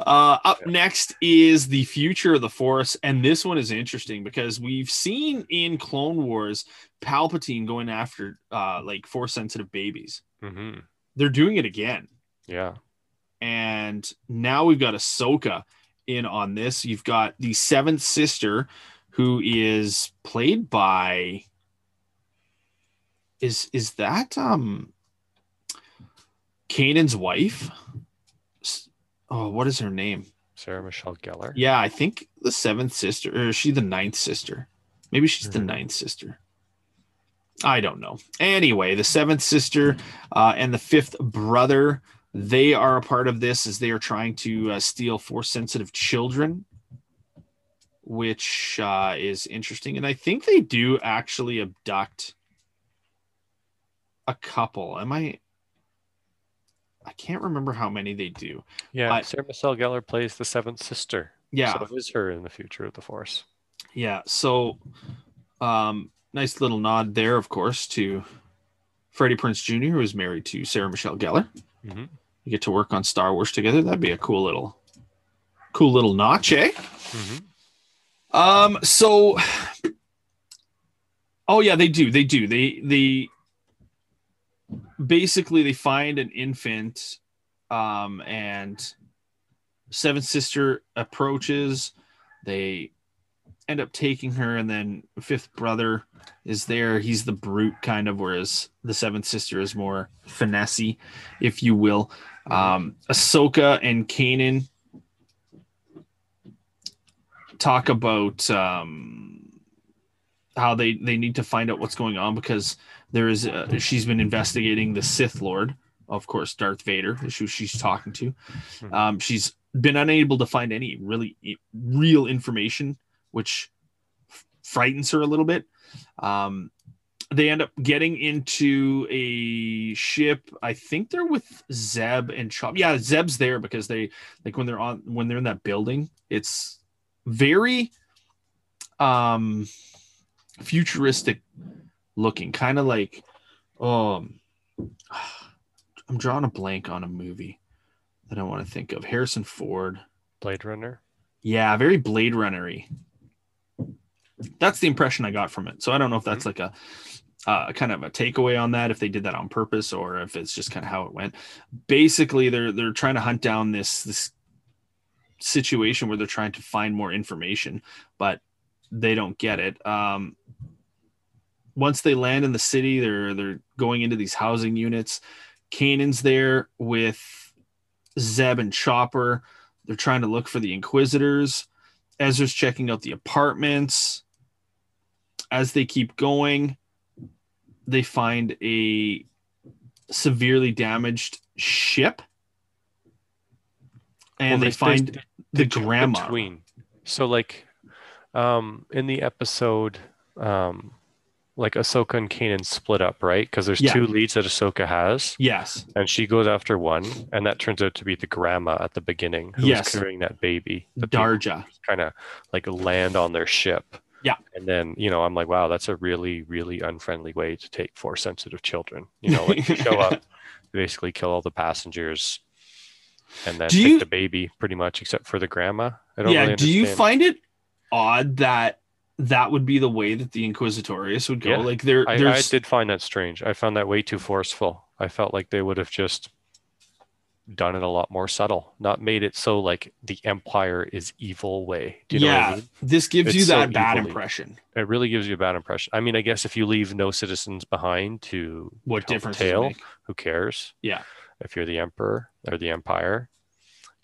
Uh, up next is the future of the Force, and this one is interesting because we've seen in Clone Wars Palpatine going after uh, like Force sensitive babies. hmm They're doing it again, Yeah. and now we've got Ahsoka in on this. You've got the seventh sister, who is played by. Is is that um Kanan's wife? Oh, what is her name? Sarah Michelle Gellar. Yeah, I think the seventh sister, or is she the ninth sister? Maybe she's the Mhm. ninth sister. I don't know. Anyway, the seventh sister uh, and the fifth brother, they are a part of this as they are trying to uh, steal force sensitive children, which uh, is interesting. And I think they do actually abduct a couple. Am I? I can't remember how many they do. Yeah, I- Sarah Michelle Gellar plays the seventh sister. Yeah, So it is her in the future of the Force. Yeah. So, um, nice little nod there, of course, to Freddie Prinze Jr., who is married to Sarah Michelle Gellar. Mhm. You get to work on Star Wars together. That'd be a cool little, cool little notch, eh? hmm Um. So, oh yeah, they do. They do. They they basically they find an infant, um, and seventh sister approaches. They end up taking her, and then fifth brother is there. He's the brute kind of, whereas the seventh sister is more finessey, if you will. Um, Ahsoka and Kanan talk about um, how they they need to find out what's going on because there is uh, she's been investigating the Sith Lord, of course, Darth Vader, is who she's talking to. Mhm. Um, she's been unable to find any really real information, which f- frightens her a little bit. Um, they end up getting into a ship. I think they're with Zeb and Chop. Yeah, Zeb's there because they like when they're on when they're in that building. It's very um futuristic looking, kind of like um. I'm drawing a blank on a movie that I want to think of. Harrison Ford. Blade Runner. Yeah, very Blade Runnery. That's the impression I got from it. So I don't know if that's like a uh, kind of a takeaway on that, if they did that on purpose or if it's just kind of how it went. Basically, they're they're trying to hunt down this this situation where they're trying to find more information, but they don't get it. Um, once they land in the city, they're they're going into these housing units. Kanan's there with Zeb and Chopper. They're trying to look for the Inquisitors. Ezra's checking out the apartments. As they keep going, they find a severely damaged ship. And Well, they find the jump grandma. between. So like, um, in the episode, um, like Ahsoka and Kanan split up, right? Because there's Yeah. two leads that Ahsoka has, Yes. and she goes after one, and that turns out to be the grandma at the beginning who Yes. carrying that baby. that Darja. kind of like land on their ship. Yeah. And then, you know, I'm like, wow, that's a really, really unfriendly way to take four sensitive children. You know, like you show up, basically kill all the passengers, and then Do take you- the baby pretty much, except for the grandma. I don't Yeah. really do you find it odd that that would be the way that the Inquisitorius would go? Yeah. Like there, I, I did find that strange. I found that way too forceful. I felt like they would have just done it a lot more subtle, not made it so like the empire is evil way. Do you know yeah. I mean? This gives It's you so that bad evilly. impression. It really gives you a bad impression. I mean, I guess if you leave no citizens behind to What difference tale, who cares? Yeah. If you're the emperor or the empire,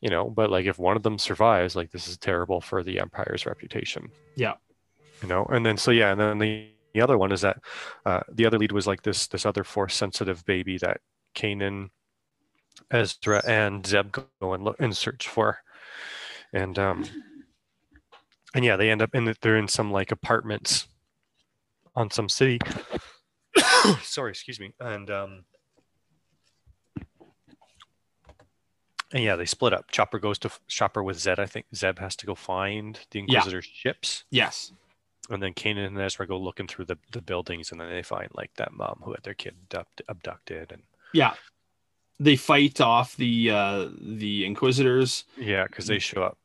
you know, but like if one of them survives, like this is terrible for the empire's reputation. Yeah. You know, and then so yeah, and then the, the other one is that uh, the other lead was like this this other force sensitive baby that Kanan Ezra and Zeb go and look and search for, and um, and yeah, they end up in the, they're in some like apartments on some city. Sorry, excuse me, and um, and yeah, they split up. Chopper goes to Chopper with Zeb. I think Zeb has to go find the Yeah. Ships, Yes. And then Kanan and Ezra go looking through the, the buildings, and then they find like that mom who had their kid abduct, abducted, and Yeah. They fight off the uh the Inquisitors, yeah, because they show up.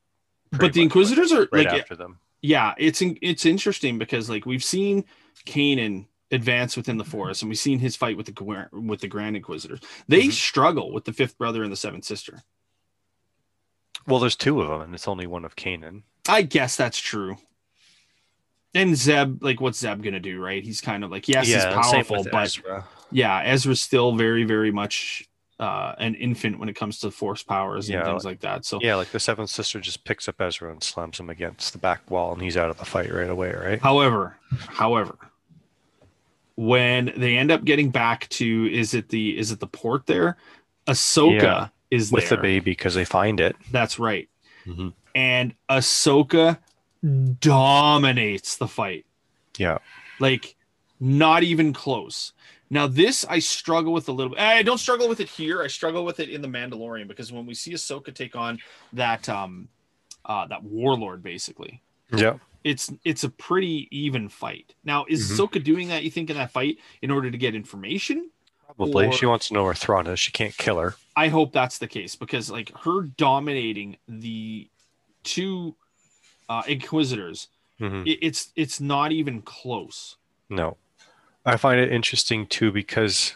but the much, like, Inquisitors are right like after them. yeah, it's in, it's interesting because like we've seen Kanan advance within the Force, and we've seen his fight with the with the Grand Inquisitors. They Mhm. struggle with the fifth brother and the seventh sister. Well, there's two of them, and it's only one of Kanan. I guess that's true. And Zeb, like, what's Zeb gonna do, right? He's kind of like, yes, he's powerful, but Ezra. yeah, Ezra's still very, very much uh, an infant when it comes to force powers and Yeah, things like that. So, Yeah, like the seventh sister just picks up Ezra and slams him against the back wall, and he's out of the fight right away, right? however, however, when they end up getting back to, is it the is it the port there? Ahsoka Yeah, is With there. the baby because they find it. That's right. Mhm. And Ahsoka dominates the fight. Yeah. like not even close. Now this I struggle with a little bit. I don't struggle with it here. I struggle with it in the Mandalorian because when we see Ahsoka take on that um uh that warlord basically, Yeah. it's it's a pretty even fight. Now is Mhm. Ahsoka doing that you think in that fight in order to get information? Probably. Or- She wants to know where Thrawn is. She can't kill her. I hope that's the case because like her dominating the two uh inquisitors, Mhm. it, it's it's not even close. No. I find it interesting too because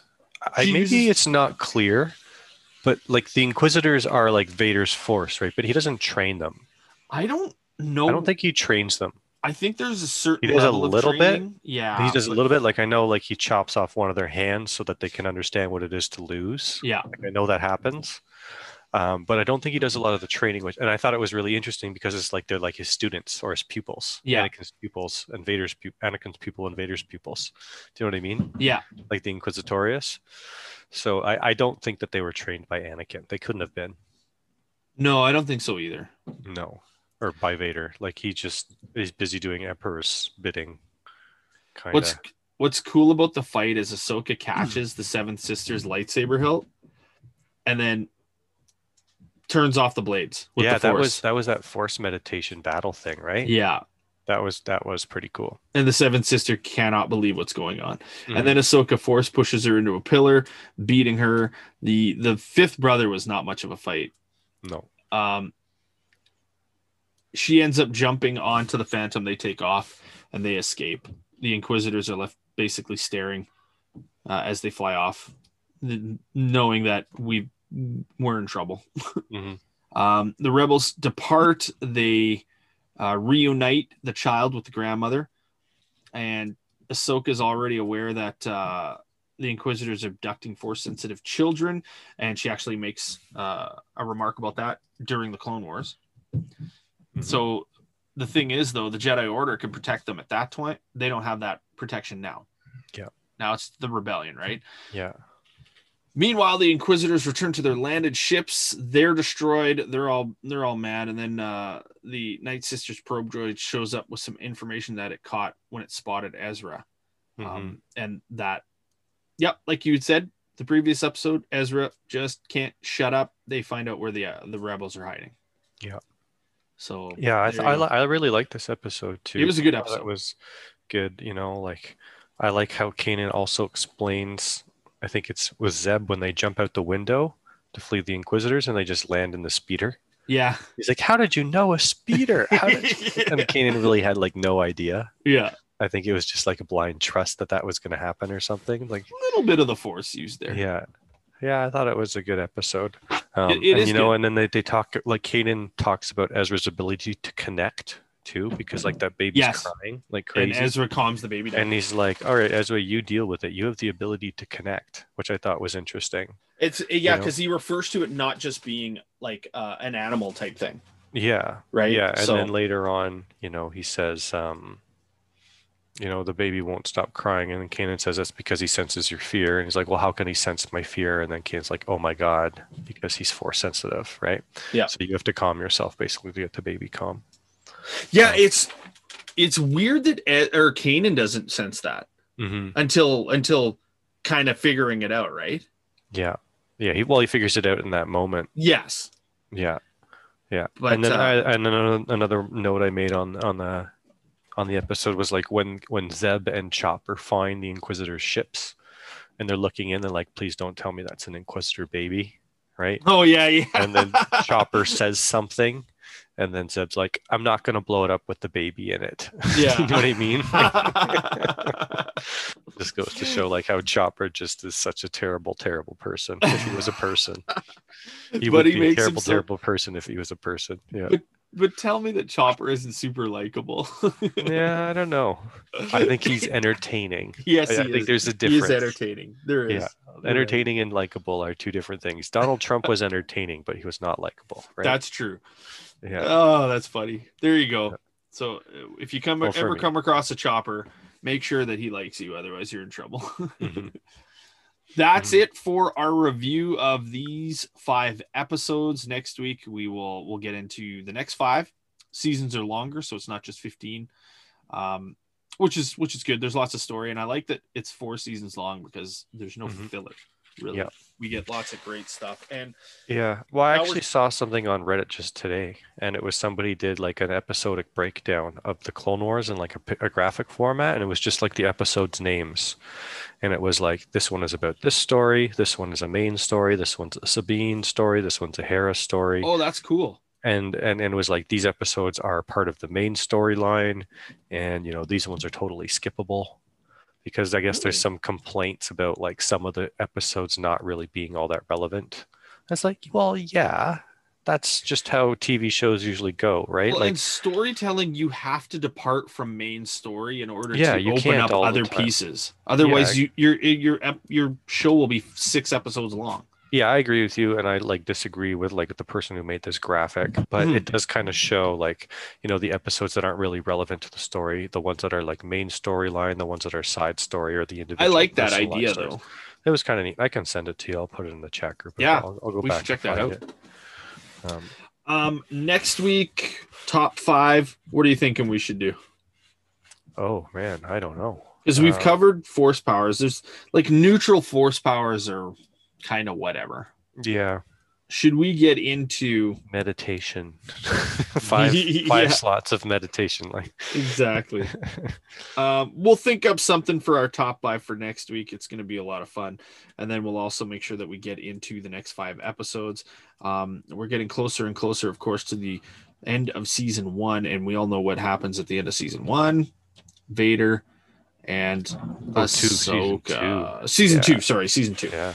I, maybe it's not clear, but like the Inquisitors are like Vader's force, right? But he doesn't train them. I don't know. I don't think he trains them. I think there's a certain He does a little bit. Yeah, he does a little bit. Like I know, like he chops off one of their hands so that they can understand what it is to lose. Yeah, Like, I know that happens. Um, but I don't think he does a lot of the training, which, and I thought it was really interesting because it's like they're like his students or his pupils. Yeah. Anakin's pupils and Vader's pu- Anakin's pupil and Vader's pupils. Do you know what I mean? yeah. Like the Inquisitorius. So I, I don't think that they were trained by Anakin. They couldn't have been. No, I don't think so either. No, or by Vader. Like he just is busy doing Emperor's bidding. Kind What's. What's cool about the fight is Ahsoka catches the Seventh Sister's lightsaber hilt, and then turns off the blades with Yeah, the that was that was that force meditation battle thing, right? yeah, That was that was pretty cool. and the Seventh Sister cannot believe what's going on. Mhm. And then Ahsoka force pushes her into a pillar, beating her. the The fifth brother was not much of a fight. no. um, she ends up jumping onto the phantom they take off and they escape the inquisitors are left basically staring uh, as they fly off knowing that we we're in trouble Mhm. um, the rebels depart they uh, reunite the child with the grandmother and Ahsoka is already aware that uh, the Inquisitors are abducting force sensitive children, and she actually makes uh, a remark about that during the Clone Wars. Mhm. So the thing is, though, the Jedi Order can protect them at that point. They don't have that protection now. Yeah. Now it's the rebellion, right? Yeah. Meanwhile, the Inquisitors return to their landed ships. They're destroyed. They're all they're all mad. And then uh, the Night Sisters probe droid shows up with some information that it caught when it spotted Ezra. Mhm. Um, and that, yep, like you had said the previous episode, Ezra just can't shut up. They find out where the uh, the rebels are hiding. Yeah. So yeah, I, th- I, li- I really like this episode too. It was a good episode. It was good. You know, like I like how Kanan also explains. I think it's with Zeb when they jump out the window to flee the Inquisitors and they just land in the speeder. yeah, He's like, "How did you know a speeder?" How did you-" and Kanan really had like no idea. yeah, I think it was just like a blind trust that that was going to happen or something. Like, a little bit of the Force used there. yeah, yeah, I thought it was a good episode. Um, It- it and is you know, good. and then they, they talk like Kanan talks about Ezra's ability to connect too, because like that baby's Yes. crying like crazy. And crazy. Ezra calms the baby down. And he's like, "All right, Ezra, you deal with it. You have the ability to connect," which I thought was interesting. It's yeah, you know? because he refers to it not just being like uh, an animal type thing, Yeah, right? yeah. And so, then later on, you know, he says, um, you know, the baby won't stop crying. And then Kanan says that's because he senses your fear. And he's like, well, how can he sense my fear? And then Kanan's like, oh my God, because he's force sensitive, right? Yeah. So you have to calm yourself basically to get the baby calm. Yeah, it's it's weird that Ed, or Kanan doesn't sense that hmm until until kind of figuring it out, right? Yeah. Yeah. He, well, he figures it out in that moment. Yes. Yeah. Yeah. But, and then uh, I, and then another, another note I made on on the on the episode was like when when Zeb and Chopper find the Inquisitor's ships, and they're looking in, they're like, "Please don't tell me that's an Inquisitor baby," right? Oh yeah, yeah. And then Chopper says something, and then Zeb's like, "I'm not gonna blow it up with the baby in it." Yeah. you know what I mean? just goes to show like how Chopper just is such a terrible, terrible person. If he was a person, he but would he be a terrible, so, terrible person if he was a person. Yeah. But tell me that Chopper isn't super likable. yeah, I don't know. I think he's entertaining. yes, I, I think there's a difference. He is entertaining. There is. Yeah. Oh, entertaining and likable are two different things. Donald Trump was entertaining, but he was not likable, right? That's true. Yeah. Oh, that's funny. There you go. So uh, if you come Well, ever come across a chopper, make sure that he likes you. Otherwise, you're in trouble. Mhm. That's Mhm. it for our review of these five episodes. Next week we will we'll get into the next five. Seasons are longer, so it's not just 15. Um, which is which is good. There's lots of story, and I like that it's four seasons long because there's no Mhm. filler. Really, Yeah. we get lots of great stuff. And Yeah. Well, I actually saw something on Reddit just today, and it was somebody did like an episodic breakdown of the Clone Wars in like a, a graphic format, and it was just like the episodes' names. And it was like this one is about this story, this one is a main story, this one's a Sabine story, this one's a Hera story. oh, that's cool. and and and it was like these episodes are part of the main storyline and you know these ones are totally skippable because i guess there's mm. some complaints about like some of the episodes not really being all that relevant it's like well yeah that's just how tv shows usually go right Well, like in storytelling, you have to depart from main story in order Yeah, to open up other pieces. Otherwise, Yeah. you your your your show will be six episodes long. Yeah i agree with you and i like disagree with like the person who made this graphic but Mhm. it does kind of show like you know the episodes that aren't really relevant to the story the ones that are like main storyline the ones that are side story or the individual I like that idea stories. though. It was kind of neat. I can send it to you. I'll put it in the chat group. Yeah. I'll, I'll go we back should check that out. Um, Um, next week, top five. What are you thinking we should do? oh man, I don't know. Because we've Uh, covered force powers. There's like neutral force powers are kind of whatever. Yeah, Should we get into meditation. five Yeah. five slots of meditation. Like exactly? um, we'll think up something for our top five for next week. It's going to be a lot of fun, and then we'll also make sure that we get into the next five episodes. Um, we're getting closer and closer, of course, to the end of season one, and we all know what happens at the end of season one: Vader and Oh, two, season Ahsoka. Season Yeah. two, sorry, season two. yeah,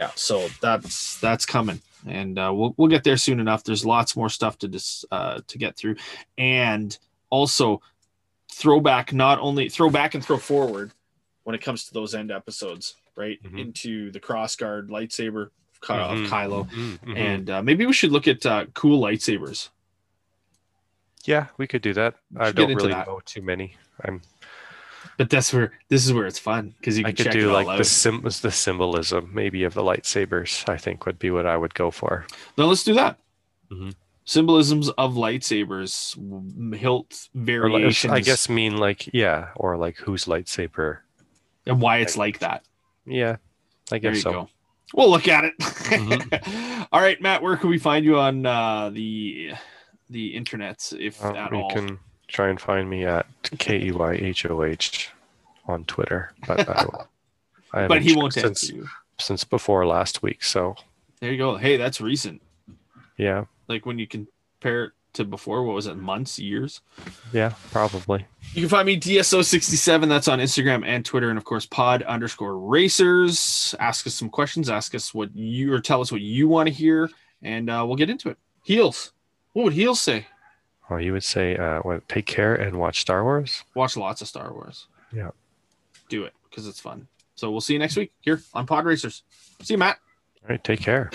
Yeah, so that's that's coming, and uh, we'll we'll get there soon enough. There's lots more stuff to dis, uh, to get through, and also throwback. Not only throw back and throw forward when it comes to those end episodes, right Mhm. into the crossguard lightsaber Ky- Mhm. of Kylo, Mhm, mhm. and uh, maybe we should look at uh, cool lightsabers. yeah, we could do that. I don't really that. know too many. I'm. But that's where this is where it's fun because you I could check do it like all the out. sim the symbolism maybe of the lightsabers. I think would be what I would go for. No, let's do that. Mhm. Symbolisms of lightsabers, hilt Or like, variations. I guess mean like yeah, or like whose lightsaber. and why it's like that. Yeah, I There guess you so. go. We'll look at it. Mhm. all right, Matt. Where can we find you on uh, the the internet, if Uh, at all? can try and find me at K E Y H O H on Twitter, but I, I But he won't checked answer since you. since before last week. So There you go. Hey, that's recent. yeah, Like when you compare it to before, what was it? Months, years. yeah, probably. You can find me DSO67. That's on Instagram and Twitter, and of course, pod underscore racers. Ask us some questions. Ask us what you or tell us what you want to hear, and uh, we'll get into it. Heels. What would Heels say? Well, you would say, uh, what, take care and watch Star Wars. Watch lots of Star Wars. Yeah. Do it because it's fun. So we'll see you next week here on Pod Racers. See you, Matt. All right, take care.